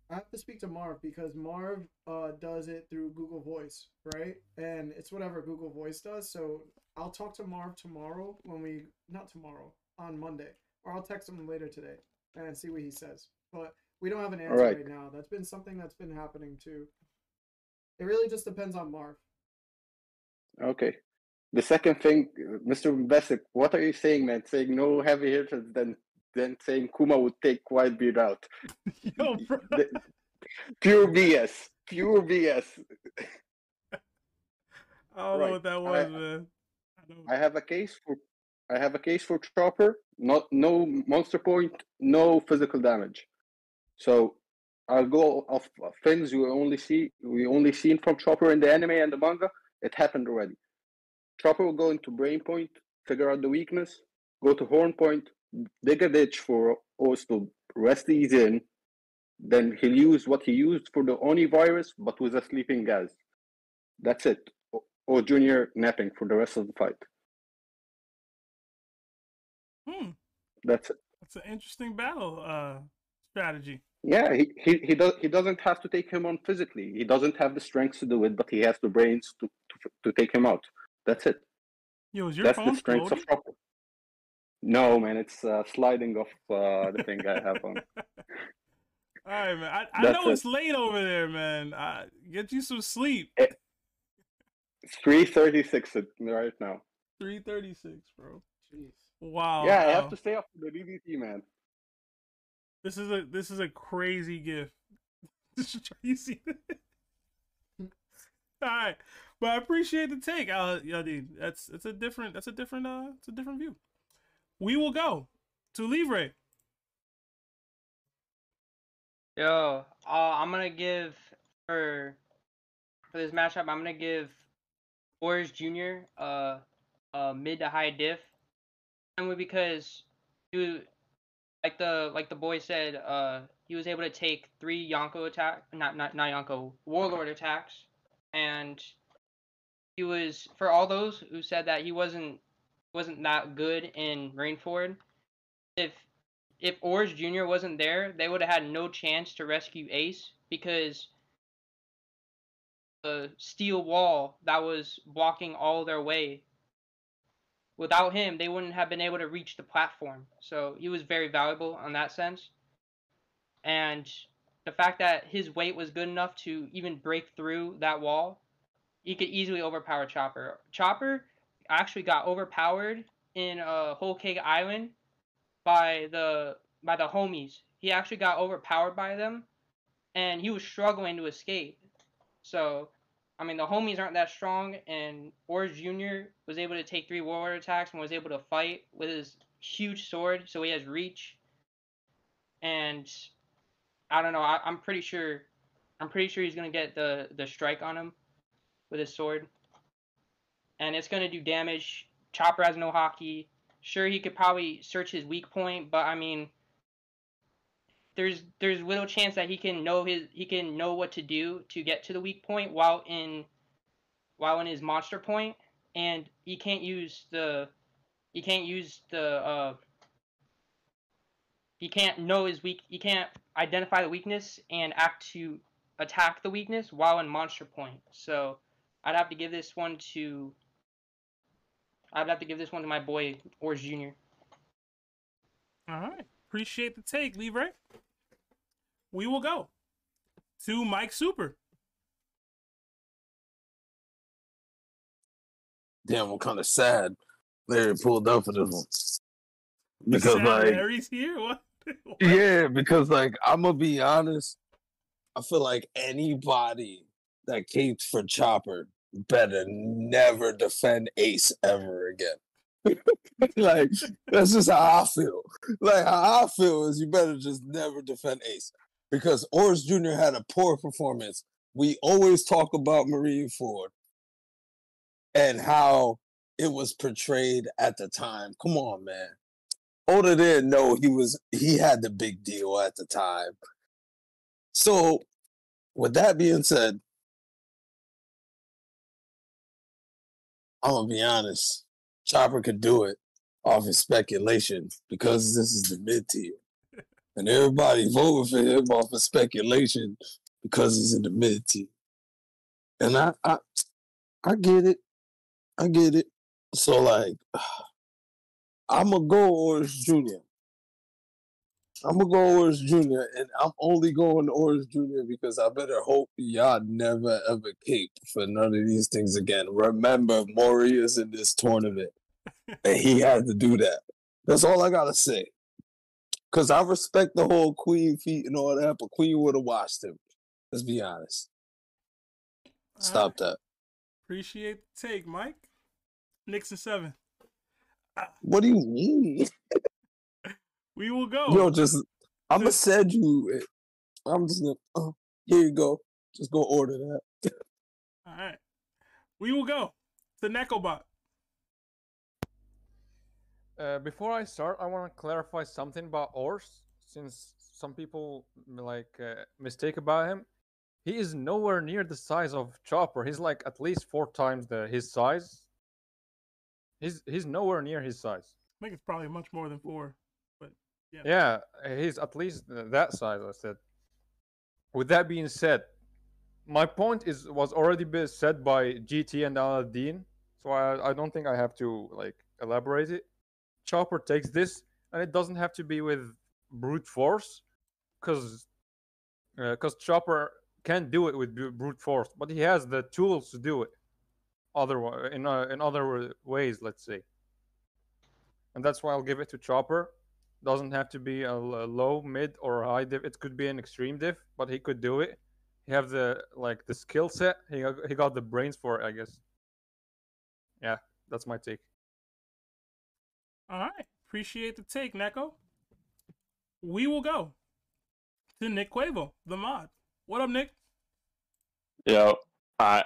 I have to speak to Marv because Marv uh, does it through Google Voice, right? And it's whatever Google Voice does. So I'll talk to Marv tomorrow when we not tomorrow on Monday, or I'll text him later today and see what he says. But we don't have an answer Alright. right now. That's been something that's been happening too. It really just depends on Marv. Okay. The second thing, Mr. Besic, what are you saying, man? Saying no heavy hitters, then then saying Kuma would take Whitebeard out. Yo, bro. Pure BS. Pure BS. I don't know what that I- was, man. I have a case for I have a case for Chopper. Not no monster point, no physical damage. So I'll go off of things we only see we only seen from Chopper in the anime and the manga. It happened already. Chopper will go into Brain Point, figure out the weakness, go to Horn Point, dig a ditch for Oz to rest easy in. Then he'll use what he used for the Oni virus, but with a sleeping gas. That's it. Or Junior napping for the rest of the fight. Hmm. That's it. That's an interesting battle uh, strategy. Yeah, he, he, he does he doesn't have to take him on physically. He doesn't have the strength to do it, but he has the brains to to, to take him out. That's it. Yo, is your That's phone the strength floating? of Chopper. No, man, it's uh, sliding off uh, the thing I have on. All right, man. I, I know it. it's late over there, man. Uh, get you some sleep. It's three thirty six right now. Three thirty six, bro. Jeez. Wow. yeah, I have to stay up for the DDT, man. This is a this is a crazy gift. you see that? All right, but I appreciate the take, uh, Yadi. That's it's a different that's a different uh it's a different view. We will go to Libre. Yo, uh, I'm gonna give for for this matchup. I'm gonna give Boris Jr. uh uh mid to high diff, only because he like the like the boy said uh he was able to take three Yonko attack not not not Yonko Warlord attacks, and he was for all those who said that he wasn't wasn't that good in Rainford. If if Oars Jr. wasn't there, they would have had no chance to rescue Ace because the steel wall that was blocking all their way. Without him, they wouldn't have been able to reach the platform. So he was very valuable on that sense. And the fact that his weight was good enough to even break through that wall, he could easily overpower Chopper. Chopper actually got overpowered in uh, Whole Cake Island by the by the homies. He actually got overpowered by them, and he was struggling to escape. So, I mean, the homies aren't that strong, and Oars Jr. was able to take three warlord attacks and was able to fight with his huge sword, so he has reach. And I don't know. I, I'm pretty sure. I'm pretty sure he's gonna get the the strike on him with his sword, and it's gonna do damage. Chopper has no haki. Sure, he could probably search his weak point, but I mean, there's there's little chance that he can know his he can know what to do to get to the weak point while in while in his monster point, and he can't use the he can't use the uh he can't know his weak he can't identify the weakness and act to attack the weakness while in monster point. So I'd have to give this one to I'd have to give this one to my boy Oars Jr. All right. Appreciate the take, Libre. We will go to Mike Super. Damn, I'm kind of sad. Larry pulled up for this one because Sad like Larry's here. What? Yeah, because like I'm gonna be honest, I feel like anybody that capes for Chopper better never defend Ace ever again. like that's just how I feel. Like how I feel is you better just never defend Ace because Oris Jr. had a poor performance. We always talk about Marineford and how it was portrayed at the time. Come on, man. Older didn't know he was he had the big deal at the time. So, with that being said, I'm gonna be honest. Chopper could do it off his speculation because this is the mid tier, and everybody voted for him off of speculation because he's in the mid tier. And I, I, I get it. I get it. So like, I'm gonna go Orange Jr. I'm gonna go Orange Jr. and I'm only going Orange Jr. because I better hope y'all never ever cape for none of these things again. Remember, Maury is in this tournament, and he had to do that. That's all I gotta say. Cause I respect the whole Queen feat and all that, but Queen would have watched him. Let's be honest. Stop that. Appreciate the take, Mike. Nixon seven. What do you mean? We will go. Yo, just I'm gonna send you. it. I'm just gonna. Oh, here you go. Just go order that. All right. We will go to Nekobot. Uh, before I start, I want to clarify something about Oars, since some people like uh, mistake about him. He is nowhere near the size of Chopper. He's like at least four times the his size. He's he's nowhere near his size. I think it's probably much more than four, but yeah. Yeah, he's at least that size. I said. With that being said, my point is was already been said by GT and Aladdin, so I I don't think I have to like elaborate it. Chopper takes this, and it doesn't have to be with brute force, because because Chopper can do it with brute force, but he has the tools to do it. Other in uh, in other ways, let's say. And that's why I'll give it to Chopper. Doesn't have to be a low, mid, or high diff. It could be an extreme diff, but he could do it. He have the like the skill set. He got, he got the brains for it, I guess. Yeah, that's my take. All right. Appreciate the take, Neko. We will go to Nick Quavo, the mod. What up, Nick? Yo, I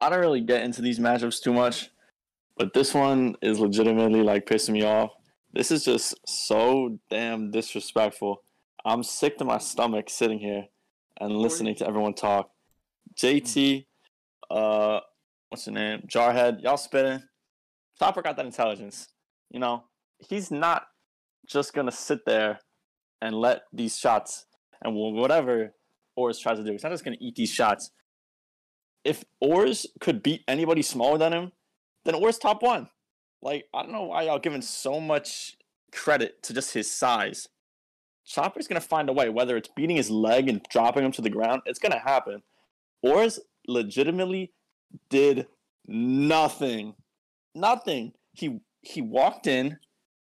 I don't really get into these matchups too much, but this one is legitimately like pissing me off. This is just so damn disrespectful. I'm sick to my stomach sitting here and listening to everyone talk. JT, uh, what's your name? Jarhead, y'all spitting. Chopper got that intelligence. You know, he's not just gonna sit there and let these shots and whatever Oars tries to do. He's not just gonna eat these shots. If Oars could beat anybody smaller than him, then Oars top one. Like I don't know why y'all giving so much credit to just his size. Chopper's gonna find a way, whether it's beating his leg and dropping him to the ground, it's gonna happen. Oars legitimately did nothing. Nothing. He he walked in,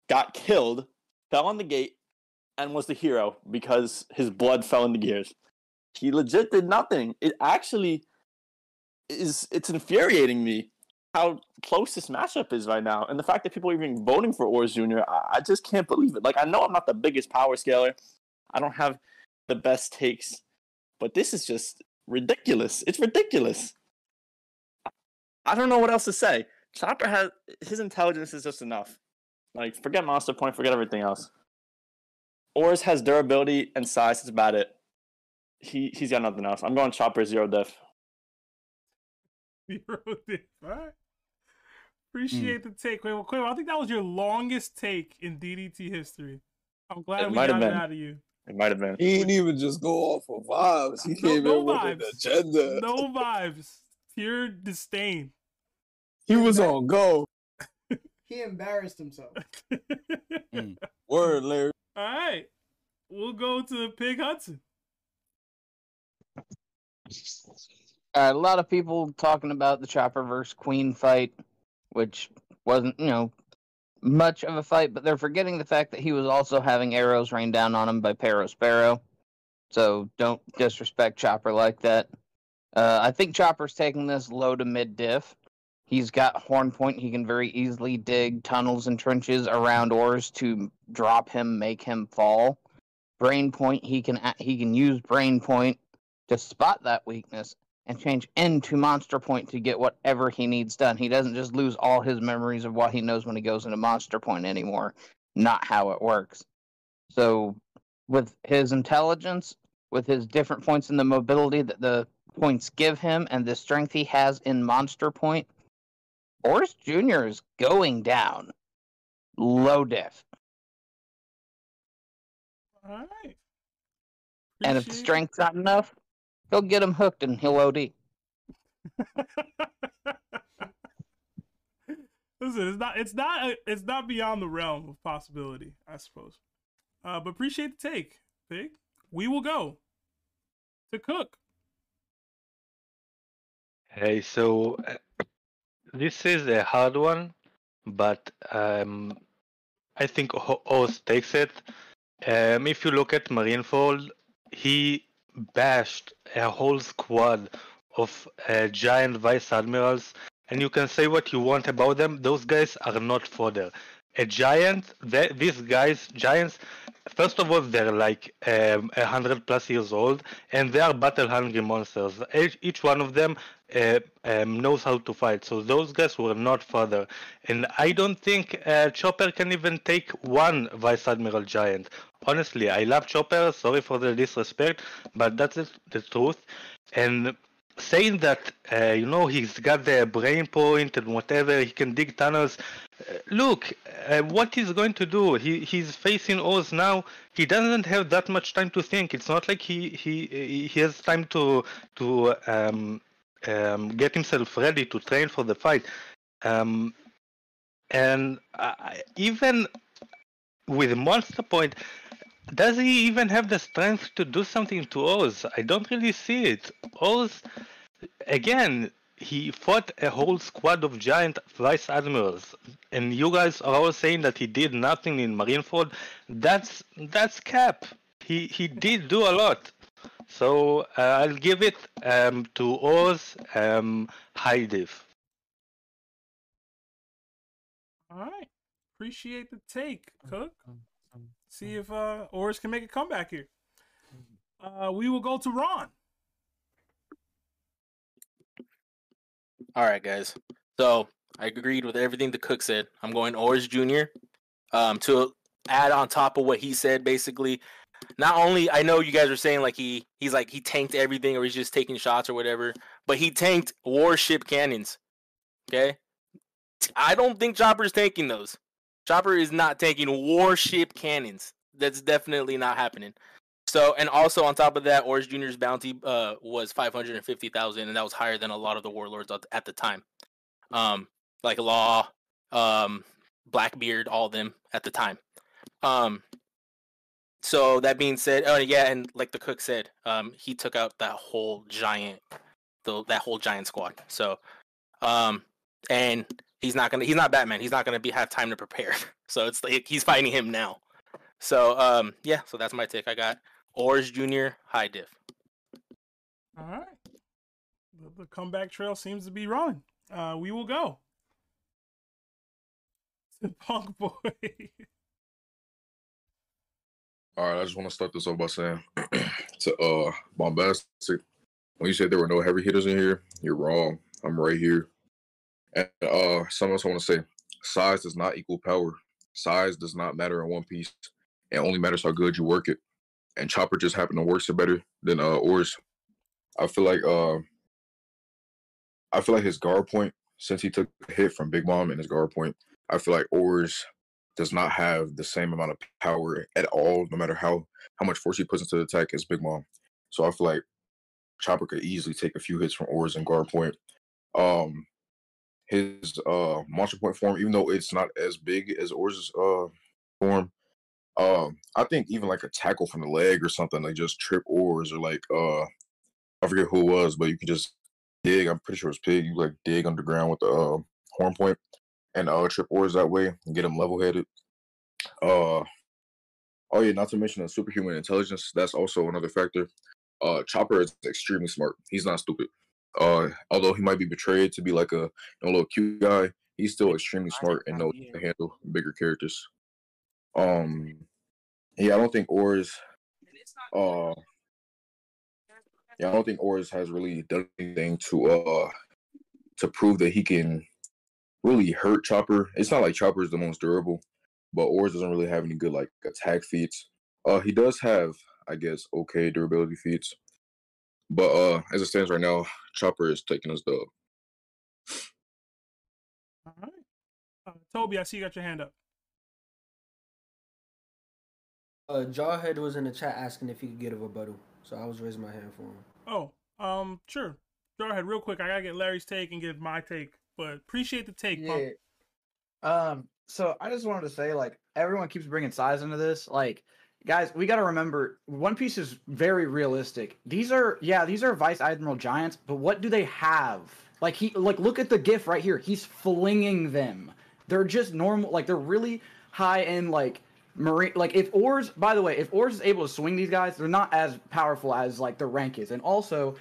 got killed, fell on the gate, and was the hero because his blood fell into gears. He legit did nothing. It actually is it's infuriating me how close this matchup is right now. And the fact that people are even voting for Oars Jr., I, I just can't believe it. Like I know I'm not the biggest power scaler. I don't have the best takes, but this is just ridiculous. It's ridiculous. I don't know what else to say. Chopper has his intelligence is just enough. Like forget Monster Point, forget everything else. Oars has durability and size. That's about it. He he's got nothing else. I'm going Chopper zero diff. Zero diff. All right. Appreciate hmm. the take, Quavo. Quavo, I think that was your longest take in DDT history. I'm glad It we might got have it been. out of you. It might have been. He didn't even just go off of vibes. He No, came no in with an agenda. No vibes. Pure disdain. He was on go. He embarrassed himself. Word, Larry. All right. We'll go to Pig Hudson. All right, a lot of people talking about the Chopper versus Queen fight, which wasn't, you know, much of a fight, but they're forgetting the fact that he was also having arrows rained down on him by Perospero. So don't disrespect Chopper like that. Uh, I think Chopper's taking this low to mid diff. He's got horn point. He can very easily dig tunnels and trenches around Oars to drop him, make him fall. Brain point. He can he can use brain point to spot that weakness and change into monster point to get whatever he needs done. He doesn't just lose all his memories of what he knows when he goes into monster point anymore. Not how it works. So, with his intelligence, with his different points in the mobility that the points give him, and the strength he has in monster point, Oars Jr. is going down. Low diff. All right. And if the strength's not enough, he'll get him hooked and he'll OD. Listen, it's not it's not it's not beyond the realm of possibility, I suppose. Uh, but appreciate the take, Pig. We will go to Cook. Hey, so uh, this is a hard one, but um, I think Oz takes it. Um, if you look at Marineford, he bashed a whole squad of uh, giant vice admirals, and you can say what you want about them. Those guys are not fodder. a giant. Th- these guys, giants. First of all, they're like um, a hundred plus years old, and they are battle-hungry monsters. Each, each one of them uh, um, knows how to fight. So those guys were not further, and I don't think uh, Chopper can even take one Vice Admiral giant. Honestly, I love Chopper. Sorry for the disrespect, but that's the, truth. And saying that uh, you know he's got the brain point and whatever he can dig tunnels uh, look uh, what he's going to do he he's facing oz now he doesn't have that much time to think it's not like he he he has time to to um, um, get himself ready to train for the fight um, and I, even with monster point does he even have the strength to do something to Oz? I don't really see it. Oz, again, he fought a whole squad of giant vice admirals, and you guys are all saying that he did nothing in Marineford. That's that's cap. He he did do a lot. So uh, I'll give it um, to Oz um, high div. All right. Appreciate the take, Cook. See if uh Oars can make a comeback here. Uh we will go to Ron. All right, guys. So I agreed with everything the cook said. I'm going Orange Jr. Um, to add on top of what he said, basically. Not only I know you guys are saying like he he's like he tanked everything or he's just taking shots or whatever, but he tanked warship cannons. Okay, I don't think Chopper's tanking those. Chopper is not tanking warship cannons. That's definitely not happening. So, and also on top of that, Orange Junior's bounty uh, was five hundred and fifty thousand, and that was higher than a lot of the warlords at- at the time, um, like Law, um, Blackbeard, all of them at the time. Um, so that being said, oh yeah, and like the cook said, um, he took out that whole giant, the that whole giant squad. So, um, and he's not gonna, he's not Batman. He's not gonna be have time to prepare. So it's like he's fighting him now. So um, yeah, so that's my take. I got Orange Junior high diff. All right. The, the comeback trail seems to be rolling. Uh we will go. Punk Boy. All right, I just want to start this off by saying to uh bombastic. When you said there were no heavy hitters in here, you're wrong. I'm right here. And uh something else I want to say. Size does not equal power. Size does not matter in One Piece. It only matters how good you work it. And Chopper just happened to work it better than uh Oars. I feel like uh I feel like his guard point, since he took a hit from Big Mom and his guard point, I feel like Oars does not have the same amount of power at all, no matter how how much force he puts into the attack as Big Mom. So I feel like Chopper could easily take a few hits from Oars and guard point. Um his uh monster point form, even though it's not as big as Oars' uh form, um, I think even like a tackle from the leg or something, like just trip oars or like uh I forget who it was, but you can just dig. I'm pretty sure it's pig. You like dig underground with the uh, horn point and uh trip oars that way and get them level headed. Uh oh yeah, not to mention the superhuman intelligence. That's also another factor. Uh Chopper is extremely smart. He's not stupid. Uh although he might be betrayed to be like a you know, little cute guy, he's still extremely smart and knows how to handle bigger characters. Um yeah, I don't think Oars uh yeah, I don't think Oars has really done anything to uh to prove that he can really hurt Chopper. It's not like Chopper is the most durable, but Oars doesn't really have any good like attack feats. Uh he does have, I guess, okay durability feats. But uh as it stands right now, Chopper is taking us dub. All right. Uh, Toby, I see you got your hand up. Uh, Jawhead was in the chat asking if he could get a rebuttal, so I was raising my hand for him. Oh, um, sure. Go ahead, real quick. I gotta get Larry's take and give my take, but appreciate the take. Yeah. Um. So I just wanted to say, like, everyone keeps bringing size into this. Like, guys, we got to remember, One Piece is very realistic. These are, yeah, these are Vice Admiral giants, but what do they have? Like he, like, look at the GIF right here. He's flinging them. They're just normal. Like, they're really high end, like marine. Like, if Oars, by the way, if Oars is able to swing these guys, they're not as powerful as like the rank is. And also,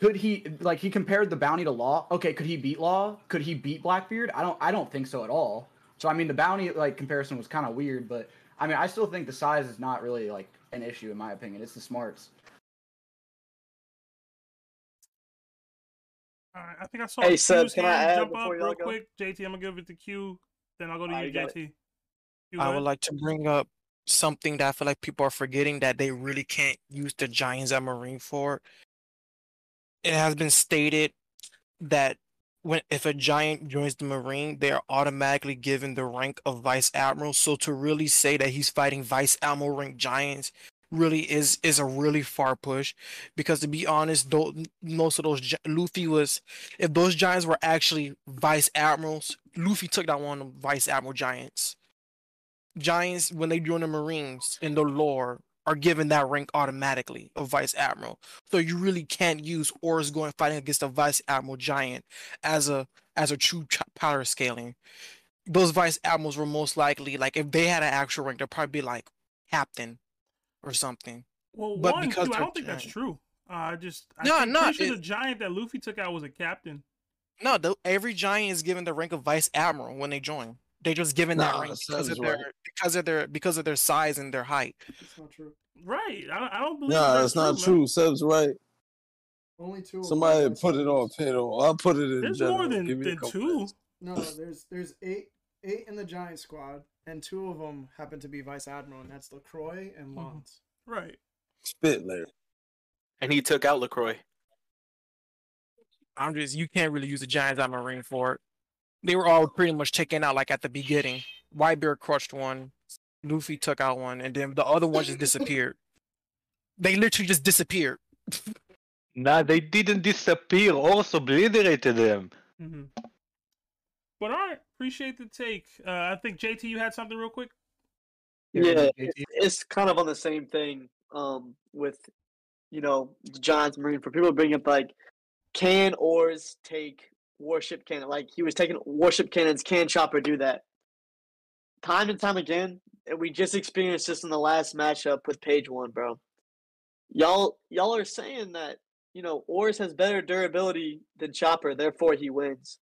could he like he compared the bounty to Law? Okay, could he beat Law? Could he beat Blackbeard? I don't I don't think so at all. So I mean, the bounty like comparison was kind of weird, but I mean, I still think the size is not really like an issue in my opinion. It's the smarts. All right, I think I saw. Hey, Q's Seb, can I hand add jump up real go? quick. JT, I'm gonna give it to Q. Then I'll go to Alright, you, you JT. Q, I go would like to bring up something that I feel like people are forgetting that they really can't use the Giants at Marineford. It has been stated that when if a giant joins the Marine, they are automatically given the rank of Vice Admiral. So to really say that he's fighting Vice Admiral rank giants really is is a really far push because to be honest though most of those luffy was if those giants were actually vice admirals luffy took down one of vice admiral giants giants when they join the marines in the lore are given that rank automatically of vice admiral so you really can't use oars going fighting against a vice admiral giant as a as a true ch- power scaling those vice admirals were most likely like if they had an actual rank they'd probably be like captain or something Well, but one, because I don't think that's true. Uh, I just I No, no, sure it- the giant that Luffy took out was a captain. No, the, every giant is given the rank of vice admiral when they join. They just given that rank that because of their right. because of their because of their size and their height. That's not true. Right. I don't, I don't believe Nah, that's, that's not true. man. true. Seb's right. Only two. Somebody are put it on Admirals. Pedro. I'll put it in There's general. more than, Give me a than two. minutes. No, there's there's eight eight in the giant squad, and two of them happen to be vice admiral, and that's Lacroix and mm-hmm. Lance. Right. Spit later. And he took out Lacroix. I'm just you can't really use the giants at Marineford. They were all pretty much taken out like at the beginning. Whitebeard crushed one, Luffy took out one, and then the other ones just disappeared. They literally just disappeared. Nah, they didn't disappear. Also obliterated them. Mm-hmm. But all right, appreciate the take. Uh, I think JT, you had something real quick. Yeah, it's, it's kind of on the same thing um, with, you know, the Giants Marine. For people to bring up, like, can oars take warship cannon? Like, he was taking warship cannons. Can Chopper do that? Time and time again, and we just experienced this in the last matchup with Page One, bro. Y'all, y'all are saying that you know Oars has better durability than Chopper, therefore he wins.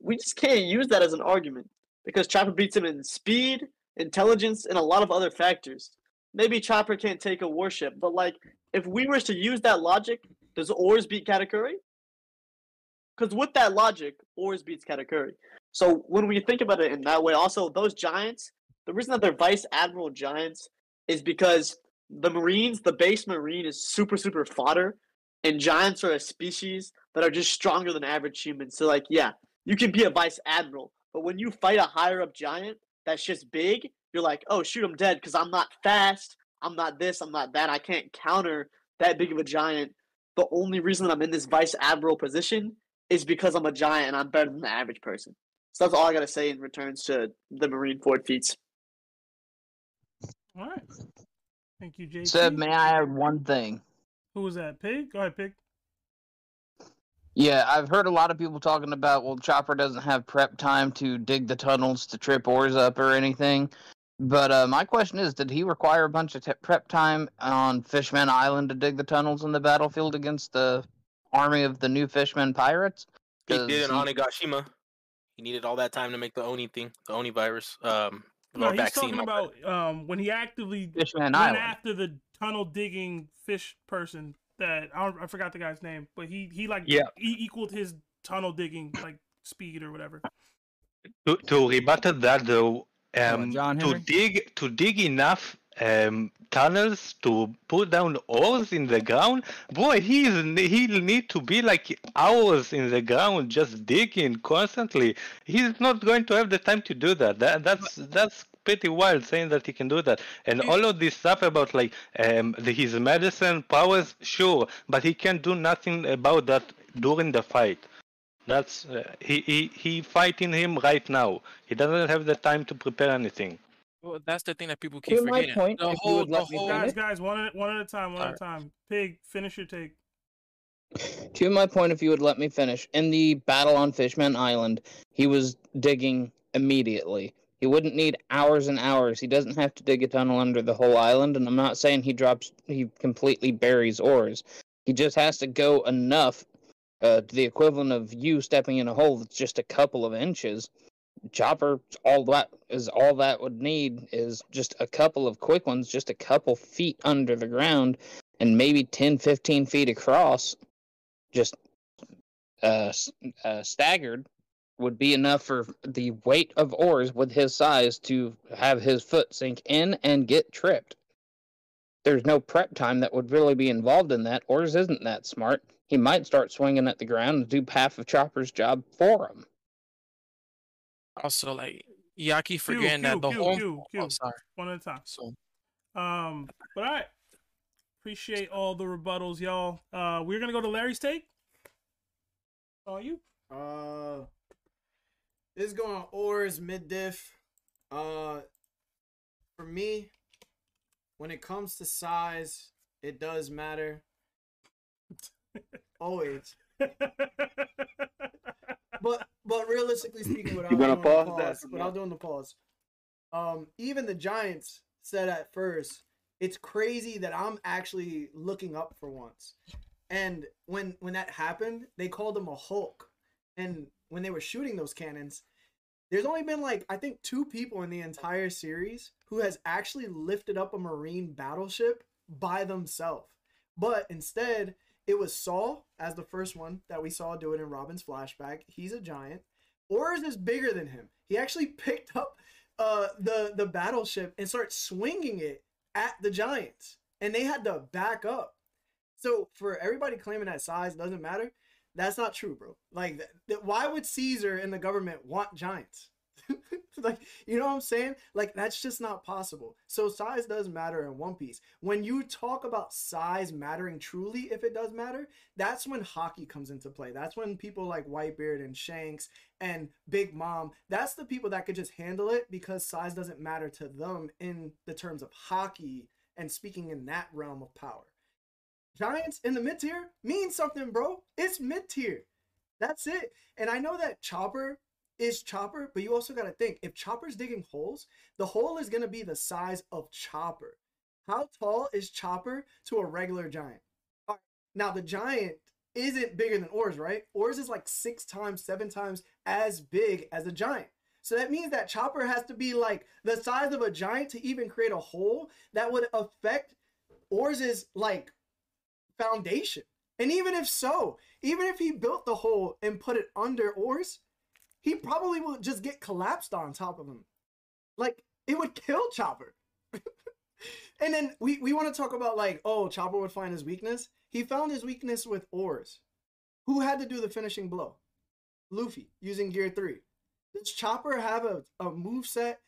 We just can't use that as an argument because Chopper beats him in speed, intelligence, and a lot of other factors. Maybe Chopper can't take a warship, but like if we were to use that logic, does Oars beat Katakuri? Because with that logic, Oars beats Katakuri. So when we think about it in that way, also those giants, the reason that they're vice admiral giants is because the Marines, the base Marine is super super fodder, and giants are a species that are just stronger than average humans. So like, yeah, you can be a vice admiral, but when you fight a higher up giant that's just big, you're like, oh shoot, I'm dead because I'm not fast, I'm not this, I'm not that, I can't counter that big of a giant. The only reason that I'm in this vice admiral position is because I'm a giant and I'm better than the average person. So that's all I gotta say in returns to the Marineford feats. All right. Thank you, JT. Seb, may I add one thing? Who was that? Pig? Go ahead, Pig. Yeah, I've heard a lot of people talking about well, Chopper doesn't have prep time to dig the tunnels to trip oars up or anything. But uh, my question is, did he require a bunch of t- prep time on Fishman Island to dig the tunnels in the battlefield against the army of the new Fishmen pirates? He did in he- Onigashima. He needed all that time to make the Oni thing, the Oni virus, um, No, he's vaccine. talking about um, when he actively Fishman went Island. after the tunnel digging fish person. That I, don't, I forgot the guy's name, but he he like Yeah. he equaled his tunnel digging like speed or whatever. To, to rebuttal that though, um, John to dig to dig enough um, tunnels to put down oars in the ground, boy, he's he'll need to be like hours in the ground just digging constantly. He's not going to have the time to do that. That that's that's pretty wild saying that he can do that. And all of this stuff about like um the, his medicine powers, sure, but he can do nothing about that during the fight. That's uh, he, he he fighting him right now. He doesn't have the time to prepare anything. Well, that's the thing that people keep To my forgetting. point, the whole, the whole, Guys, guys, one at one at a time, one at a Alright. time. Pig, finish your take. To my point, if you would let me finish, in the battle on Fishman Island, he was digging immediately. He wouldn't need hours and hours. He doesn't have to dig a tunnel under the whole island, and I'm not saying he drops, he completely buries oars. He just has to go enough, uh, to the equivalent of you stepping in a hole that's just a couple of inches, Chopper, all that is all that would need is just a couple of quick ones, just a couple feet under the ground, and maybe 10, 15 feet across, just uh, uh, staggered, would be enough for the weight of oars with his size to have his foot sink in and get tripped. There's no prep time that would really be involved in that. Oars isn't that smart. He might start swinging at the ground and do half of Chopper's job for him. Also, like Yaki Q, forgetting Q, that the Q, whole. Q, Q. Oh, sorry. One at a time. So, Um, but all right. Appreciate all the rebuttals, y'all. Uh, we're gonna go to Larry's take. All you. Uh, this is going on oars mid diff. Uh, for me, when it comes to size, it does matter. Always. but but realistically speaking, without You gonna doing the pause that pause, without now? doing the pause, um, even the Giants said at first, it's crazy that I'm actually looking up for once. And when when that happened, they called him a Hulk. And when they were shooting those cannons, there's only been like I think two people in the entire series who has actually lifted up a marine battleship by themselves. But instead, it was Saul as the first one that we saw do it in Robin's flashback. He's a giant. Oars is this bigger than him. He actually picked up uh, the the battleship and started swinging it at the giants, and they had to back up. So for everybody claiming that size doesn't matter, that's not true, bro. Like, th- th- why would Caesar and the government want giants? like, you know what I'm saying? Like, that's just not possible. So size does matter in One Piece. When you talk about size mattering truly, if it does matter, that's when Haki comes into play. That's when people like Whitebeard and Shanks and Big Mom, that's the people that could just handle it because size doesn't matter to them in the terms of Haki and speaking in that realm of power. Giants in the mid tier means something, bro. It's mid tier. That's it. And I know that Chopper is Chopper, but you also got to think if Chopper's digging holes, the hole is going to be the size of Chopper. How tall is Chopper to a regular giant? Now, the giant isn't bigger than Oars, right? Oars is like six times, seven times as big as a giant. So that means that Chopper has to be like the size of a giant to even create a hole that would affect Oars's like foundation. And even if so, even if he built the hole and put it under Oars, he probably will just get collapsed on top of him. Like it would kill Chopper. and then we, we want to talk about like, oh, Chopper would find his weakness. He found his weakness with Oars. Who had to do the finishing blow? Luffy using gear three. Does Chopper have a, a move set?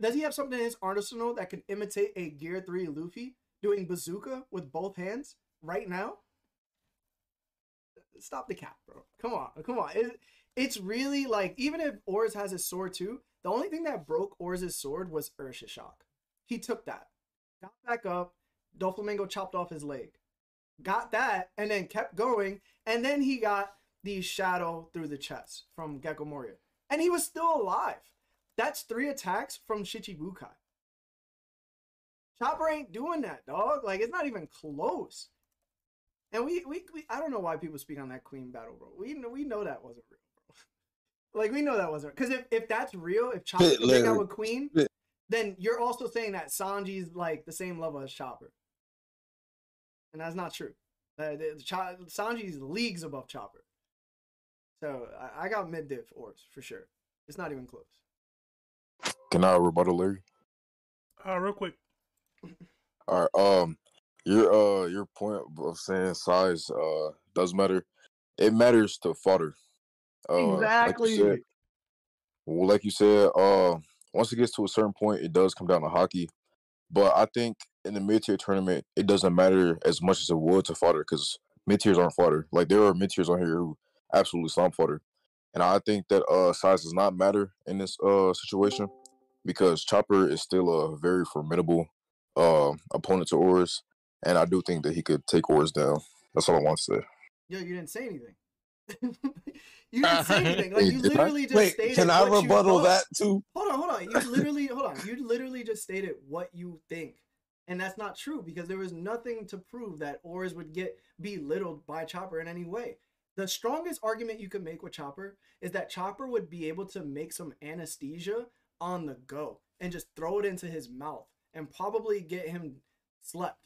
Does he have something in his arsenal that can imitate a gear three Luffy doing bazooka with both hands right now? Stop the cap, bro. Come on, come on. It, it's really like even if Oars has his sword too, the only thing that broke Oars' sword was Ursus Shock. He took that, got back up. Doflamingo chopped off his leg, got that, and then kept going. And then he got the shadow through the chest from Gecko Moria, and he was still alive. That's three attacks from Shichibukai. Chopper ain't doing that, dog. Like it's not even close. And we, we, we I don't know why people speak on that Queen battle, bro. We know we know that wasn't real. Like we know that wasn't because if, if that's real, if Chopper Spit, can make out with Queen, Spit. then you're also saying that Sanji's like the same level as Chopper, and that's not true. Uh, the- the Cho- Sanji's leagues above Chopper. So I, I got mid diff Oars for sure. It's not even close. Can I rebuttal, Larry? Uh, real quick. All right. Um, your uh your point of saying size uh does matter. It matters to fodder. Uh, Exactly. Like you said, well, like you said, uh, once it gets to a certain point, it does come down to Haki. But I think in the mid tier tournament, it doesn't matter as much as it would to fodder because mid tiers aren't fodder. Like there are mid tiers on here who absolutely slump fodder, and I think that uh size does not matter in this uh situation because Chopper is still a very formidable uh opponent to Oars, and I do think that he could take Oars down. That's all I want to say. Yo, you didn't say anything. You didn't say uh-huh. anything. Like Wait, you literally just Wait, stated. can I what you rebuttal thought. that too? Hold on, hold on. You literally, hold on. You literally just stated what you think, and that's not true because there was nothing to prove that Oars would get belittled by Chopper in any way. the strongest argument you could make with Chopper is that Chopper would be able to make some anesthesia on the go and just throw it into his mouth and probably get him slept.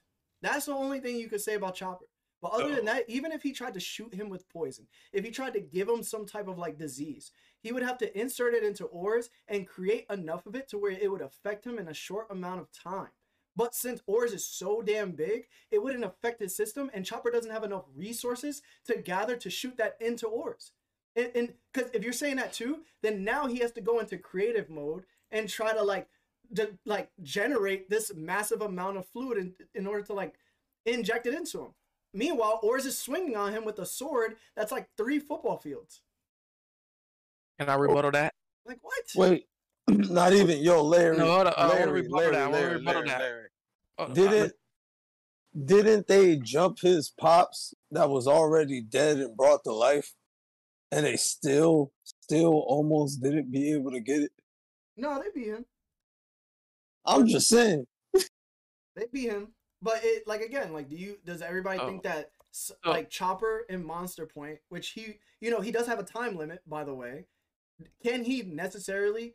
That's the only thing you could say about Chopper. But other than that, even if he tried to shoot him with poison, if he tried to give him some type of like disease, he would have to insert it into Oars and create enough of it to where it would affect him in a short amount of time. But since Oars is so damn big, it wouldn't affect his system, and Chopper doesn't have enough resources to gather to shoot that into Oars. And because if you're saying that too, then now he has to go into creative mode and try to like, to, like generate this massive amount of fluid in, in order to like inject it into him. Meanwhile, Oars is swinging on him with a sword that's like three football fields. Can I rebuttal that? Like what? Wait, not even yo, Larry. No, hold on, I wanna rebuttal Larry, that, I wanna rebuttal Larry, that. Larry. Uh, Didn't didn't they jump his pops that was already dead and brought to life, and they still still almost didn't be able to get it? No, they beat him. I'm just saying. They beat him. But it like again, like do you does everybody oh. think that s- like Chopper and Monster Point, which he you know, he does have a time limit, by the way, can he necessarily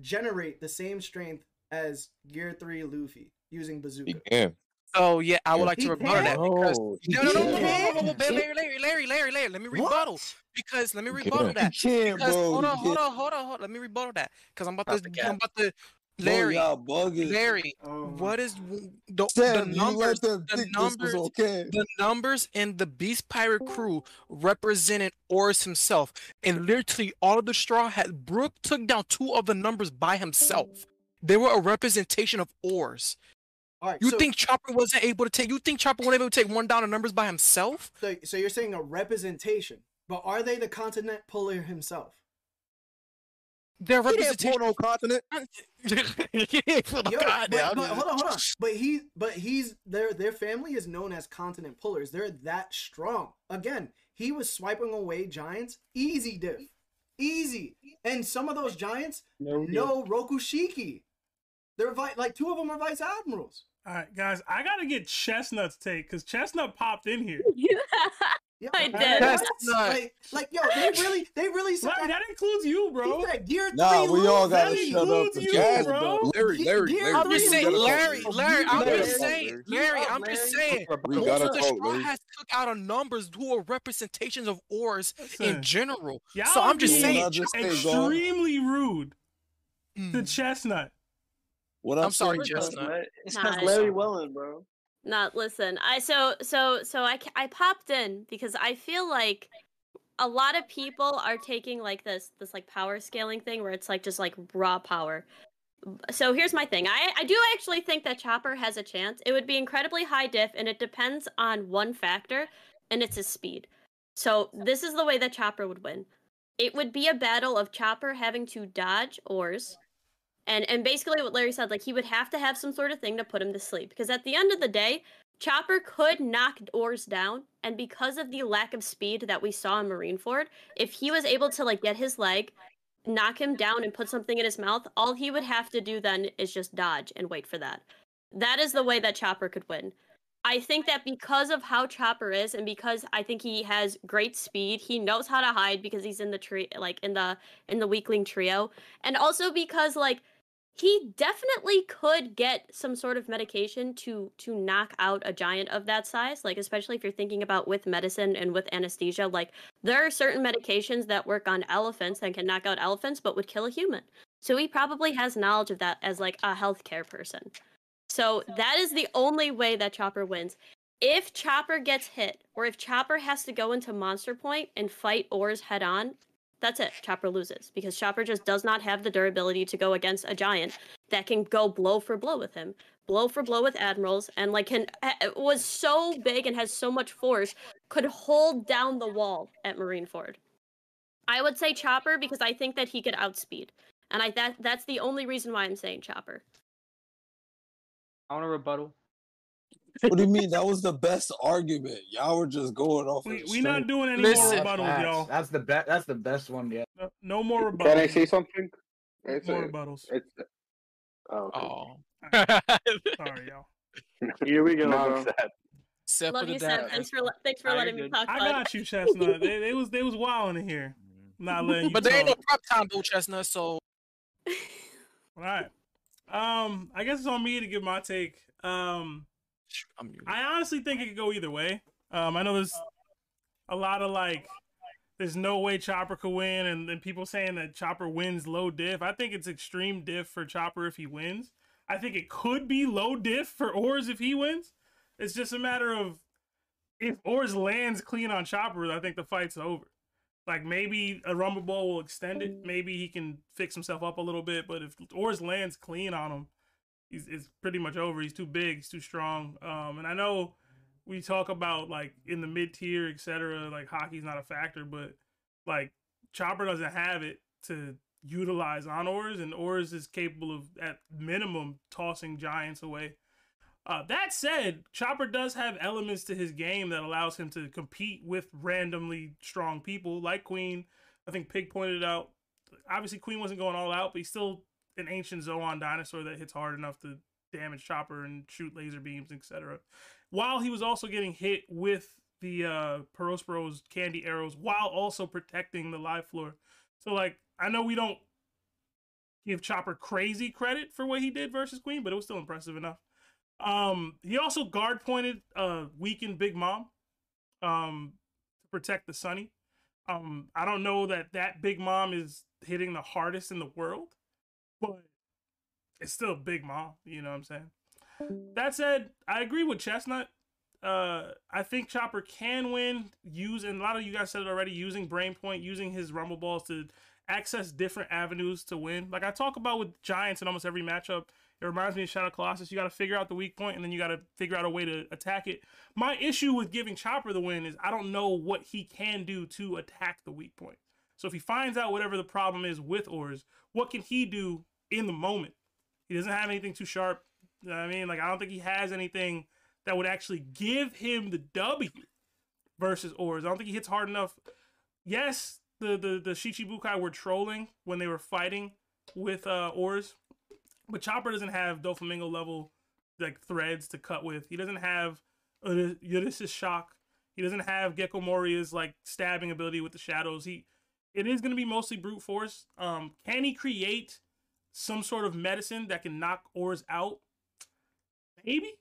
generate the same strength as Gear 3 Luffy using bazooka? can. So yeah, I would He like to rebuttal that can? because oh, No, no, no, no, no, no, can't. no, no, no, Larry, Larry, Larry, Larry, Larry, let me rebuttal because let me rebuttal can't. that He can't, because bro, hold he on, hold can't. on, hold on, hold on, let me rebuttal that because I'm about Not to, the I'm cap. about to, Bro, Larry, y'all. Larry, Oh what is w- the, the Sam, you numbers? The think this was numbers, okay. the numbers in the Beast Pirate crew represented Oars himself, and literally all of the straw had Brook took down two of the numbers by himself. They were a representation of Oars. All right, You so, think Chopper wasn't able to take? You think Chopper wasn't able to take one down of numbers by himself? so so you're saying a representation, but are they the continent puller himself? They're He didn't representation. pull no continent. Yo, God, but, but hold on, hold on. But he, but he's their their family is known as continent pullers. They're that strong. Again, he was swiping away giants, easy diff, easy. And some of those giants no, know Rokushiki. They're vi- like two of them are vice admirals. All right, guys, I gotta get Chestnut's take because Chestnut popped in here. Yeah, I did. what? Chestnut. Like, like, yo, they really, they really Larry, that includes you, bro. He said gear Nah, three we all gotta That shut up includes you, chat, bro. bro. Larry, Larry, Gear Larry. I'm just saying, Larry, Larry, I'm just talk, saying, Larry. Larry, Shut up, I'm just saying. We Most gotta the talk, straw Larry. has took out of numbers who are representations of Oars in general. Y'all So I'm just saying. being What say, extremely rude to Mm. Chestnut. What I'm sorry, saying, Because Chestnut. It's Nah, because Larry fine. Wellen, bro. Not listen. I so so so I I popped in because I feel like a lot of people are taking like this this like power scaling thing where it's like just like raw power. So here's my thing. I I do actually think that Chopper has a chance. It would be incredibly high diff and it depends on one factor and it's his speed. So this is the way that Chopper would win. It would be a battle of Chopper having to dodge Oars and and basically what Larry said, like he would have to have some sort of thing to put him to sleep. Because at the end of the day, Chopper could knock doors down, and because of the lack of speed that we saw in Marineford, if he was able to like get his leg, knock him down, and put something in his mouth, all he would have to do then is just dodge and wait for that. That is the way that Chopper could win. I think that because of how Chopper is, and because I think he has great speed, he knows how to hide because he's in the tree, like in the in the weakling trio, and also because like he definitely could get some sort of medication to to knock out a giant of that size like especially if you're thinking about with medicine and with anesthesia like there are certain medications that work on elephants and can knock out elephants but would kill a human. So he probably has knowledge of that as like a healthcare person. So that is the only way that chopper wins. If chopper gets hit or if chopper has to go into monster point and fight Oars head on that's it. Chopper loses because Chopper just does not have the durability to go against a giant that can go blow for blow with him, blow for blow with admirals, and like can was so big and has so much force could hold down the wall at Marineford. I would say Chopper because I think that he could outspeed, and I that that's the only reason why I'm saying Chopper. I want a rebuttal. What do you mean? That was the best argument. Y'all were just going off. We of we not doing any Listen. more That's rebuttals, facts. y'all. That's the best. That's the best one yet. No, no more rebuttals. Can I say something? It's More a, rebuttals. it's, oh, okay. Oh. Sorry, y'all. Here we go, No, bro. Love you, Seth. Thanks for thanks for I letting me talk. I got you, Chestnut. they, they was they was wilding in here. Not letting you But there ain't no talk. prep time, Bill Chestnut. So All right. Um, I guess it's on me to give my take. Um, I honestly think it could go either way. Um, I know there's a lot of like, there's no way Chopper could win, and then people saying that Chopper wins low diff. I think it's extreme diff for Chopper if he wins. I think it could be low diff for Oars if he wins. It's just a matter of if Oars lands clean on Chopper, I think the fight's over. Like maybe a Rumble Ball will extend it. Maybe he can fix himself up a little bit. But if Oars lands clean on him, he's it's pretty much over. He's too big. He's too strong. Um, and I know we talk about like in the mid tier, etc. Like Haki's not a factor, but like Chopper doesn't have it to utilize on Oars, and Oars is capable of at minimum tossing giants away. Uh, that said, Chopper does have elements to his game that allows him to compete with randomly strong people like Queen. I think Pig pointed out. Obviously, Queen wasn't going all out, but he still an ancient Zoan dinosaur that hits hard enough to damage Chopper and shoot laser beams, etc. While he was also getting hit with the uh, Perospero's candy arrows, while also protecting the live floor. So, like, I know we don't give Chopper crazy credit for what he did versus Queen, but it was still impressive enough. Um, he also guard pointed uh weakened Big Mom um to protect the Sunny. Um, I don't know that that Big Mom is hitting the hardest in the world, but it's still a Big Mom. You know what I'm saying? That said, I agree with Chestnut. Uh, I think Chopper can win. Use and a lot of you guys said it already. Using Brain Point, using his Rumble Balls to access different avenues to win. Like I talk about with Giants in almost every matchup. It reminds me of Shadow Colossus. You got to figure out the weak point, and then you got to figure out a way to attack it. My issue with giving Chopper the win is I don't know what he can do to attack the weak point. So if he finds out whatever the problem is with Oars, what can he do in the moment? He doesn't have anything too sharp. You know I mean? Like I don't think he has anything that would actually give him the W versus Oars. I don't think he hits hard enough. Yes, the the the Shichibukai were trolling when they were fighting with uh Oars, but Chopper doesn't have Doflamingo level like threads to cut with. He doesn't have uh, Ulysses shock. He doesn't have Gecko Moria's like stabbing ability with the shadows. He it is going to be mostly brute force. Um, can he create some sort of medicine that can knock Oars out? Maybe.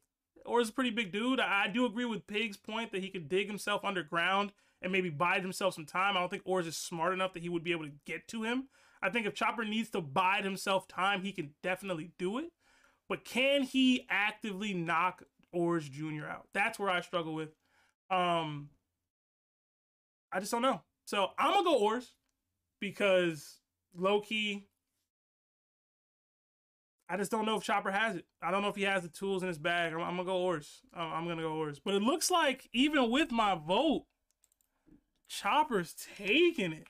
Oars is a pretty big dude. I, do agree with Pig's point that he could dig himself underground and maybe bide himself some time. I don't think Oars is smart enough that he would be able to get to him. I think if Chopper needs to bide himself time, he can definitely do it. But can he actively knock Oars Jr. out? That's where I struggle with. Um, I just don't know. So I'm gonna go Oars because low key, I just don't know if Chopper has it. I don't know if he has the tools in his bag. I'm, I'm gonna go Oars. I'm, I'm gonna go Oars. But it looks like even with my vote, Chopper's taking it.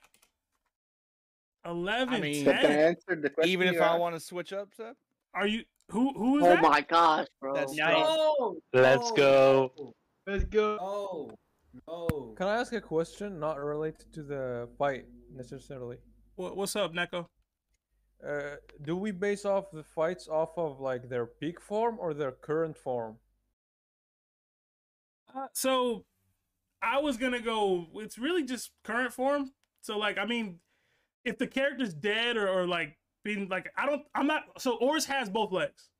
11 I mean, 10. even if I want to switch up, Seth? Are you who who is Oh that? my gosh, bro. That's No. Let's go. Let's go. Oh. No. Can I ask a question not related to the fight necessarily? What, what's up, Neko? Uh, do we base off the fights off of like their peak form or their current form? Uh, so I was gonna go. It's really just current form. So like, I mean, if the character's dead or, or like being like, I don't, I'm not. So Oars has both legs.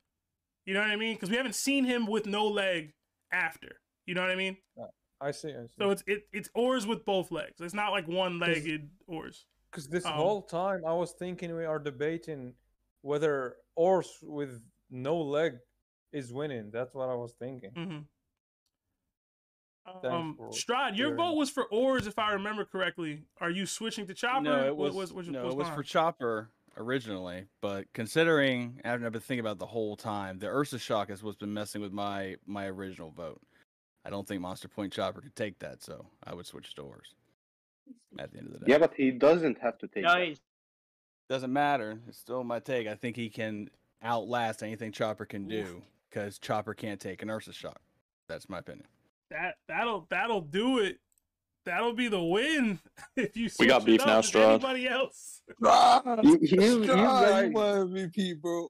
You know what I mean? Because we haven't seen him with no leg after. You know what I mean? I see. I see. So it's it, it's Oars with both legs. It's not like one legged Oars. Because this Um, whole time I was thinking we are debating whether Oars with no leg is winning. That's what I was thinking. Mm-hmm. Um, for Strahd, your vote was for Oars, if I remember correctly. Are you switching to Chopper? No, it What- was, what's- what's- no, it was for? Chopper originally, but considering after I've been thinking about it the whole time, the Ursa shock is what's been messing with my my original vote. I don't think Monster Point Chopper could take that, so I would switch doors at the end of the day. Yeah, but he doesn't have to take. that. Nice. Doesn't matter. It's still my take. I think he can outlast anything Chopper can do because Chopper can't take an Ursa shock. That's my opinion. That that'll that'll do it. That'll be the win if you. We got switch it beef up now, with Strahd. Anybody else? Ah, you, you, you Strahd, guys, you my MVP, bro.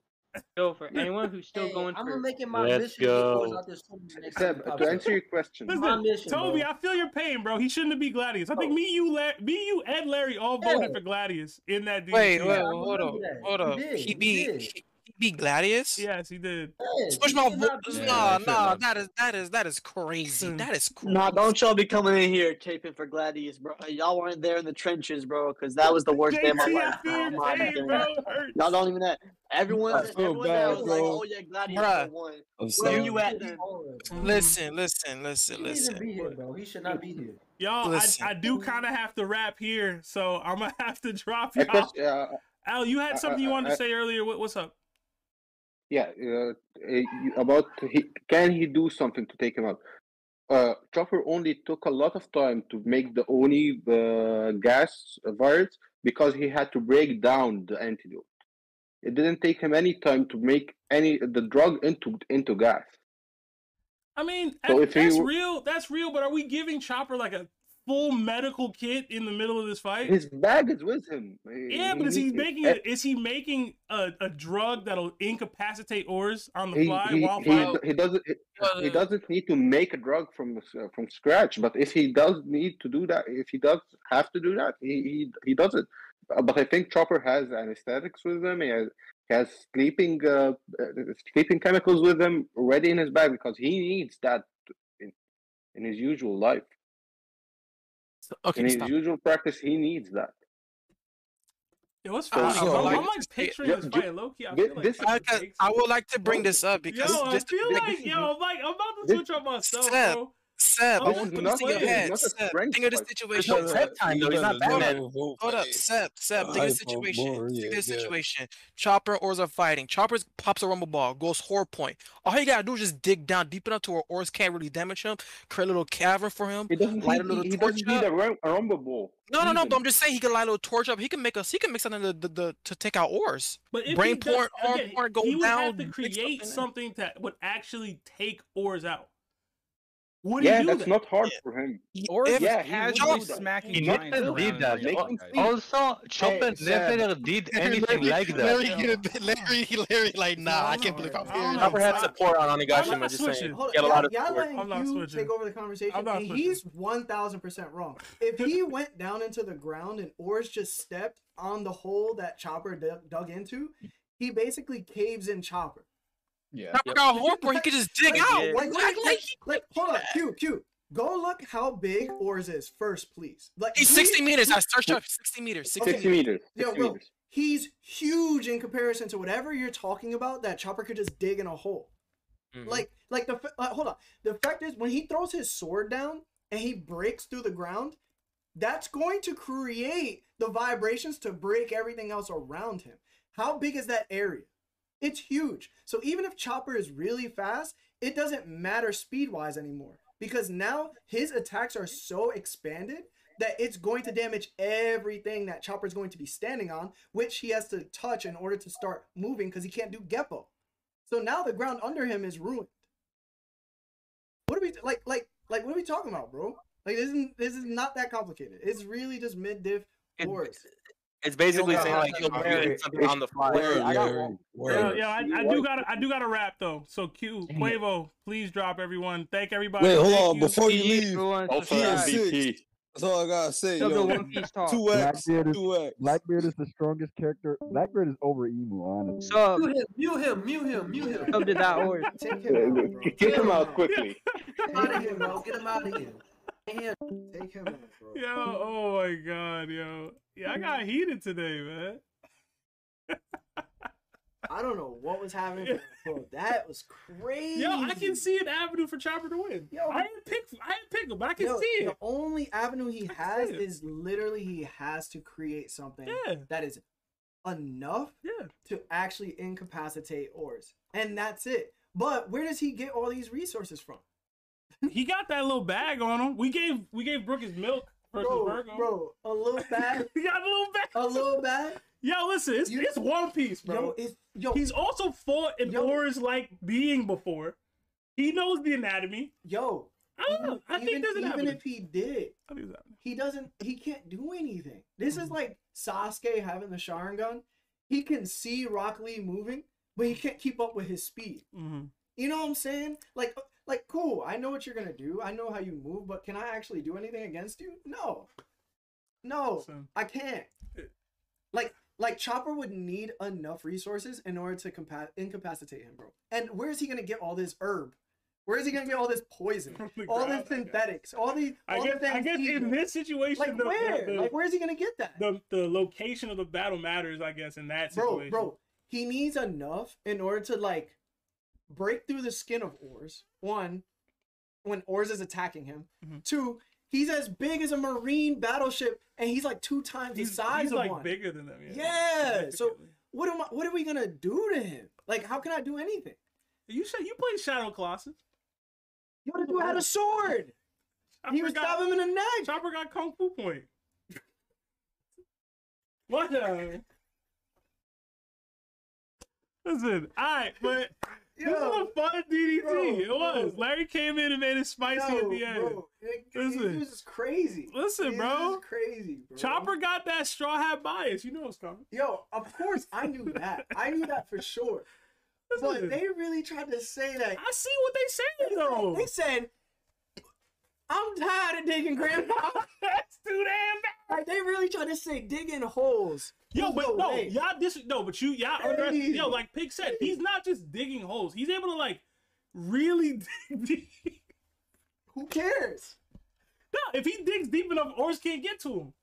Go for anyone who's still going I'm for. making my Let's mission to go. Force this tournament next time Seb, to answer your question, It's my Listen, mission, Toby, bro. I feel your pain, bro. He shouldn't be Gladius. I think oh. me, you, La- me, you, and Larry all voted for Gladius in that DDT. Wait, wait, hold up, remember that. hold He up. did, He he beat did. He, he beat Gladius. Yes, he did. Yes, Push he my did not Yeah, Nah, he should nah, that is that is that is crazy. Hmm. That is crazy. Nah, don't y'all be coming in here caping for Gladius, bro. Y'all weren't there in the trenches, bro, because that was the worst day of my life. feel bro. your I'm not pain, even bro. doing It that. hurts. Y'all don't even that. Everyone, I feel everyone there bad, was like, "Oh yeah, Gladius Bruh. won." I'm Where sorry. you at then? Listen, listen, He listen, didn't listen. be here, bro. He should not be here. Y'all, Listen. I, I do kind of have to wrap here, so I'm gonna have to drop y'all. question, Al, you had I- something you wanted I- to say earlier. What, what's up? Yeah, uh, uh, about he, can he do something to take him out? Uh, Chopper only took a lot of time to make the Oni uh, gas virus because he had to break down the antidote. It didn't take him any time to make any the drug into into gas. I mean, So he that's w- real. That's real. But are we giving Chopper like a full medical kit in the middle of this fight? His bag is with him. yeah, but is he making it? Is he making a, a drug that'll incapacitate Oars on the he, fly he, while he, he doesn't he, he Uh, doesn't need to make a drug from uh, from scratch but if he does need to do that if he does have to do that he he, he does it Uh, but i think chopper has anesthetics with him he has, he has sleeping uh, uh, sleeping chemicals with him already in his bag because he needs that in, in his usual life Okay, in his stop. usual practice he needs that Yo, what's So- funny? so, I'm, like, I'm like picturing ju- this fight, low key. I feel like this- Chopper I, got- takes I would like to bring this up because Yo, because I feel like, like yo, I'm like I'm about to This- switch up myself, Seb, bro. Seb, oh, I want to put this in your head. Seb, think of the situation. no prep time, though. He's not Hold Batman. up, hold up, Seb, Seb. Think of the situation. Think of the yeah. situation. Chopper Oars are fighting. Chopper pops a rumble ball, goes horror point. All you gotta do is just dig down deep enough to where Oars can't really damage him. Create a little cavern for him. he doesn't Light a need, little he, he doesn't need up. a, a rumble ball No, no, no. But I'm just saying he can light a little torch up. He can make us. He can make something to, to, to, to take out Oars. But if Brain he does, point, arm again, point, go he would down. have to create something something that would actually take Oars out. Would yeah he do that's that? not hard for him Or If- yeah, he casually would do that. smacking He giants never did that. the ring Make him fight. sleep. Also, Chopper Seb. never did anything like that. Larry, Larry, Larry, like, nah, I can't believe I'm I don't hearing know. Chopper had I- support on I'm Onigashima. Just switching. saying, Hold get a lot of y'all support. I'm not you switching. take over the conversation, I'm not and switching. he's one thousand percent wrong. If he went down into the ground and Oars just stepped on the hole that Chopper dug, dug into, he basically caves in Chopper. Yeah. Chopper got horror point. He could just dig Like, out. Like, Like, like, like, like, like, hold on, Q, Q. Go look how big Oars is first, please. Like He's he- 60 meters. I searched up 60 meters. 60 60 meters. meters Yo, bro, meters he's huge in comparison to whatever you're talking about. That Chopper could just dig in a hole. Mhm. Like, like the uh, hold on. The fact is, when he throws his sword down and he breaks through the ground, that's going to create the vibrations to break everything else around him. How big is that area? It's huge. So even if Chopper is really fast, it doesn't matter speed wise anymore because now his attacks are so expanded that it's going to damage everything that Chopper's going to be standing on, which he has to touch in order to start moving because he can't do Geppo. So now the ground under him is ruined. What are we like like like what are we talking about, bro? Like this is this is not that complicated. It's really just mid diff wars. It's basically saying like he'll Larry, create something on the fly. Larry, I got one. Yeah, yeah, I, I do got I do got to wrap though. So Q Quavo, please drop everyone. Thank everybody. Wait, hold Thank on. you. Before you leave, Everyone Hopefully subscribe. MVP. that's all I gotta say. Sub the Yo, One Piece talk. two X, Blackbeard is two X. Blackbeard is the strongest character. Blackbeard is over Imu, honestly. Sub, Mute him, mute him, mute him, mute him. sub to that org. Take him out, bro. kick him out quickly Get him out of here, bro. Get him out of here. Him. Take him out, bro. Yo, oh my god, yo. Yeah, I got heated today, man. I don't know what was happening, bro. That was crazy. Yo, I can see an avenue for Chopper to win. Yo, I didn't pick I didn't pick him, but I can Yo, see it. the only avenue he has is literally he has to create something Yeah. that is enough Yeah. to actually incapacitate Oars. And that's it. But where does he get all these resources from? He got that little bag on him. We gave we gave Brook his milk versus Bro, Virgo. bro, a little bag, He got a little bag. a little bag. Yo, listen, it's, You- it's One Piece, bro. Yo, it's yo, He's also fought an Yo. Like being before. He knows the anatomy. yo. I don't know. I even, think there's an even if he did, I think there's an avenue. he doesn't. He can't do anything. This Mm-hmm. is like Sasuke having the Sharingan. He can see Rock Lee moving, but he can't keep up with his speed. Mm-hmm. You know what I'm saying? Like, like, cool. I know what you're gonna do. I know how you move, but can I actually do anything against you? No, no, I can't. Eh. Like, like Chopper would need enough resources in order to compa- incapacitate him, bro. And where is he gonna get all this herb? Where is he gonna get all this poison? all this synthetics? All these? I all guess, the I guess in this situation, like the, the- where? the- like where is he gonna get that? the the location of the battle matters, I guess, in that situation. bro, bro, he needs enough in order to like break through the skin of Oars. One, when Oars is attacking him. Mm-hmm. Two, he's as big as a marine battleship, and he's like two times He's, the size he's of like one. bigger than them. Yeah. Yeah. So what am I? What are we gonna do to him? Like, how can I do anything? You said you played Shadow Colossus. Yo, the dude had a sword. he was got- stab him in the neck. Chopper got kung fu point. what? Uh... Listen, all right, but this was a fun DDT. bro, it was. bro. Larry came in and made it spicy at the end. bro, it- it- Listen. this is crazy. Listen, This bro. crazy, bro. Chopper got that straw hat bias. You know what's coming. Yo, of course I knew that. I knew that for sure. But Listen. they really tried to say that. I see what they said though. They said, "I'm tired of digging, Grandpa." That's too damn bad. Like they really tried to say digging holes. Yo, There's but no, way. y'all dis no, but you y'all underestimate- Crazy. yo, like Pig said, he's not just digging holes. He's able to like really dig deep. Who cares? No, if he digs deep enough, Oars can't get to him.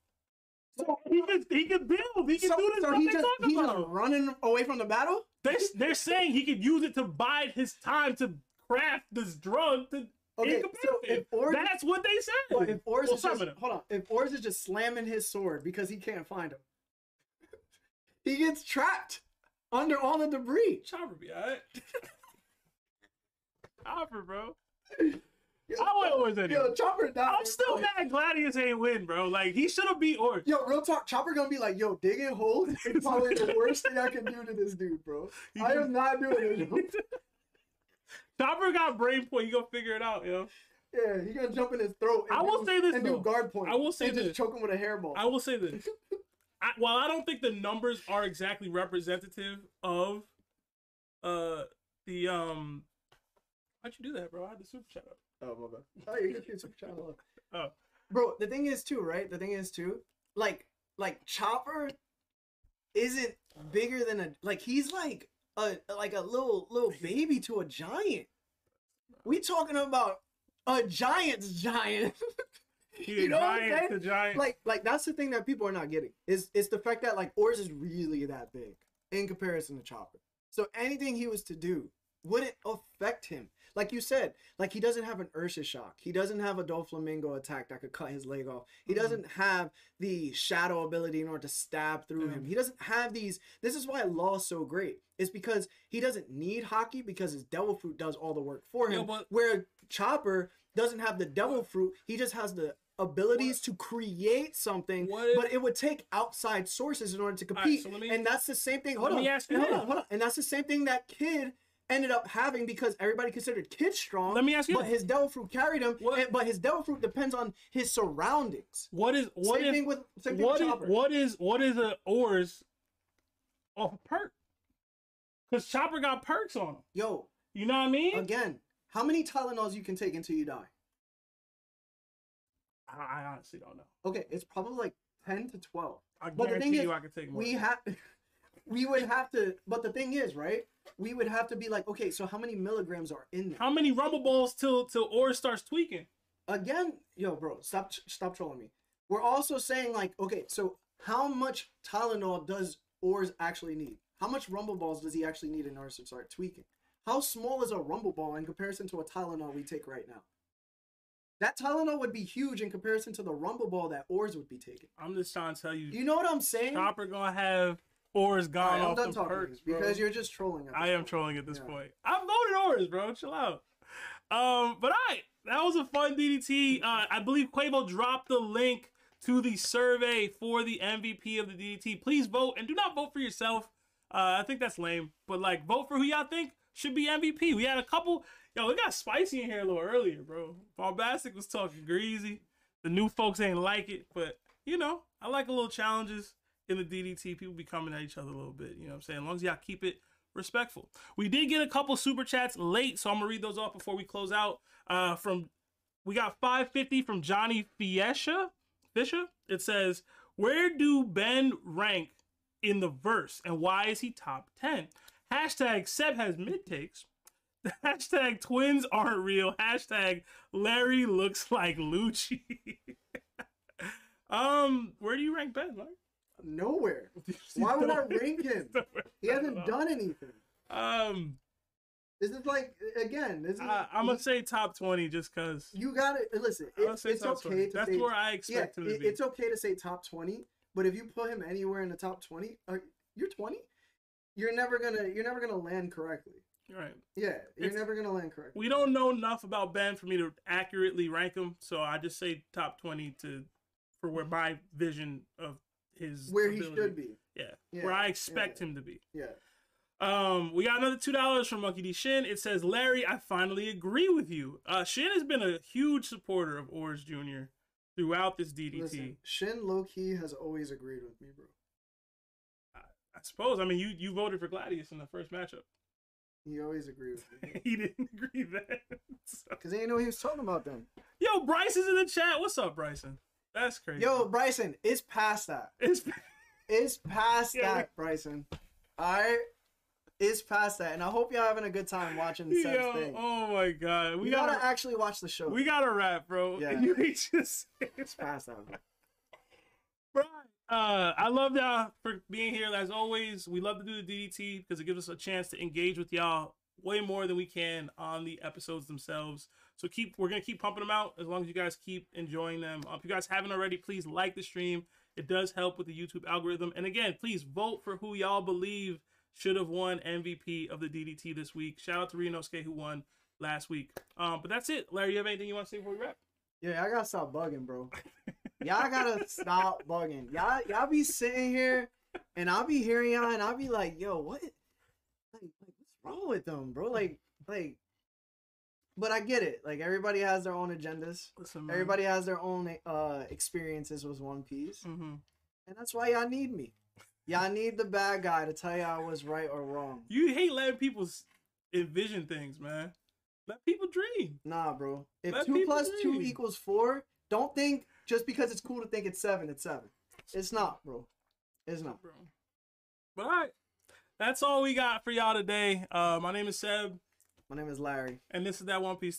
So he can he can build. He can So, do this so he just talking he just running away from the battle. They're, they're saying he could use it to bide his time to craft this drug to Okay, so if. Oars, That's what they said. But if Oars Well, is just, hold on, if Oars is just slamming his sword because he can't find him, he gets trapped under all the debris. Chopper be alright. Chopper, bro. I went Oars anyway. Yo, Chopper died. I'm still mad Gladius ain't win, bro. Like he should have beat Oars. Yo, real talk. Chopper gonna be like, yo, digging holes is probably the worst thing I can do to this dude, bro. I am not doing it. Yo. Chopper got brain point. You gonna figure it out, yo. Yeah, he gonna jump in his throat. And I will do, say this and though. do guard point. I will say and this. just choke him with a hairball. I will say this. I, while I don't think the numbers are exactly representative of uh the um why'd you do that, bro? I had the super chat up. Oh my bad. Oh, you get your super chat up. Oh. Bro, the thing is too, right? The thing is too, like, like Chopper isn't bigger than a like he's like a like a little little baby to a giant. We talking about a giant's giant. He a giant to giant. Like like that's the thing that people are not getting. Is it's the fact that like Oars is really that big in comparison to Chopper. So anything he was to do wouldn't affect him. Like you said, like he doesn't have an Ursus Shock. He doesn't have a Doflamingo attack that could cut his leg off. He Mm-hmm. doesn't have the shadow ability in order to stab through him. He doesn't have these. This is why Law's so great. It's because he doesn't need haki because his devil fruit does all the work for Yeah, him. but- where Chopper doesn't have the devil fruit, he just has the abilities to create something, but it would take outside sources in order to right, compete. so me- and that's the same thing. Hold let on, me ask you hold on, hold on. And that's the same thing that kid ended up having because everybody considered kid strong. Let me ask you But his devil fruit carried him. and- but his devil fruit depends on his surroundings. What is what same if thing with same thing what with is Chopper. what is what is a Oars off a perk? Because Chopper got perks on him. Yo, you know what I mean? Again, how many Tylenols you can take until you die? I, I honestly don't know. Okay, it's probably like ten to twelve. I but the thing guarantee is, I could take more. we have, we would have to. But the thing is, right? We would have to be like, okay, so how many milligrams are in there? How many rumble balls till till Oars starts tweaking? Again, yo, bro, stop, stop trolling me. We're also saying like, okay, so how much Tylenol does Oars actually need? How much rumble balls does he actually need in order to start tweaking? How small is a rumble ball in comparison to a Tylenol we take right now? That Tylenol would be huge in comparison to the rumble ball that Oars would be taking. I'm just trying to tell you. You know what I'm saying? Chopper gonna have Oars gone Alright, I'm off done the perks, because you're just trolling. At I am point. trolling at this Yeah. point. I voted Oars, bro. Chill out. Um, but all right, that was a fun DDT. Uh, I believe Quavo dropped the link to the survey for the MVP of the DDT. Please vote and do not vote for yourself. Uh, I think that's lame, but like vote for who y'all think should be MVP. We had a couple. Yo, it got spicy in here a little earlier, bro. Bombastic was talking greasy. The new folks ain't like it, but you know, I like a little challenges in the DDT. People be coming at each other a little bit. You know what I'm saying? As long as y'all keep it respectful. We did get a couple super chats late, so I'm gonna read those off before we close out. Uh, from we got 550 from Johnny Fiesha. Fisher. It says, "Where do Ben rank in the verse, and why is he top 10?" Hashtag Seb has mid takes. Hashtag twins aren't real. Hashtag Larry looks like Lucci. um, where do you rank Ben, Larry? Nowhere. Why would I rank him? He hasn't done anything. Um, This is like again. This is. I, I'm gonna say top 20 just cause. You got to listen. It, it's okay 20. to That's say, where I expect yeah, him to it- be. It's okay to say top twenty, but if you put him anywhere in the top twenty, uh, you're twenty. You're never gonna. You're never gonna land correctly. Right. Yeah, you're It's- never gonna land correctly. We don't know enough about Ben for me to accurately rank him, so I just say top 20 to for where my vision of his Where he should be. Yeah, Yeah, where I expect him to be. Yeah. Um, we got another two dollars from Monkey D Shin. It says, Larry, I finally agree with you. Uh, Shin has been a huge supporter of Orange Jr. throughout this DDT. Listen, Shin low key has always agreed with me, bro. I suppose. I mean, you you voted for Gladius in the first matchup. He always agreed with me. he didn't agree then. Cause he didn't know what he was talking about then. Yo, Bryson's in the chat. What's up, Bryson? That's crazy. Yo, Bryson, it's past that. It's it's past Yeah, that, Bryson. Alright? It's past that. And I hope y'all are having a good time watching Seb's Yo, thing. oh my god, we We gotta, gotta actually watch the show. we gotta wrap, bro. Yeah. We just it's past that, bro. Uh, I love y'all for being here. As always, we love to do the DDT because it gives us a chance to engage with y'all way more than we can on the episodes themselves. So keep, we're gonna keep pumping them out as long as you guys keep enjoying them. Uh, if you guys haven't already, please like the stream. It does help with the YouTube algorithm. And again, please vote for who y'all believe should have won MVP of the DDT this week. Shout out to Renosuke who won last week. Um, but that's it. Larry, you have anything you want to say before we wrap? Yeah, I gotta stop bugging, bro. Y'all gotta stop bugging. Y'all y'all be sitting here and I'll be hearing y'all and I'll be like, yo, what like, like what's wrong with them, bro? Like like but I get it. Like everybody has their own agendas. Listen. Everybody has their own uh experiences with One Piece. Mm-hmm. And that's why y'all need me. Y'all need the bad guy to tell y'all what's right or wrong. You hate letting people envision things, man. Let people dream. Nah, bro. If Let two plus two equals four, don't think just because it's cool to think it's seven, it's seven. It's not, bro. It's not, bro. But all right, that's all we got for y'all today. Uh, my name is Seb. My name is Larry. And this is that One Piece